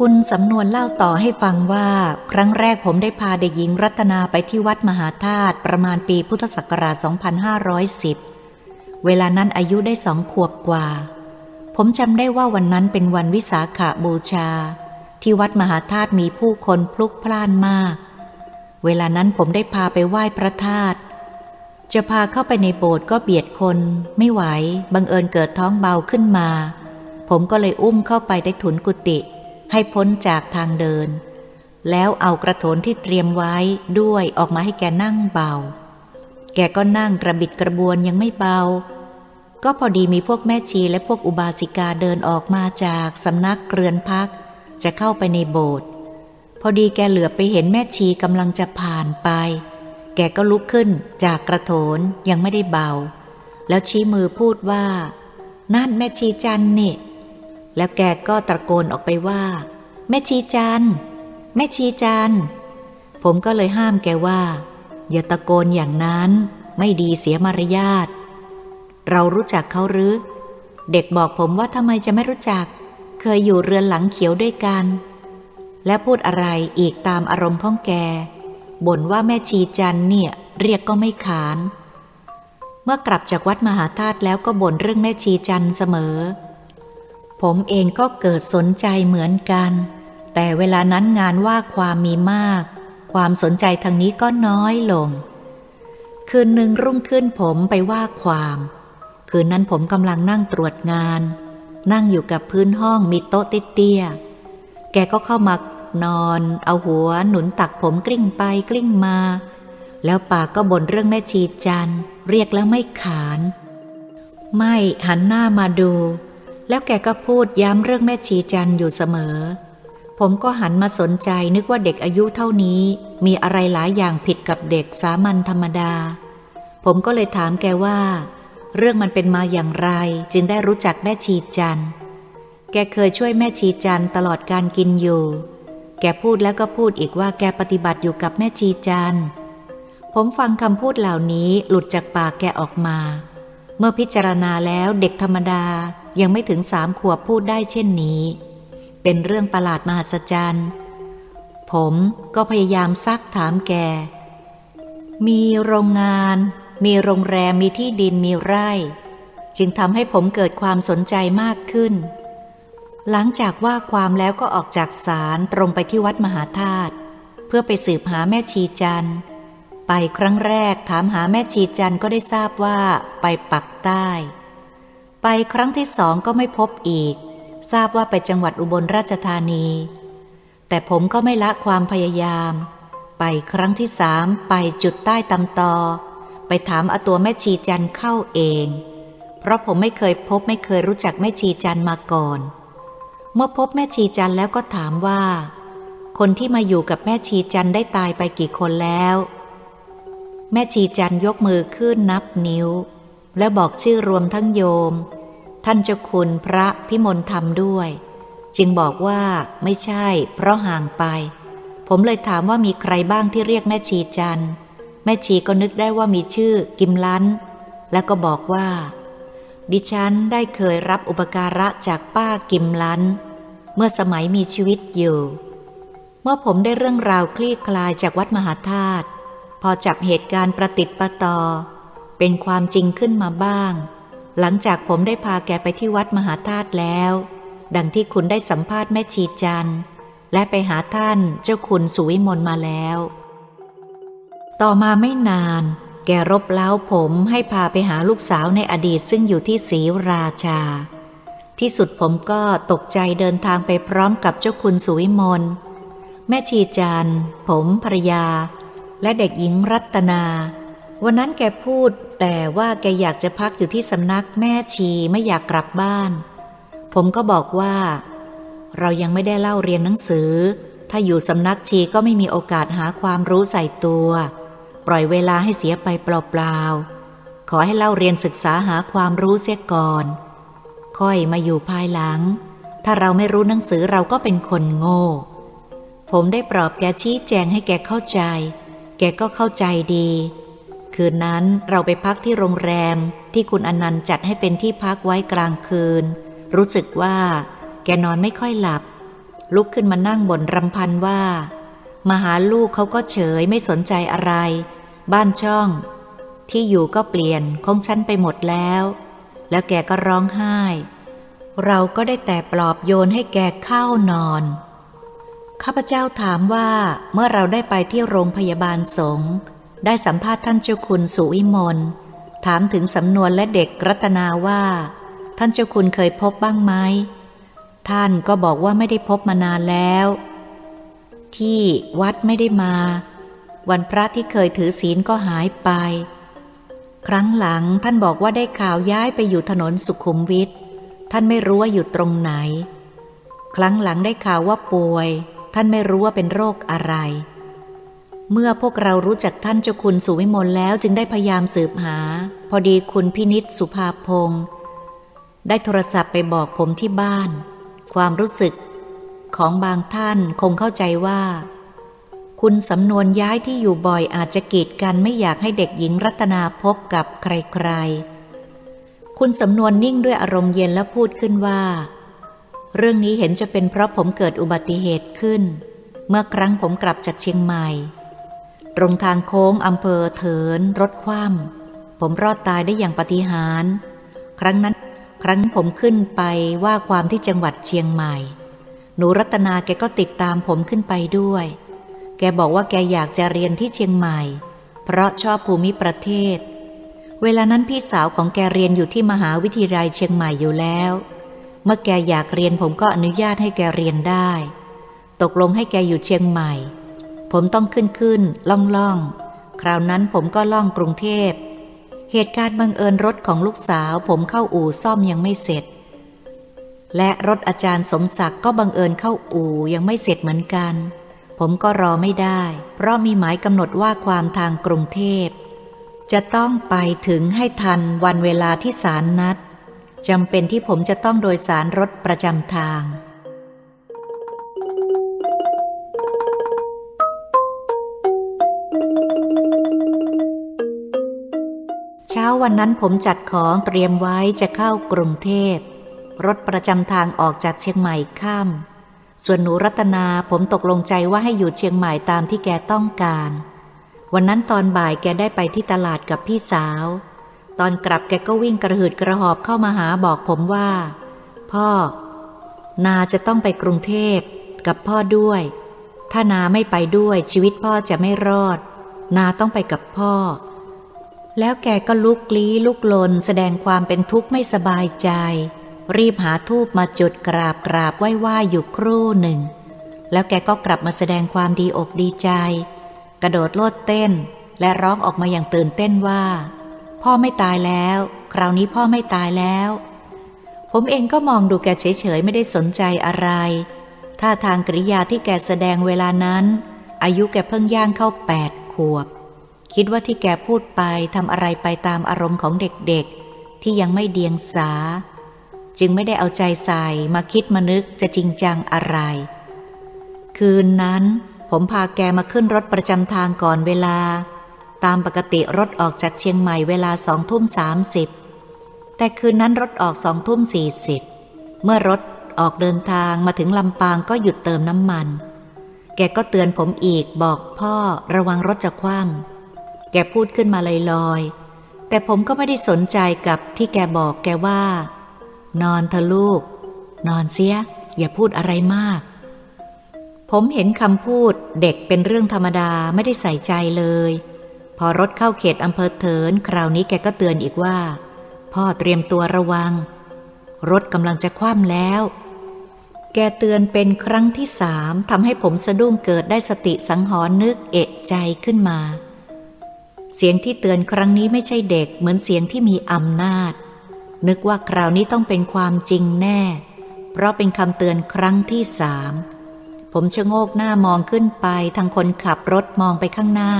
คุณสำนวนเล่าต่อให้ฟังว่า ครั้งแรกผมได้พาเด็กหญิงรัตนาไปที่วัดมหาธาตุประมาณปีพุทธศักราช 2510 เวลานั้นอายุได้สองขวบกว่า ผมจำได้ว่าวันนั้นเป็นวันวิสาขาบูชา ที่วัดมหาธาตุมีผู้คนพลุกพล่านมาก เวลานั้นผมได้พาไปไหว้พระธาตุจะพาเข้าไปในโบสถ์ก็เบียดคนไม่ไหว บังเอิญเกิดท้องเบาขึ้นมา ผมก็เลยอุ้มเข้าไปได้ถุนกุฏิ ให้พ้นจากทางเดิน แล้วเอากระโถนที่เตรียมไว้ด้วยออกมาให้แกนั่งเบา แกก็นั่งกระบิดกระบวนยังไม่เบา ก็พอดีมีพวกแม่ชีและพวกอุบาสิกาเดินออกมาจากสำนักเรือนพัก จะเข้าไปในโบสถ์พอดีแกเหลือไปเห็นแม่ชีกำลังจะผ่านไป แกก็ลุกขึ้นจากกระโถนยังไม่ได้เบา แล้วชี้มือพูดว่านั่นแม่ชีจันนี่ แล้วแกก็ตะโกนออกไปว่า แม่ชีจันแม่ชีจันผมก็เลยห้ามแกว่า อย่าตะโกนอย่างนั้นไม่ดีเสียมารยาท เรารู้จักเขาหรือ เด็กบอกผมว่าทำไมจะไม่รู้จัก เคยอยู่เรือนหลังเขียวด้วยกัน และพูดอะไรอีกตามอารมณ์ของแกบ่นว่าแม่ชีจันเนี่ยเรียกก็ไม่ขาน เมื่อกลับจากวัดมหาธาตุแล้วก็บ่นเรื่องแม่ชีจันเสมอ ผมเองก็เกิดสนใจเหมือนกัน แต่เวลานั้นงานว่าความมีมาก ความสนใจทางนี้ก็น้อยลง คืนหนึ่งรุ่งขึ้นผมไปว่าความ คืนนั้นผมกำลังนั่งตรวจงาน นั่งอยู่กับพื้นห้องมีโต๊ะเตี้ยแกก็เข้ามานอน เอาหัวหนุนตักผมกลิ้งไปกลิ้งมา แล้วปากก็บ่นเรื่องแม่ชีจันเรียกแล้วไม่ขาน ไม่หันหน้ามาดู แล้วแกก็พูดย้ำเรื่องแม่ชีจันอยู่เสมอ ผมก็หันมาสนใจนึกว่าเด็กอายุเท่านี้ มีอะไรหลายอย่างผิดกับเด็กสามัญธรรมดา ผมก็เลยถามแกว่า เรื่องมันเป็นมาอย่างไร จึงได้รู้จักแม่ชีจัน แกเคยช่วยแม่ชีจันตลอดการกินอยู่ แกพูดแล้วก็พูดอีกว่าแกปฏิบัติอยู่กับแม่ชีจันผมฟังคำพูดเหล่านี้หลุดจากปากแกออกมา เมื่อพิจารณาแล้วเด็กธรรมดา ยังไม่ถึงสามขวบพูดได้เช่นนี้ เป็นเรื่องประหลาดมหัศจรรย์ ผมก็พยายามซักถามแก มีโรงงาน มีโรงแรม มีที่ดิน มีไร่ จึงทำให้ผมเกิดความสนใจมากขึ้น หลังจากว่าความแล้วก็ออกจากศาลตรงไปที่วัดมหาธาตุ เพื่อไปสืบหาแม่ชีจันไปครั้งแรกถามหาแม่ชีจันก็ได้ทราบว่าไปปักใต้ ไปครั้งที่สองก็ไม่พบอีก ทราบว่าไปจังหวัดอุบลราชธานี แต่ผมก็ไม่ละความพยายาม ไปครั้งที่สามไปจุดใต้ตำตอ ไปถามเอาตัวแม่ชีจันเข้าเอง เพราะผมไม่เคยพบไม่เคยรู้จักแม่ชีจันมาก่อน เมื่อพบแม่ชีจันแล้วก็ถามว่า คนที่มาอยู่กับแม่ชีจันได้ตายไปกี่คนแล้ว แม่ชีจันยกมือขึ้นนับนิ้ว แล้วบอกชื่อรวมทั้งโยม ท่านเจ้าคุณพระพิมลธรรมด้วย จึงบอกว่าไม่ใช่ เพราะห่างไป ผมเลยถามว่ามีใครบ้างที่เรียกแม่ชีจันแม่ชีก็นึกได้ว่ามีชื่อกิมลันแล้วก็บอกว่า ดิฉันได้เคยรับอุปการะจากป้ากิมลันเมื่อสมัยมีชีวิตอยู่ เมื่อผมได้เรื่องราวคลี่คลายจากวัดมหาธาตุพอจับเหตุการณ์ประติดประต่อ เป็นความจริงขึ้นมาบ้าง หลังจากผมได้พาแกไปที่วัดมหาธาตุแล้ว ดังที่คุณได้สัมภาษณ์แม่ชีจันและไปหาท่านเจ้าคุณสุวิมลมาแล้ว ต่อมาไม่นาน แกรบเล้าผมให้พาไปหาลูกสาวในอดีตซึ่งอยู่ที่ศรีราชา ที่สุดผมก็ตกใจเดินทางไปพร้อมกับเจ้าคุณสุวิมลแม่ชีจันผมภรยา และเด็กหญิงรัตนา วันนั้นแกพูดแต่ว่าแกอยากจะพักอยู่ที่สำนักแม่ชีไม่อยากกลับบ้าน ผมก็บอกว่า เรายังไม่ได้เล่าเรียนหนังสือ ถ้าอยู่สำนักชีก็ไม่มีโอกาสหาความรู้ใส่ตัว ปล่อยเวลาให้เสียไปเปล่าๆ ขอให้เล่าเรียนศึกษาหาความรู้เสียก่อน ค่อยมาอยู่ภายหลัง ถ้าเราไม่รู้หนังสือเราก็เป็นคนโง่ ผมได้ปลอบแกชี้แจงให้แกเข้าใจ แกก็เข้าใจดี คืนนั้นเราไปพักที่โรงแรมที่คุณอนันต์จัดให้เป็นที่พักไว้กลางคืน รู้สึกว่า แกนอนไม่ค่อยหลับ ลุกขึ้นมานั่งบนรำพันว่า มาหาลูกเขาก็เฉยไม่สนใจอะไร บ้านช่อง ที่อยู่ก็เปลี่ยนของฉันไปหมดแล้ว แล้วแกก็ร้องไห้ เราก็ได้แต่ปลอบโยนให้แกเข้านอนข้าพเจ้าถามว่าเมื่อเราได้ไปที่โรงพยาบาลสงฆ์ ได้สัมภาษณ์ท่านเจ้าคุณสุวิมลถามถึงสำนวนและเด็กรัตนาว่า ท่านเจ้าคุณเคยพบบ้างไหมท่านก็บอกว่าไม่ได้พบมานานแล้ว ที่วัดไม่ได้มา วันพระที่เคยถือศีลก็หายไป ครั้งหลังท่านบอกว่าได้ข่าวย้ายไปอยู่ถนนสุขุมวิทท่านไม่รู้ว่าอยู่ตรงไหน ครั้งหลังได้ข่าวว่าป่วย ท่านไม่รู้ว่าเป็นโรคอะไร เมื่อพวกเรารู้จักท่านเจ้าคุณสุวิมลแล้วจึงได้พยายามสืบหา พอดีคุณพินิษสุภาพงศ์ได้โทรศัพท์ไปบอกผมที่บ้าน ความรู้สึกของบางท่านคงเข้าใจว่า คุณสำนวนย้ายที่อยู่บ่อยอาจจะกีดกันไม่อยากให้เด็กหญิงรัตนาพบกับใครๆ คุณสำนวนนิ่งด้วยอารมณ์เย็นและพูดขึ้นว่า เรื่องนี้เห็นจะเป็นเพราะผมเกิดอุบัติเหตุขึ้น เมื่อครั้งผมกลับจากเชียงใหม่ ตรงทางโค้งอำเภอเถินรถคว่ำผมรอดตายได้อย่างปฏิหารครั้งนั้น ครั้งผมขึ้นไปว่าความที่จังหวัดเชียงใหม่ หนูรัตนาแกก็ติดตามผมขึ้นไปด้วย แกบอกว่าแกอยากจะเรียนที่เชียงใหม่ เพราะชอบภูมิประเทศ เวลานั้นพี่สาวของแกเรียนอยู่ที่มหาวิทยาลัยเชียงใหม่อยู่แล้ว เมื่อแกอยากเรียนผมก็อนุญาตให้แกเรียนได้ ตกลงให้แกอยู่เชียงใหม่ ผมต้องขึ้นขึ้นล่องล่องคราวนั้นผมก็ล่องกรุงเทพ เหตุการณ์บังเอิญรถของลูกสาว ผมเข้าอู่ซ่อมยังไม่เสร็จ และรถอาจารย์สมศักดิ์ก็บังเอิญเข้าอู่ยังไม่เสร็จเหมือนกัน ผมก็รอไม่ได้ เพราะมีหมายกำหนดว่าความทางกรุงเทพ จะต้องไปถึงให้ทันวันเวลาที่ศาลนัดจำเป็นที่ผมจะต้องโดยสารรถประจำทาง วันนั้นผมจัดของเตรียมไว้จะเข้ากรุงเทพ รถประจำทางออกจากเชียงใหม่ข้าม ส่วนหนูรัตนาผมตกลงใจว่าให้อยู่เชียงใหม่ตามที่แกต้องการ วันนั้นตอนบ่ายแกได้ไปที่ตลาดกับพี่สาว ตอนกลับแกก็วิ่งกระหืดกระหอบเข้ามาหาบอกผมว่า พ่อ นาจะต้องไปกรุงเทพกับพ่อด้วย ถ้านาไม่ไปด้วยชีวิตพ่อจะไม่รอด นาต้องไปกับพ่อ แล้วแกก็ลุกลี้ลุกลนแสดงความเป็นทุกข์ไม่สบายใจ รีบหาทูบมาจุดกราบกราบไหว้ไหว้อยู่ครู่หนึ่ง แล้วแกก็กลับมาแสดงความดีอกดีใจ กระโดดโลดเต้น และร้องออกมาอย่างตื่นเต้นว่า พ่อไม่ตายแล้ว คราวนี้พ่อไม่ตายแล้ว ผมเองก็มองดูแกเฉยๆไม่ได้สนใจอะไรท่าทางกริยาที่แกแสดงเวลานั้น อายุแกเพิ่งย่างเข้าแปดขวบ คิดว่าที่แกพูดไปทำอะไรไปตามอารมณ์ของเด็กๆ ที่ยังไม่เดียงสา จึงไม่ได้เอาใจใส่มาคิดมานึกจะจริงจังอะไร คืนนั้น ผมพาแกมาขึ้นรถประจำทางก่อนเวลา ตามปกติรถออกจากเชียงใหม่เวลาสองทุ่มสามสิบแต่คืนนั้นรถออกสองทุ่มสี่สิบเมื่อรถออกเดินทางมาถึงลำปางก็หยุดเติมน้ำมัน แกก็เตือนผมอีกบอกพ่อระวังรถจะคว่ำ แกพูดขึ้นมาลอยๆ แต่ผมก็ไม่ได้สนใจกับที่แกบอกแกว่า นอนเถอะลูก นอนเสีย อย่าพูดอะไรมาก ผมเห็นคำพูดเด็กเป็นเรื่องธรรมดาไม่ได้ใส่ใจเลย พอรถเข้าเขตอำเภอเถิน คราวนี้แกก็เตือนอีกว่า พ่อเตรียมตัวระวัง รถกำลังจะคว่ำแล้ว แกเตือนเป็นครั้งที่สามทำให้ผมสะดุ้งเกิดได้สติสังหรณ์นึกเอะใจขึ้นมา เสียงที่เตือนครั้งนี้ไม่ใช่เด็กเหมือนเสียงที่มีอำนาจ นึกว่าคราวนี้ต้องเป็นความจริงแน่ เพราะเป็นคำเตือนครั้งที่สามผมชะโงกหน้ามองขึ้นไปทางคนขับรถมองไปข้างหน้า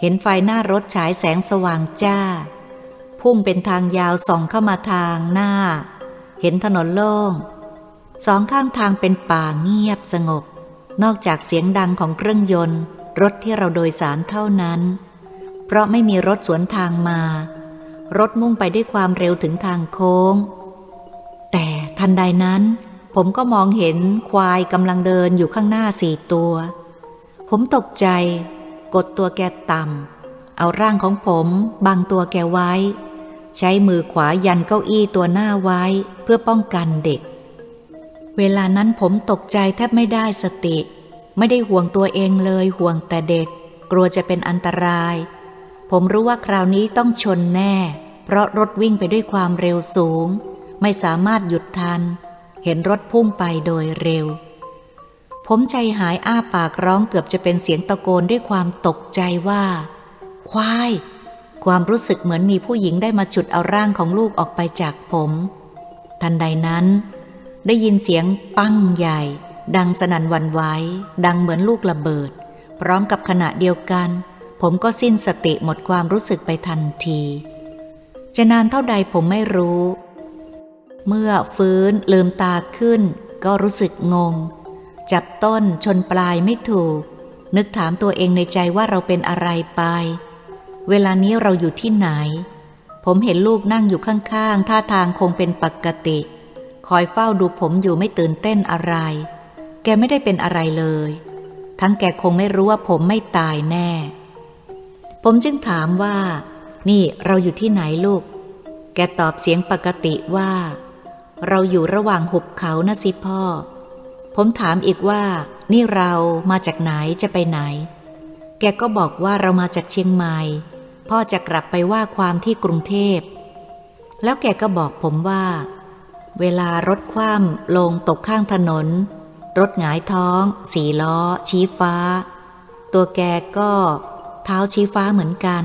เห็นไฟหน้ารถฉายแสงสว่างจ้า พุ่งเป็นทางยาวส่องเข้ามาทางหน้า เห็นถนนโล่ง สองข้างทางเป็นป่าเงียบสงบ นอกจากเสียงดังของเครื่องยนต์ รถที่เราโดยสารเท่านั้น เพราะไม่มีรถสวนทางมา รถมุ่งไปด้วยความเร็วถึงทางโค้ง แต่ทันใดนั้น ผมก็มองเห็นควายกำลังเดินอยู่ข้างหน้าสี่ตัว ผมตกใจ กดตัวแกต่ำเอาร่างของผมบังตัวแกไว้ ใช้มือขวายันเก้าอี้ตัวหน้าไว้เพื่อป้องกันเด็ก เวลานั้นผมตกใจแทบไม่ได้สติ ไม่ได้ห่วงตัวเองเลยห่วงแต่เด็ก กลัวจะเป็นอันตราย ผมรู้ว่าคราวนี้ต้องชนแน่ เพราะรถวิ่งไปด้วยความเร็วสูง ไม่สามารถหยุดทัน เห็นรถพุ่งไปโดยเร็ว ผมใจหายอ้าปากร้องเกือบจะเป็นเสียงตะโกนด้วยความตกใจว่า ควาย ความรู้สึกเหมือนมีผู้หญิงได้มาฉุดเอาร่างของลูกออกไปจากผม ทันใดนั้น ได้ยินเสียงปั้งใหญ่ ดังสนั่นวันไหวดังเหมือนลูกระเบิด พร้อมกับขณะเดียวกัน ผมก็สิ้นสติหมดความรู้สึกไปทันที จะนานเท่าใดผมไม่รู้ เมื่อฟื้นลืมตาขึ้น ก็รู้สึกงง จับต้นชนปลายไม่ถูก นึกถามตัวเองในใจว่าเราเป็นอะไรไป เวลานี้เราอยู่ที่ไหน ผมเห็นลูกนั่งอยู่ข้างๆ ท่าทางคงเป็นปกติ คอยเฝ้าดูผมอยู่ไม่ตื่นเต้นอะไร แกไม่ได้เป็นอะไรเลย ทั้งแกคงไม่รู้ว่าผมไม่ตายแน่ ผมจึงถามว่า นี่เราอยู่ที่ไหนลูก แกตอบเสียงปกติว่า เราอยู่ระหว่างหุบเขานะสิพ่อ ผมถามอีกว่า นี่เรามาจากไหนจะไปไหน แกก็บอกว่าเรามาจากเชียงใหม่ พ่อจะกลับไปว่าความที่กรุงเทพ แล้วแกก็บอกผมว่า เวลารถคว่ำลงตกข้างถนน รถหงายท้อง สีล้อ ชี้ฟ้า ตัวแกก็ เท้าชี้ฟ้าเหมือนกัน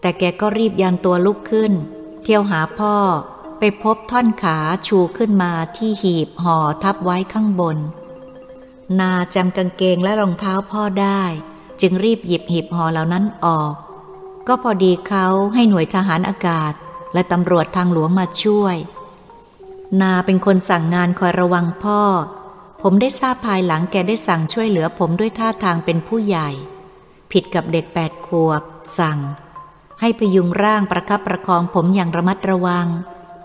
แต่แกก็รีบยันตัวลุกขึ้น เที่ยวหาพ่อไปพบท่อนขาชูขึ้นมาที่หีบห่อทับไว้ข้างบน นาจำกางเกงและรองเท้าพ่อได้ จึงรีบหยิบหีบห่อเหล่านั้นออก ก็พอดีเขาให้หน่วยทหารอากาศ และตำรวจทางหลวงมาช่วย นาเป็นคนสั่งงานคอยระวังพ่อ ผมได้ทราบภายหลังแกได้สั่งช่วยเหลือผมด้วยท่าทางเป็นผู้ใหญ่ ผิดกับเด็กแปดขวบ สั่ง ให้พยุงร่างประคับประคองผมอย่างระมัดระวัง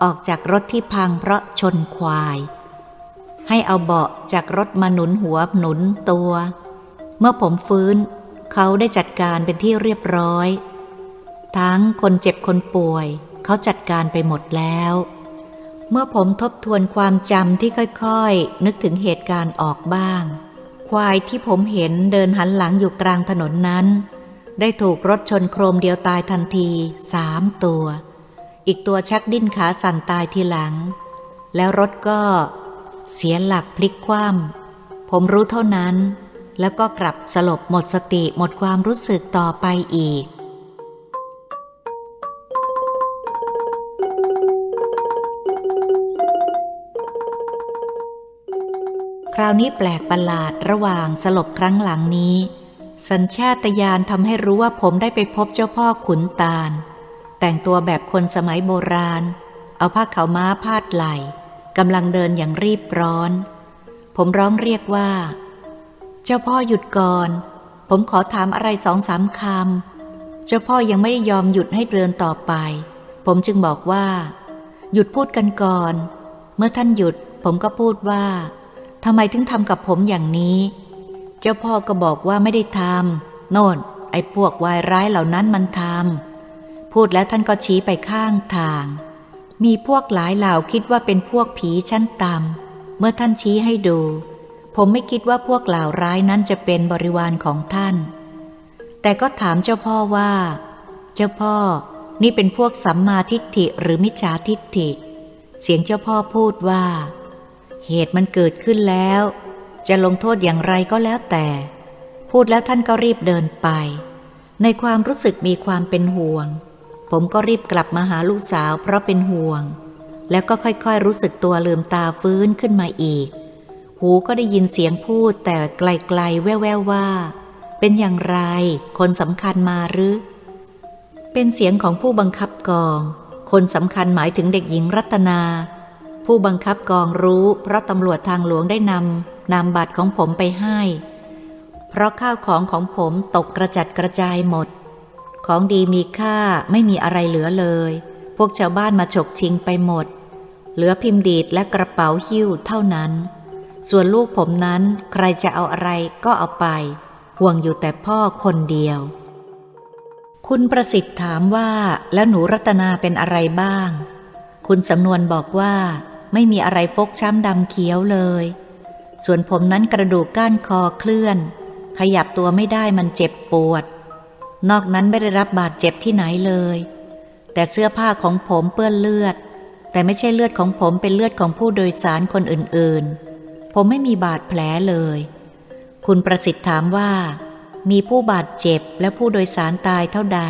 ออกจากรถที่พังเพราะชนควาย ให้เอาเบาะจากรถมาหนุนหัวหนุนตัว เมื่อผมฟื้น เขาได้จัดการเป็นที่เรียบร้อย ทั้งคนเจ็บคนป่วย เขาจัดการไปหมดแล้ว เมื่อผมทบทวนความจำที่ค่อยๆ นึกถึงเหตุการณ์ออกบ้าง ควายที่ผมเห็นเดินหันหลังอยู่กลางถนนนั้น ได้ถูกรถชนโครมเดียวตายทันทีสามตัว อีกตัวชักดิ้นขาสั่นตายทีหลัง แล้วรถก็เสียหลักพลิกคว่ำผมรู้เท่านั้น แล้วก็กลับสลบหมดสติหมดความรู้สึกต่อไปอีก คราวนี้แปลกประหลาดระหว่างสลบครั้งหลังนี้ สัญชาตญาณทำให้รู้ว่าผมได้ไปพบเจ้าพ่อขุนตาล แต่งตัวแบบคนสมัยโบราณ เอาผ้าขาวม้าพาดไหล่กำลังเดินอย่างรีบร้อน ผมร้องเรียกว่า เจ้าพ่อหยุดก่อน ผมขอถามอะไรสองสามคำ เจ้าพ่อยังไม่ได้ยอมหยุดให้เดินต่อไป ผมจึงบอกว่า หยุดพูดกันก่อน เมื่อท่านหยุดผมก็พูดว่า ทำไมถึงทำกับผมอย่างนี้ เจ้าพ่อก็บอกว่าไม่ได้ทำโน่น ไอ้พวกวายร้ายเหล่านั้นมันทำพูดแล้วท่านก็ชี้ไปข้างทาง มีพวกหลายเหล่าคิดว่าเป็นพวกผีชั้นต่ำเมื่อท่านชี้ให้ดู ผมไม่คิดว่าพวกเหล่าร้ายนั้นจะเป็นบริวารของท่าน แต่ก็ถามเจ้าพ่อว่า เจ้าพ่อ นี่เป็นพวกสัมมาทิฏฐิหรือมิจฉาทิฏฐิ เสียงเจ้าพ่อพูดว่า เหตุมันเกิดขึ้นแล้ว จะลงโทษอย่างไรก็แล้วแต่ พูดแล้วท่านก็รีบเดินไป ในความรู้สึกมีความเป็นห่วง ผมก็รีบกลับมาหาลูกสาวเพราะเป็นห่วง แล้วก็ค่อยๆรู้สึกตัวลืมตาฟื้นขึ้นมาอีก หูก็ได้ยินเสียงพูดแต่ไกลๆแว่วๆว่า เป็นอย่างไร คนสำคัญมาหรือ เป็นเสียงของผู้บังคับกอง คนสำคัญหมายถึงเด็กหญิงรัตนา ผู้บังคับกองรู้เพราะตำรวจทางหลวงได้นำนามบัตรของผมไปให้ เพราะข้าวของของผมตกกระจัดกระจายหมด ของดีมีค่าไม่มีอะไรเหลือเลย พวกชาวบ้านมาฉกชิงไปหมด เหลือพิมพ์ดีดและกระเป๋าหิ้วเท่านั้น ส่วนลูกผมนั้นใครจะเอาอะไรก็เอาไป ห่วงอยู่แต่พ่อคนเดียว คุณประสิทธิ์ถามว่าแล้วหนูรัตนาเป็นอะไรบ้างคุณสำนวนบอกว่า ไม่มีอะไรฟกช้ำดำเขียวเลย ส่วนผมนั้นกระดูกก้านคอเคลื่อน ขยับตัวไม่ได้มันเจ็บปวด นอกนั้นไม่ได้รับบาดเจ็บที่ไหนเลย แต่เสื้อผ้าของผมเปื้อนเลือด แต่ไม่ใช่เลือดของผมเป็นเลือดของผู้โดยสารคนอื่นๆ ผมไม่มีบาดแผลเลย คุณประสิทธิ์ถามว่า มีผู้บาดเจ็บและผู้โดยสารตายเท่าใด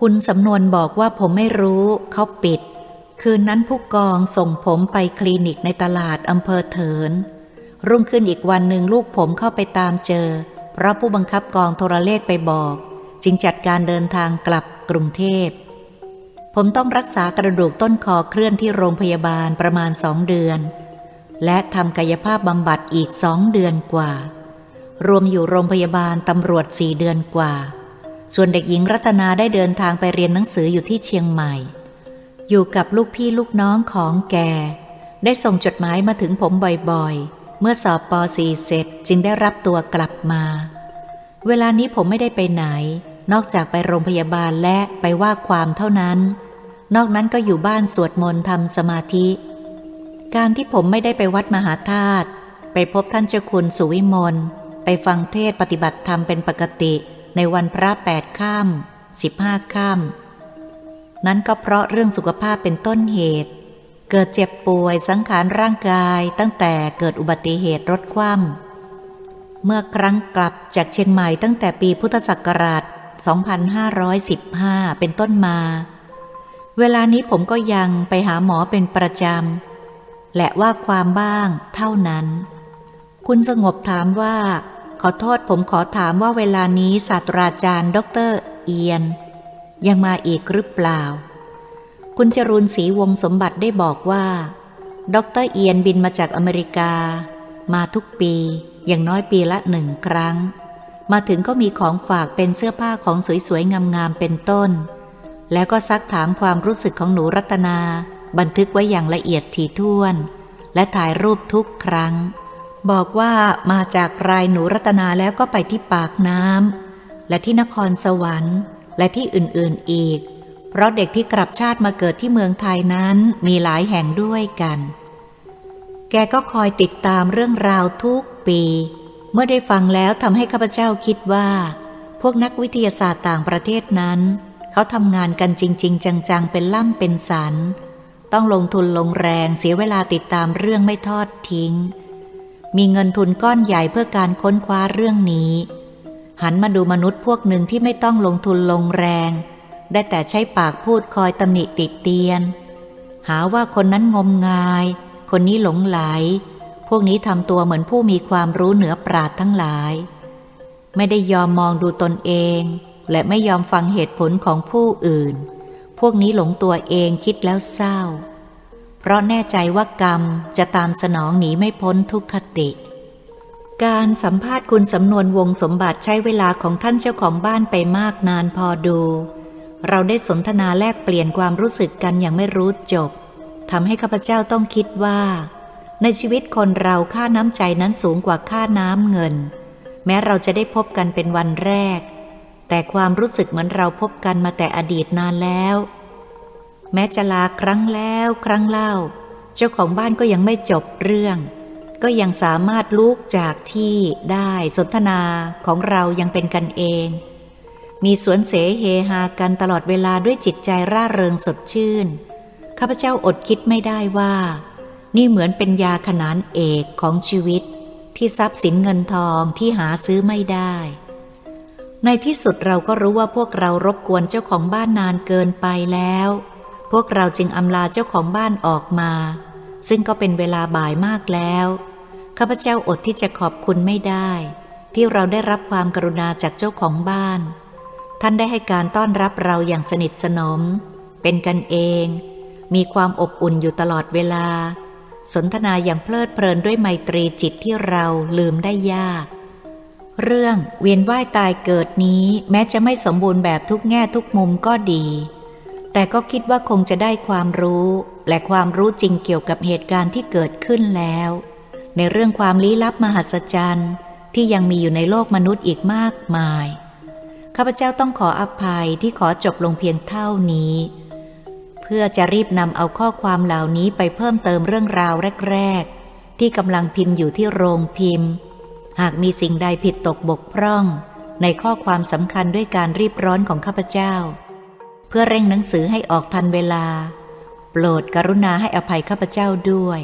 คุณสำนวนบอกว่าผมไม่รู้เขาปิด คืนนั้นผู้กองส่งผมไปคลินิกในตลาดอำเภอเถิน รุ่งขึ้นอีกวันหนึ่งลูกผมเข้าไปตามเจอ เพราะผู้บังคับกองโทรเลขไปบอก จึงจัดการเดินทางกลับกรุงเทพ ผมต้องรักษากระดูกต้นคอเคลื่อนที่โรงพยาบาลประมาณสองเดือน และทำกายภาพบำบัดอีกสองเดือนกว่า รวมอยู่โรงพยาบาลตำรวจสี่เดือนกว่า ส่วนเด็กหญิงรัตนาได้เดินทางไปเรียนหนังสืออยู่ที่เชียงใหม่ อยู่กับลูกพี่ลูกน้องของแก ได้ส่งจดหมายมาถึงผมบ่อยๆ เมื่อสอบป .4 เสร็จจึงได้รับตัวกลับมา เวลานี้ผมไม่ได้ไปไหน นอกจากไปโรงพยาบาลและไปว่าความเท่านั้น นอกนั้นก็อยู่บ้านสวดมนต์ทำสมาธิ การที่ผมไม่ได้ไปวัดมหาธาตุไปพบท่านเจ้าคุณสุวิมลไปฟังเทศปฏิบัติธรรมเป็นปกติในวันพระแปดข้ามสิบห้าข้าม นั้นก็เพราะเรื่องสุขภาพเป็นต้นเหตุ เกิดเจ็บป่วยสังขารร่างกายตั้งแต่เกิดอุบัติเหตุรถคว่ำเมื่อครั้งกลับจากเชียงใหม่ตั้งแต่ปีพุทธศักราช 2515 เป็นต้นมา เวลานี้ผมก็ยังไปหาหมอเป็นประจำ และว่าความบ้างเท่านั้น คุณสงบถามว่า ขอโทษผมขอถามว่าเวลานี้ศาสตราจารย์ ดร เอียน ยังมาอีกหรือเปล่า คุณจรุนศรีวงสมบัติได้บอกว่า ดรเอียนบินมาจากอเมริกา มาทุกปีอย่างน้อยปีละหนึ่งครั้ง มาถึงก็มีของฝากเป็นเสื้อผ้าของสวยๆ งามๆ เป็นต้น แล้วก็ซักถามความรู้สึกของหนูรัตนา บันทึกไว้อย่างละเอียดถี่ถ้วน และถ่ายรูปทุกครั้ง บอกว่ามาจากรายหนูรัตนาแล้วก็ไปที่ปากน้ำและที่นครสวรรค์ และที่อื่นๆอีก เพราะเด็กที่กลับชาติมาเกิดที่เมืองไทยนั้นมีหลายแห่งด้วยกัน แกก็คอยติดตามเรื่องราวทุกปี เมื่อได้ฟังแล้วทำให้ข้าพเจ้าคิดว่า พวกนักวิทยาศาสตร์ต่างประเทศนั้น เขาทำงานกันจริง ๆ จัง ๆ เป็นล่ำเป็นสัน ต้องลงทุนลงแรงเสียเวลาติดตามเรื่องไม่ทอดทิ้ง มีเงินทุนก้อนใหญ่เพื่อการค้นคว้าเรื่องนี้ หันมาดูมนุษย์พวกหนึ่งที่ไม่ต้องลงทุนลงแรง ได้แต่ใช้ปากพูดคอยตำหนิติดเตียน หาว่าคนนั้นงมงาย คนนี้หลงไหล พวกนี้ทำตัวเหมือนผู้มีความรู้เหนือปราดทั้งหลาย ไม่ได้ยอมมองดูตนเอง และไม่ยอมฟังเหตุผลของผู้อื่น พวกนี้หลงตัวเองคิดแล้วเศร้า เพราะแน่ใจว่ากรรมจะตามสนองหนีไม่พ้นทุกขติ การสัมภาษณ์คุณสำนวนวงสมบัติใช้เวลาของท่านเจ้าของบ้านไปมากนานพอดู เราได้สนทนาแลกเปลี่ยนความรู้สึกกันอย่างไม่รู้จบทำให้ข้าพเจ้าต้องคิดว่า ในชีวิตคนเราค่าน้ำใจนั้นสูงกว่าค่าน้ำเงิน แม้เราจะได้พบกันเป็นวันแรก แต่ความรู้สึกเหมือนเราพบกันมาแต่อดีตนานแล้ว แม้จะลาครั้งแล้วครั้งเล่า เจ้าของบ้านก็ยังไม่จบเรื่อง ก็ยังสามารถลุกจากที่ได้สนทนาของเรายังเป็นกันเอง มีสวนเสเฮฮากันตลอดเวลาด้วยจิตใจร่าเริงสดชื่น ข้าพเจ้าอดคิดไม่ได้ว่า นี่เหมือนเป็นยาขนานเอกของชีวิต ที่ทรัพย์สินเงินทองที่หาซื้อไม่ได้ ในที่สุดเราก็รู้ว่าพวกเรารบกวนเจ้าของบ้านนานเกินไปแล้ว พวกเราจึงอำลาเจ้าของบ้านออกมา ซึ่งก็เป็นเวลาบ่ายมากแล้ว ข้าพเจ้าอดที่จะขอบคุณไม่ได้ ที่เราได้รับความกรุณาจากเจ้าของบ้าน ท่านได้ให้การต้อนรับเราอย่างสนิทสนม เป็นกันเอง มีความอบอุ่นอยู่ตลอดเวลา สนทนาอย่างเพลิดเพลินด้วยไมตรีจิตที่เราลืมได้ยาก เรื่องเวียนว่ายตายเกิดนี้แม้จะไม่สมบูรณ์แบบทุกแง่ทุกมุมก็ดี แต่ก็คิดว่าคงจะได้ความรู้ และความรู้จริงเกี่ยวกับเหตุการณ์ที่เกิดขึ้นแล้ว ในเรื่องความลี้ลับมหัศจรรย์ที่ยังมีอยู่ในโลกมนุษย์อีกมากมาย ข้าพเจ้าต้องขออภัยที่ขอจบลงเพียงเท่านี้ เพื่อจะรีบนำเอาข้อความเหล่านี้ไปเพิ่มเติมเรื่องราวแรก ๆ ที่กำลังพิมพ์อยู่ที่โรงพิมพ์ หากมีสิ่งใดผิดตกบกพร่อง ในข้อความสำคัญด้วยการรีบร้อนของข้าพเจ้า เพื่อเร่งหนังสือให้ออกทันเวลา โปรดกรุณาให้อภัยข้าพเจ้าด้วย